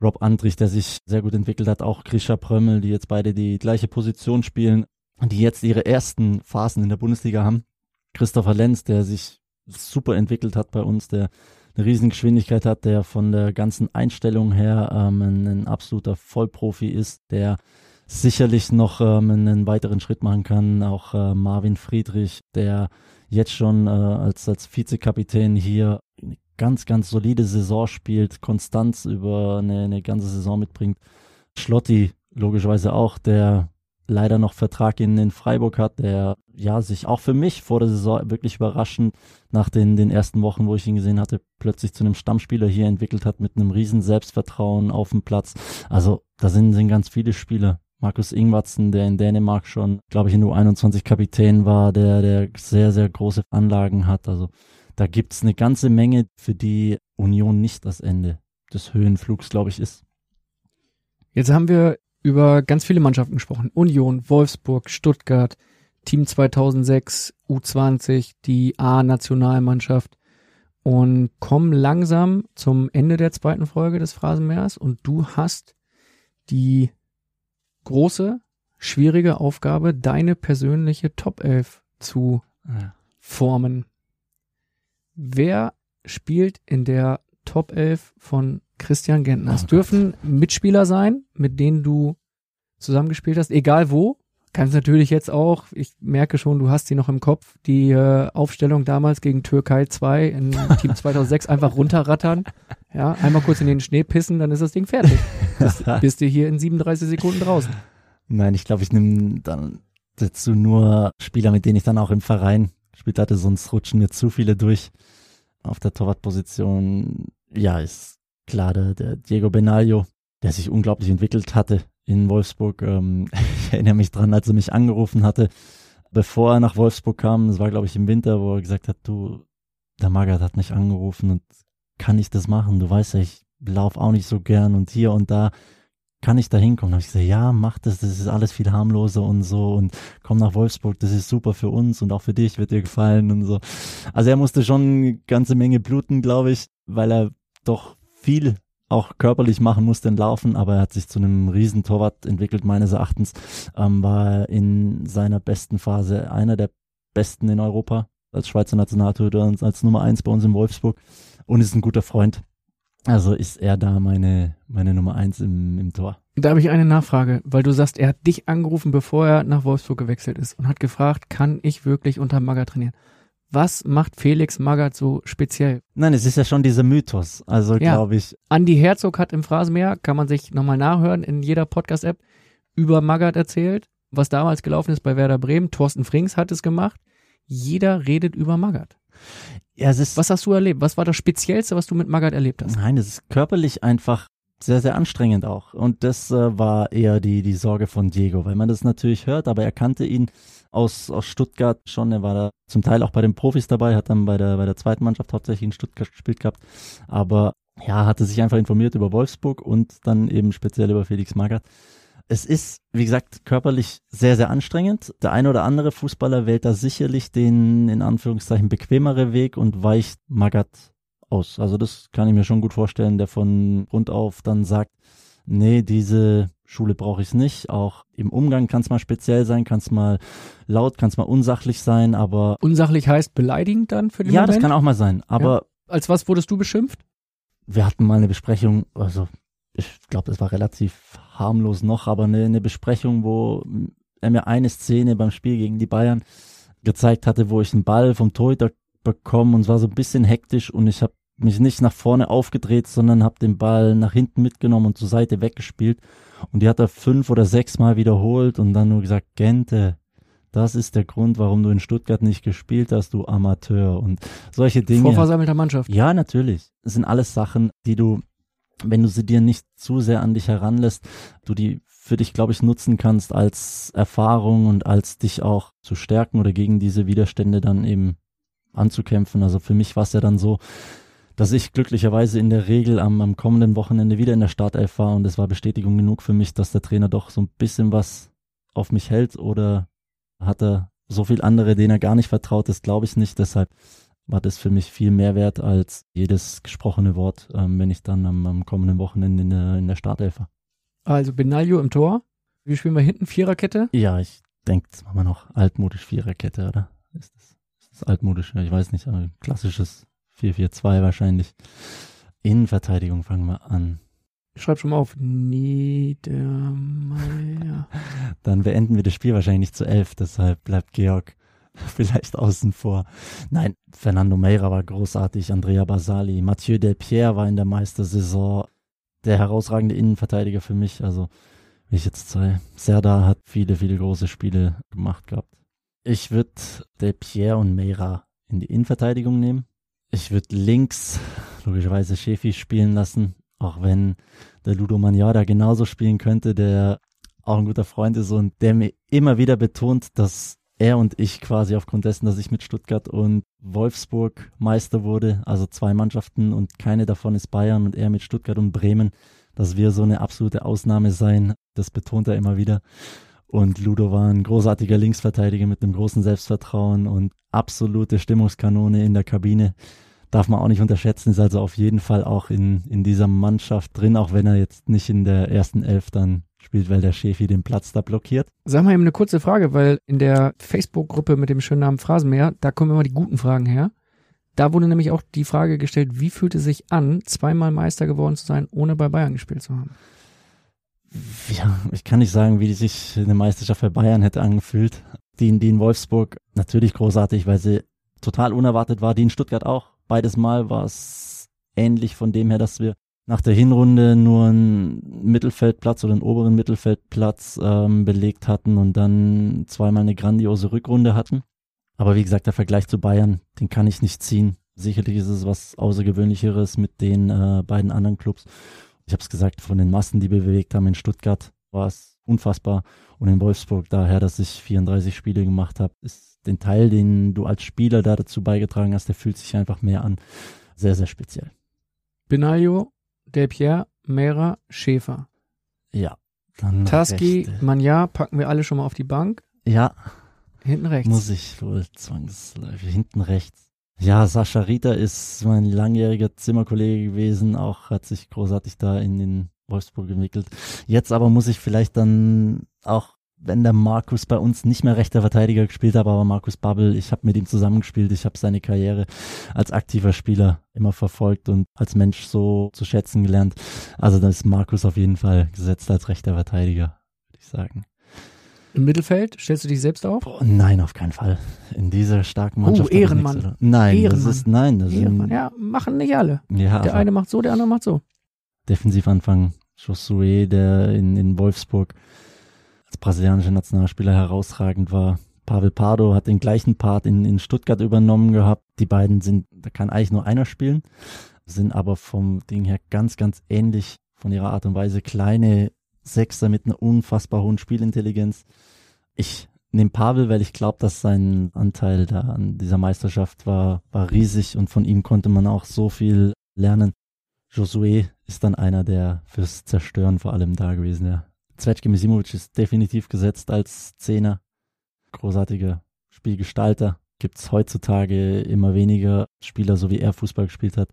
Rob Andrich, der sich sehr gut entwickelt hat, auch Grisha Prömmel, die jetzt beide die gleiche Position spielen und die jetzt ihre ersten Phasen in der Bundesliga haben. Christopher Lenz, der sich super entwickelt hat bei uns, der eine riesen Geschwindigkeit hat, der von der ganzen Einstellung her ähm, ein, ein, absoluter Vollprofi ist, der sicherlich noch ähm, einen weiteren Schritt machen kann. Auch äh, Marvin Friedrich, der jetzt schon äh, als, als Vizekapitän hier eine ganz, ganz solide Saison spielt, Konstanz über eine, eine ganze Saison mitbringt. Schlotti logischerweise auch, der leider noch Vertrag in, in Freiburg hat, der ja sich auch für mich vor der Saison wirklich überraschend nach den, den ersten Wochen, wo ich ihn gesehen hatte, plötzlich zu einem Stammspieler hier entwickelt hat mit einem riesen Selbstvertrauen auf dem Platz. Also da sind, sind ganz viele Spieler. Markus Ingwatzen, der in Dänemark schon, glaube ich, in U21 Kapitän war, der, der sehr, sehr große Anlagen hat. Also da gibt's eine ganze Menge, für die Union nicht das Ende des Höhenflugs, glaube ich, ist. Jetzt haben wir über ganz viele Mannschaften gesprochen. Union, Wolfsburg, Stuttgart, Team 2006, U20, die A-Nationalmannschaft und kommen langsam zum Ende der zweiten Folge des Phrasenmeers und du hast die große, schwierige Aufgabe, deine persönliche Top 11 zu ja. formen. Wer spielt in der Top 11 von Christian Gentner? Es oh dürfen Mitspieler sein, mit denen du zusammengespielt hast, egal wo. Kannst natürlich jetzt auch, ich merke schon, du hast sie noch im Kopf, die äh, Aufstellung damals gegen Türkei 2 in Team 2006 einfach runterrattern. Ja, einmal kurz in den Schnee pissen, dann ist das Ding fertig. Das, bist du hier in 37 Sekunden draußen. Nein, ich glaube, ich nehme dann dazu nur Spieler, mit denen ich dann auch im Verein gespielt hatte, sonst rutschen mir zu viele durch. Auf der Torwartposition, ja, ist klar, der, der Diego Benaglio, der sich unglaublich entwickelt hatte in Wolfsburg. Ähm, ich erinnere mich dran, als er mich angerufen hatte, bevor er nach Wolfsburg kam. Das war, glaube ich, im Winter, wo er gesagt hat, du, der Magath hat mich angerufen und kann ich das machen? Du weißt ja, ich laufe auch nicht so gern und hier und da kann ich da hinkommen? Da habe ich gesagt, ja, mach das, das ist alles viel harmloser und so und komm nach Wolfsburg, das ist super für uns und auch für dich wird dir gefallen und so. Also er musste schon eine ganze Menge bluten, glaube ich, weil er doch viel auch körperlich machen musste, Laufen, aber er hat sich zu einem Riesentorwart entwickelt, meines Erachtens. Ähm, war in seiner besten Phase einer der besten in Europa als Schweizer Nationaltorhüter und als Nummer eins bei uns in Wolfsburg und ist ein guter Freund. Also ist er da meine, meine Nummer eins im, im Tor. Da habe ich eine Nachfrage, weil du sagst, er hat dich angerufen, bevor er nach Wolfsburg gewechselt ist und hat gefragt, kann ich wirklich unter Maga trainieren? Was macht Felix Magath so speziell? Nein, es ist ja schon dieser Mythos. Also ja. glaube ich. Andi Herzog hat im Phrasenmeer, kann man sich nochmal nachhören, in jeder Podcast-App über Magath erzählt, was damals gelaufen ist bei Werder Bremen. Thorsten Frings hat es gemacht. Jeder redet über Magath. Ja, es ist, was hast du erlebt? Was war das Speziellste, was du mit Magath erlebt hast? Nein, es ist körperlich einfach sehr, sehr anstrengend auch. Und das äh, war eher die, die Sorge von Diego, weil man das natürlich hört, aber er kannte ihn aus, aus Stuttgart schon. Er war da zum Teil auch bei den Profis dabei, hat dann bei der, bei der zweiten Mannschaft hauptsächlich in Stuttgart gespielt gehabt. Aber ja, hatte sich einfach informiert über Wolfsburg und dann eben speziell über Felix Magath. Es ist, wie gesagt, körperlich sehr, sehr anstrengend. Der eine oder andere Fußballer wählt da sicherlich den, in Anführungszeichen, bequemere Weg und weicht Magath aus. Also das kann ich mir schon gut vorstellen, der von Grund auf dann sagt, nee, diese Schule brauche ich nicht. Auch im Umgang kann es mal speziell sein, kann es mal laut, kann es mal unsachlich sein, aber. Unsachlich heißt beleidigend dann für den Ja, Moment? das kann auch mal sein. Aber Ja. Als was wurdest du beschimpft? wir hatten mal eine Besprechung, also ich glaube, das war relativ harmlos noch, aber eine, eine Besprechung, wo er mir eine Szene beim Spiel gegen die Bayern gezeigt hatte, wo ich einen Ball vom Torhüter bekommen und es war so ein bisschen hektisch und ich habe mich nicht nach vorne aufgedreht, sondern habe den Ball nach hinten mitgenommen und zur Seite weggespielt und die hat er fünf oder sechs Mal wiederholt und dann nur gesagt, Gente, das ist der Grund, warum du in Stuttgart nicht gespielt hast, du Amateur und solche Dinge. Vor versammelter Mannschaft. Ja, natürlich. Es sind alles Sachen, die du, wenn du sie dir nicht zu sehr an dich heranlässt, du die für dich, glaube ich, nutzen kannst als Erfahrung und als dich auch zu stärken oder gegen diese Widerstände dann eben anzukämpfen. Also für mich war es ja dann so, dass ich glücklicherweise in der Regel am, am kommenden Wochenende wieder in der Startelf war und es war Bestätigung genug für mich, dass der Trainer doch so ein bisschen was auf mich hält oder hat er so viel andere, denen er gar nicht vertraut ist, glaube ich nicht. Deshalb war das für mich viel mehr wert als jedes gesprochene Wort, ähm, wenn ich dann am, am kommenden Wochenende in der, in der Startelf war. Also Benaglio im Tor. Wie spielen wir hinten? Viererkette? Ja, ich denke, das machen wir noch altmodisch Viererkette, oder? Ist das, ist das altmodisch? Ja, ich weiß nicht, aber klassisches 4-4-2 wahrscheinlich. Innenverteidigung fangen wir an. Ich schreibe schon mal auf. Niedermeyer. Dann beenden wir das Spiel wahrscheinlich nicht zu elf, deshalb bleibt Georg vielleicht außen vor. Nein, Fernando Meira war großartig, Andrea Basali, Mathieu Delpierre war in der Meistersaison der herausragende Innenverteidiger für mich. Also, wie ich jetzt sei, Serda hat viele, viele große Spiele gemacht gehabt. Ich würde Delpierre und Meira in die Innenverteidigung nehmen. Ich würde links logischerweise Schäfi spielen lassen, auch wenn der Ludo Magnada genauso spielen könnte, der auch ein guter Freund ist und der mir immer wieder betont, dass er und ich quasi aufgrund dessen, dass ich mit Stuttgart und Wolfsburg Meister wurde, also zwei Mannschaften und keine davon ist Bayern und er mit Stuttgart und Bremen, dass wir so eine absolute Ausnahme sein. Das betont er immer wieder. Und Ludo war ein großartiger Linksverteidiger mit einem großen Selbstvertrauen und absolute Stimmungskanone in der Kabine. Darf man auch nicht unterschätzen, ist also auf jeden Fall auch in, in dieser Mannschaft drin, auch wenn er jetzt nicht in der ersten Elf dann spielt, weil der Schäfi den Platz da blockiert. Sag mal eben eine kurze Frage, weil in der Facebook-Gruppe mit dem schönen Namen Phrasenmäher, da kommen immer die guten Fragen her. Da wurde nämlich auch die Frage gestellt, wie fühlt es sich an, zweimal Meister geworden zu sein, ohne bei Bayern gespielt zu haben? Ja, ich kann nicht sagen, wie sich eine Meisterschaft bei Bayern hätte angefühlt. Die, die in Wolfsburg natürlich großartig, weil sie total unerwartet war. Die in Stuttgart auch. Beides Mal war es ähnlich von dem her, dass wir nach der Hinrunde nur einen Mittelfeldplatz oder einen oberen Mittelfeldplatz ähm, belegt hatten und dann zweimal eine grandiose Rückrunde hatten. Aber wie gesagt, der Vergleich zu Bayern, den kann ich nicht ziehen. Sicherlich ist es was Außergewöhnlicheres mit den äh, beiden anderen Clubs. Ich habe es gesagt, von den Massen, die wir bewegt haben in Stuttgart, war es unfassbar. Und in Wolfsburg, daher, dass ich 34 Spiele gemacht habe, ist den Teil, den du als Spieler da dazu beigetragen hast, der fühlt sich einfach mehr an. Sehr, sehr speziell. Benaglio, Delpierre, Mera, Schäfer. Ja. Dann Taski, rechte. Manja packen wir alle schon mal auf die Bank. Ja. Hinten rechts. Muss ich wohl zwangsläufig. Hinten rechts. Ja, Sascha Rita ist mein langjähriger Zimmerkollege gewesen, auch hat sich großartig da in den Wolfsburg entwickelt. Jetzt aber muss ich vielleicht dann auch, wenn der Markus bei uns nicht mehr rechter Verteidiger gespielt hat, aber Markus Babbel, ich habe mit ihm zusammengespielt, ich habe seine Karriere als aktiver Spieler immer verfolgt und als Mensch so zu schätzen gelernt. Also da ist Markus auf jeden Fall gesetzt als rechter Verteidiger, würde ich sagen. Im Mittelfeld stellst du dich selbst auf? Boah, nein, auf keinen Fall. In dieser starken Oh, Mannschaft. ich Ehrenmann. nichts? Nein, Ehrenmann. das ist, nein, das Ehrenmann. ist Ja, machen nicht alle. Ja, der eine macht so, der andere macht so. Defensivanfang Josué, der in, in Wolfsburg als brasilianischer Nationalspieler herausragend war. Pavel Pardo hat den gleichen Part in, in Stuttgart übernommen gehabt. Die beiden sind, da kann eigentlich nur einer spielen, sind aber vom Ding her ganz, ganz ähnlich von ihrer Art und Weise. Kleine Sechser mit einer unfassbar hohen Spielintelligenz. Ich nehme Pavel, weil ich glaube, dass sein Anteil da an dieser Meisterschaft war, war riesig und von ihm konnte man auch so viel lernen. Josué ist dann einer, der fürs Zerstören vor allem da gewesen, ja. Zvetschke Misimovic ist definitiv gesetzt als Zehner. Großartiger Spielgestalter. Gibt's heutzutage immer weniger Spieler, so wie er Fußball gespielt hat.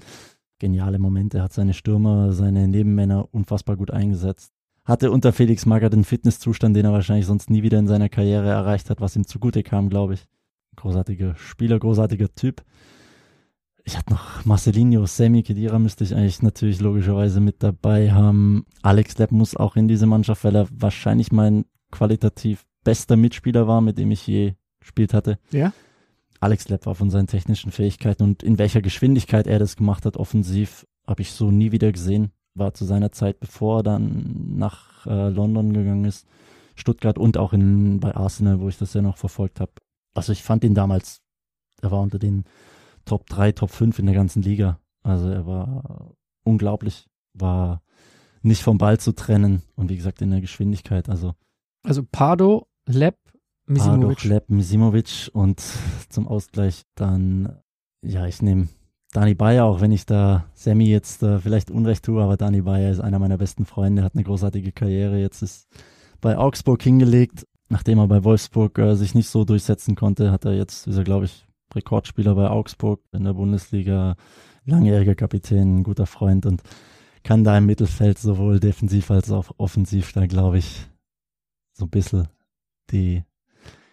Geniale Momente, hat seine Stürmer, seine Nebenmänner unfassbar gut eingesetzt. hatte unter Felix Magath den Fitnesszustand, den er wahrscheinlich sonst nie wieder in seiner Karriere erreicht hat, was ihm zugute kam, glaube ich. Großartiger Spieler, großartiger Typ. Ich hatte noch Marcelinho, Sammy Kedira müsste ich eigentlich natürlich logischerweise mit dabei haben. Alex Lepp muss auch in diese Mannschaft, weil er wahrscheinlich mein qualitativ bester Mitspieler war, mit dem ich je gespielt hatte. Ja. Alex Lepp war von seinen technischen Fähigkeiten und in welcher Geschwindigkeit er das gemacht hat, offensiv, habe ich so nie wieder gesehen. War zu seiner Zeit, bevor er dann nach äh, London gegangen ist, Stuttgart und auch in, bei Arsenal, wo ich das ja noch verfolgt habe. Also ich fand ihn damals, er war unter den Top 3, Top 5 in der ganzen Liga. Also er war unglaublich, war nicht vom Ball zu trennen und wie gesagt in der Geschwindigkeit. Also, also Pardo, Lepp, Misimovic. Pardo, Lepp, Misimovic und zum Ausgleich dann, ja, ich nehme Dani Bayer, auch wenn ich da Sammy jetzt äh, vielleicht Unrecht tue, aber Dani Bayer ist einer meiner besten Freunde, hat eine großartige Karriere, jetzt ist bei Augsburg hingelegt. Nachdem er bei Wolfsburg äh, sich nicht so durchsetzen konnte, hat er jetzt, ist er glaube ich Rekordspieler bei Augsburg in der Bundesliga, langjähriger Kapitän, ein guter Freund und kann da im Mittelfeld sowohl defensiv als auch offensiv da, glaube ich, so ein bisschen die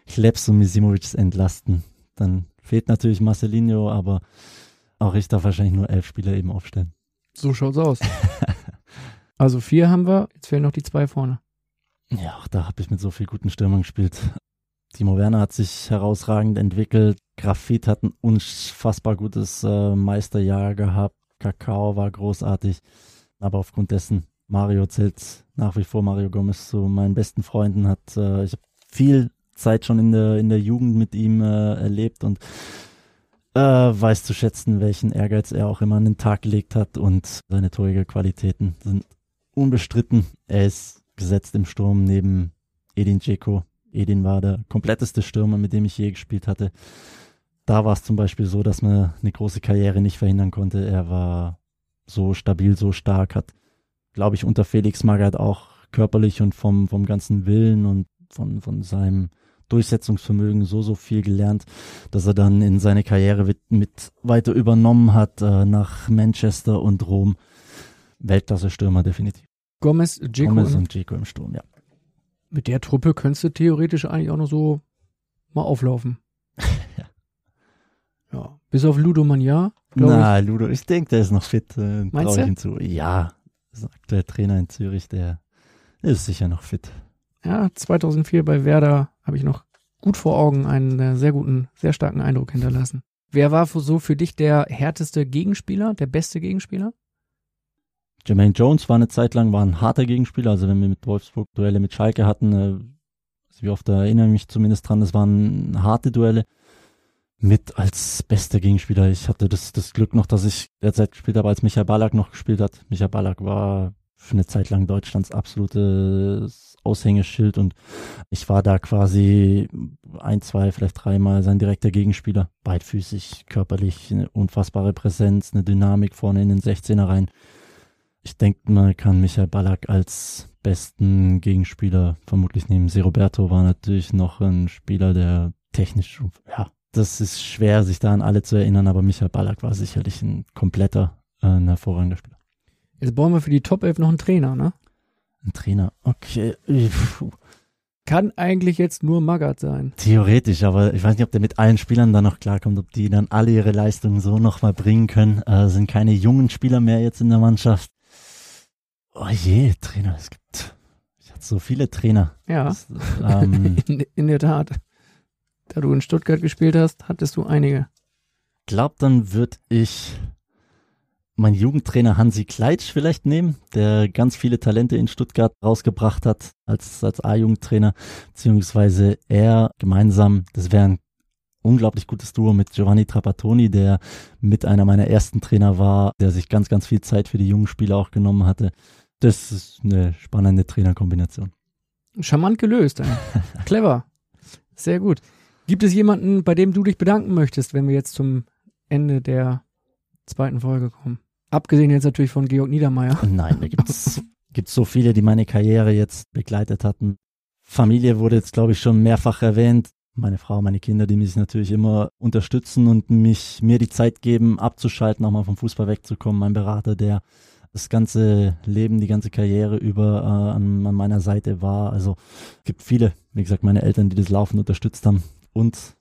Klebs und Misimovic entlasten. Dann fehlt natürlich Marcelinho, aber auch ich darf wahrscheinlich nur elf Spieler eben aufstellen. So schaut's aus. also vier haben wir, jetzt fehlen noch die zwei vorne. Ja, auch da habe ich mit so viel guten Stürmern gespielt. Timo Werner hat sich herausragend entwickelt. Grafit hat ein unfassbar gutes äh, Meisterjahr gehabt. Kakao war großartig. Aber aufgrund dessen, Mario zählt nach wie vor Mario Gomez zu meinen besten Freunden. Hat, äh, ich habe viel Zeit schon in der, in der Jugend mit ihm äh, erlebt und äh, weiß zu schätzen, welchen Ehrgeiz er auch immer an den Tag gelegt hat und seine Torjägerqualitäten sind unbestritten. Er ist gesetzt im Sturm neben Edin Dzeko. Edin war der kompletteste Stürmer, mit dem ich je gespielt hatte. Da war es zum Beispiel so, dass man eine große Karriere nicht verhindern konnte. Er war so stabil, so stark, hat, glaube ich, unter Felix Magath auch körperlich und vom, vom ganzen Willen und von, von seinem Durchsetzungsvermögen so, so viel gelernt, dass er dann in seine Karriere mit, mit weiter übernommen hat äh, nach Manchester und Rom. Weltklasse-Stürmer definitiv. Gomez, Dzeko Gomez und Dzeko im Sturm, ja. Mit der Truppe könntest du theoretisch eigentlich auch noch so mal auflaufen. ja. Ja. Bis auf Ludo Magna. Na, ich. Ludo, ich denke, der ist noch fit. Äh, Meinst ich du? hinzu. Ja, ist aktuell Trainer in Zürich, der ist sicher noch fit. Ja, 2004 bei Werder habe ich noch gut vor Augen einen äh, sehr guten, sehr starken Eindruck hinterlassen. Wer war so für dich der härteste Gegenspieler, der beste Gegenspieler? Jermaine Jones war eine Zeit lang war ein harter Gegenspieler. Also wenn wir mit Wolfsburg Duelle mit Schalke hatten, äh, wie oft erinnere ich mich zumindest dran, das waren harte Duelle. Mit als bester Gegenspieler. Ich hatte das, das Glück noch, dass ich derzeit gespielt habe, als Michael Ballack noch gespielt hat. Michael Ballack war für eine Zeit lang Deutschlands absolutes Aushängeschild und ich war da quasi ein, zwei, vielleicht dreimal sein direkter Gegenspieler. Beidfüßig, körperlich, eine unfassbare Präsenz, eine Dynamik vorne in den 16er rein. Ich denke, man kann Michael Ballack als besten Gegenspieler vermutlich nehmen. Se Roberto war natürlich noch ein Spieler, der technisch, ja, das ist schwer, sich da an alle zu erinnern, aber Michael Ballack war sicherlich ein kompletter, äh, ein hervorragender Spieler. Jetzt brauchen wir für die Top 11 noch einen Trainer, ne? Ein Trainer, okay. Puh. Kann eigentlich jetzt nur Magath sein. Theoretisch, aber ich weiß nicht, ob der mit allen Spielern dann noch klarkommt, ob die dann alle ihre Leistungen so nochmal bringen können. Äh, sind keine jungen Spieler mehr jetzt in der Mannschaft. Oh je, Trainer, es gibt, ich hatte so viele Trainer. Ja, Das, ähm, in, in der Tat. Da du in Stuttgart gespielt hast, hattest du einige. glaub, dann würde ich meinen Jugendtrainer Hansi Kleitsch vielleicht nehmen, der ganz viele Talente in Stuttgart rausgebracht hat als, als A-Jugendtrainer, beziehungsweise er gemeinsam, das wäre ein unglaublich gutes Duo mit Giovanni Trapattoni, der mit einer meiner ersten Trainer war, der sich ganz, ganz viel Zeit für die jungen Spieler auch genommen hatte. Das ist eine spannende Trainerkombination. Charmant gelöst. Clever. Sehr gut. Gibt es jemanden, bei dem du dich bedanken möchtest, wenn wir jetzt zum Ende der zweiten Folge kommen? Abgesehen jetzt natürlich von Georg Niedermeyer. Nein, da gibt's gibt's so viele, die meine Karriere jetzt begleitet hatten. Familie wurde jetzt, glaube ich, schon mehrfach erwähnt. Meine Frau, meine Kinder, die mich natürlich immer unterstützen und mich mir die Zeit geben, abzuschalten, auch mal vom Fußball wegzukommen. Mein Berater, der das ganze Leben, die ganze Karriere über äh, an, an meiner Seite war. Also es gibt viele, wie gesagt, meine Eltern, die das Laufen unterstützt haben und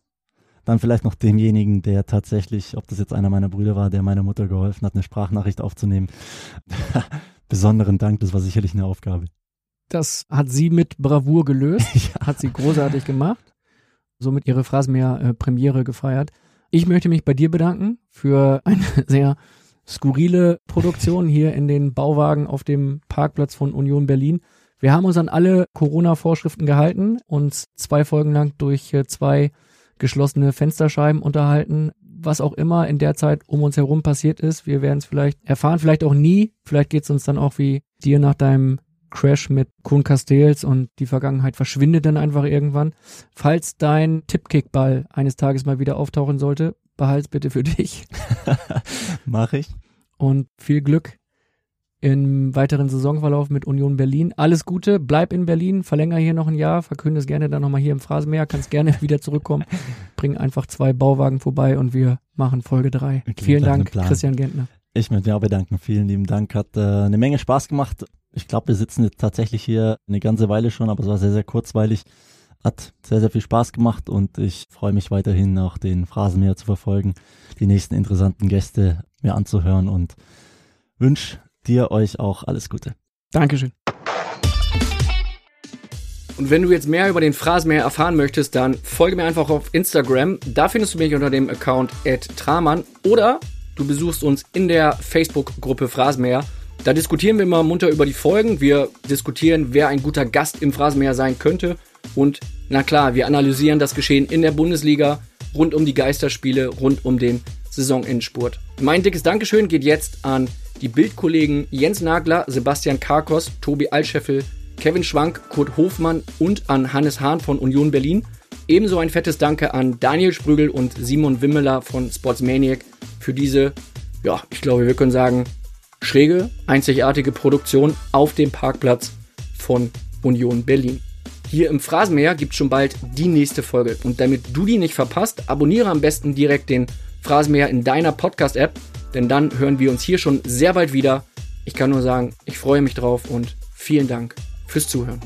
dann vielleicht noch demjenigen, der tatsächlich, ob das jetzt einer meiner Brüder war, der meiner Mutter geholfen hat, eine Sprachnachricht aufzunehmen. Besonderen Dank, das war sicherlich eine Aufgabe. Das hat sie mit Bravour gelöst, ja. hat sie großartig gemacht, somit ihre Phrasenmäher-Premiere gefeiert. Ich möchte mich bei dir bedanken für eine sehr skurrile Produktion hier in den Bauwagen auf dem Parkplatz von Union Berlin. Wir haben uns an alle Corona-Vorschriften gehalten, uns zwei Folgen lang durch äh, zwei geschlossene Fensterscheiben unterhalten. Was auch immer in der Zeit um uns herum passiert ist, wir werden es vielleicht erfahren, vielleicht auch nie. Vielleicht geht es uns dann auch wie dir nach deinem Crash mit Kuhn Castells und die Vergangenheit verschwindet dann einfach irgendwann. Falls dein Tippkickball eines Tages mal wieder auftauchen sollte, behalt's bitte für dich. Mach ich. Und viel Glück im weiteren Saisonverlauf mit Union Berlin. Alles Gute, bleib in Berlin, verlänger hier noch ein Jahr, verkünde es gerne dann nochmal hier im Phrasenmeer, kannst gerne wieder zurückkommen. Bring einfach zwei Bauwagen vorbei und wir machen Folge drei. Okay, Vielen Dank, Christian Gentner. Ich möchte mich auch bedanken. Vielen lieben Dank. Hat äh, eine Menge Spaß gemacht. Ich glaube, wir sitzen jetzt tatsächlich hier eine ganze Weile schon, aber es war sehr, sehr kurzweilig. Hat sehr, sehr viel Spaß gemacht und ich freue mich weiterhin auch den Phrasenmäher zu verfolgen, die nächsten interessanten Gäste mir anzuhören und wünsche dir euch auch alles Gute. Dankeschön. Und wenn du jetzt mehr über den Phrasenmäher erfahren möchtest, dann folge mir einfach auf Instagram. Da findest du mich unter dem Account @traman oder du besuchst uns in der Facebook-Gruppe Phrasenmäher. Da diskutieren wir immer munter über die Folgen. Wir diskutieren, wer ein guter Gast im Phrasenmäher sein könnte. Und na klar, wir analysieren das Geschehen in der Bundesliga, rund um die Geisterspiele, rund um den Saisonendspurt. Mein dickes Dankeschön geht jetzt an die Bildkollegen Jens Nagler, Sebastian Karkos, Tobi Altscheffel, Kevin Schwank, Kurt Hofmann und an Hannes Hahn von Union Berlin. Ebenso ein fettes Danke an Daniel Sprügel und Simon Wimmeler von Sportsmaniac für diese, ja, ich glaube, wir können sagen, schräge, einzigartige Produktion auf dem Parkplatz von Union Berlin. Hier im Phrasenmäher gibt es schon bald die nächste Folge. Und damit du die nicht verpasst, abonniere am besten direkt den Phrasenmäher in deiner Podcast-App, denn dann hören wir uns hier schon sehr bald wieder. Ich kann nur sagen, ich freue mich drauf und vielen Dank fürs Zuhören.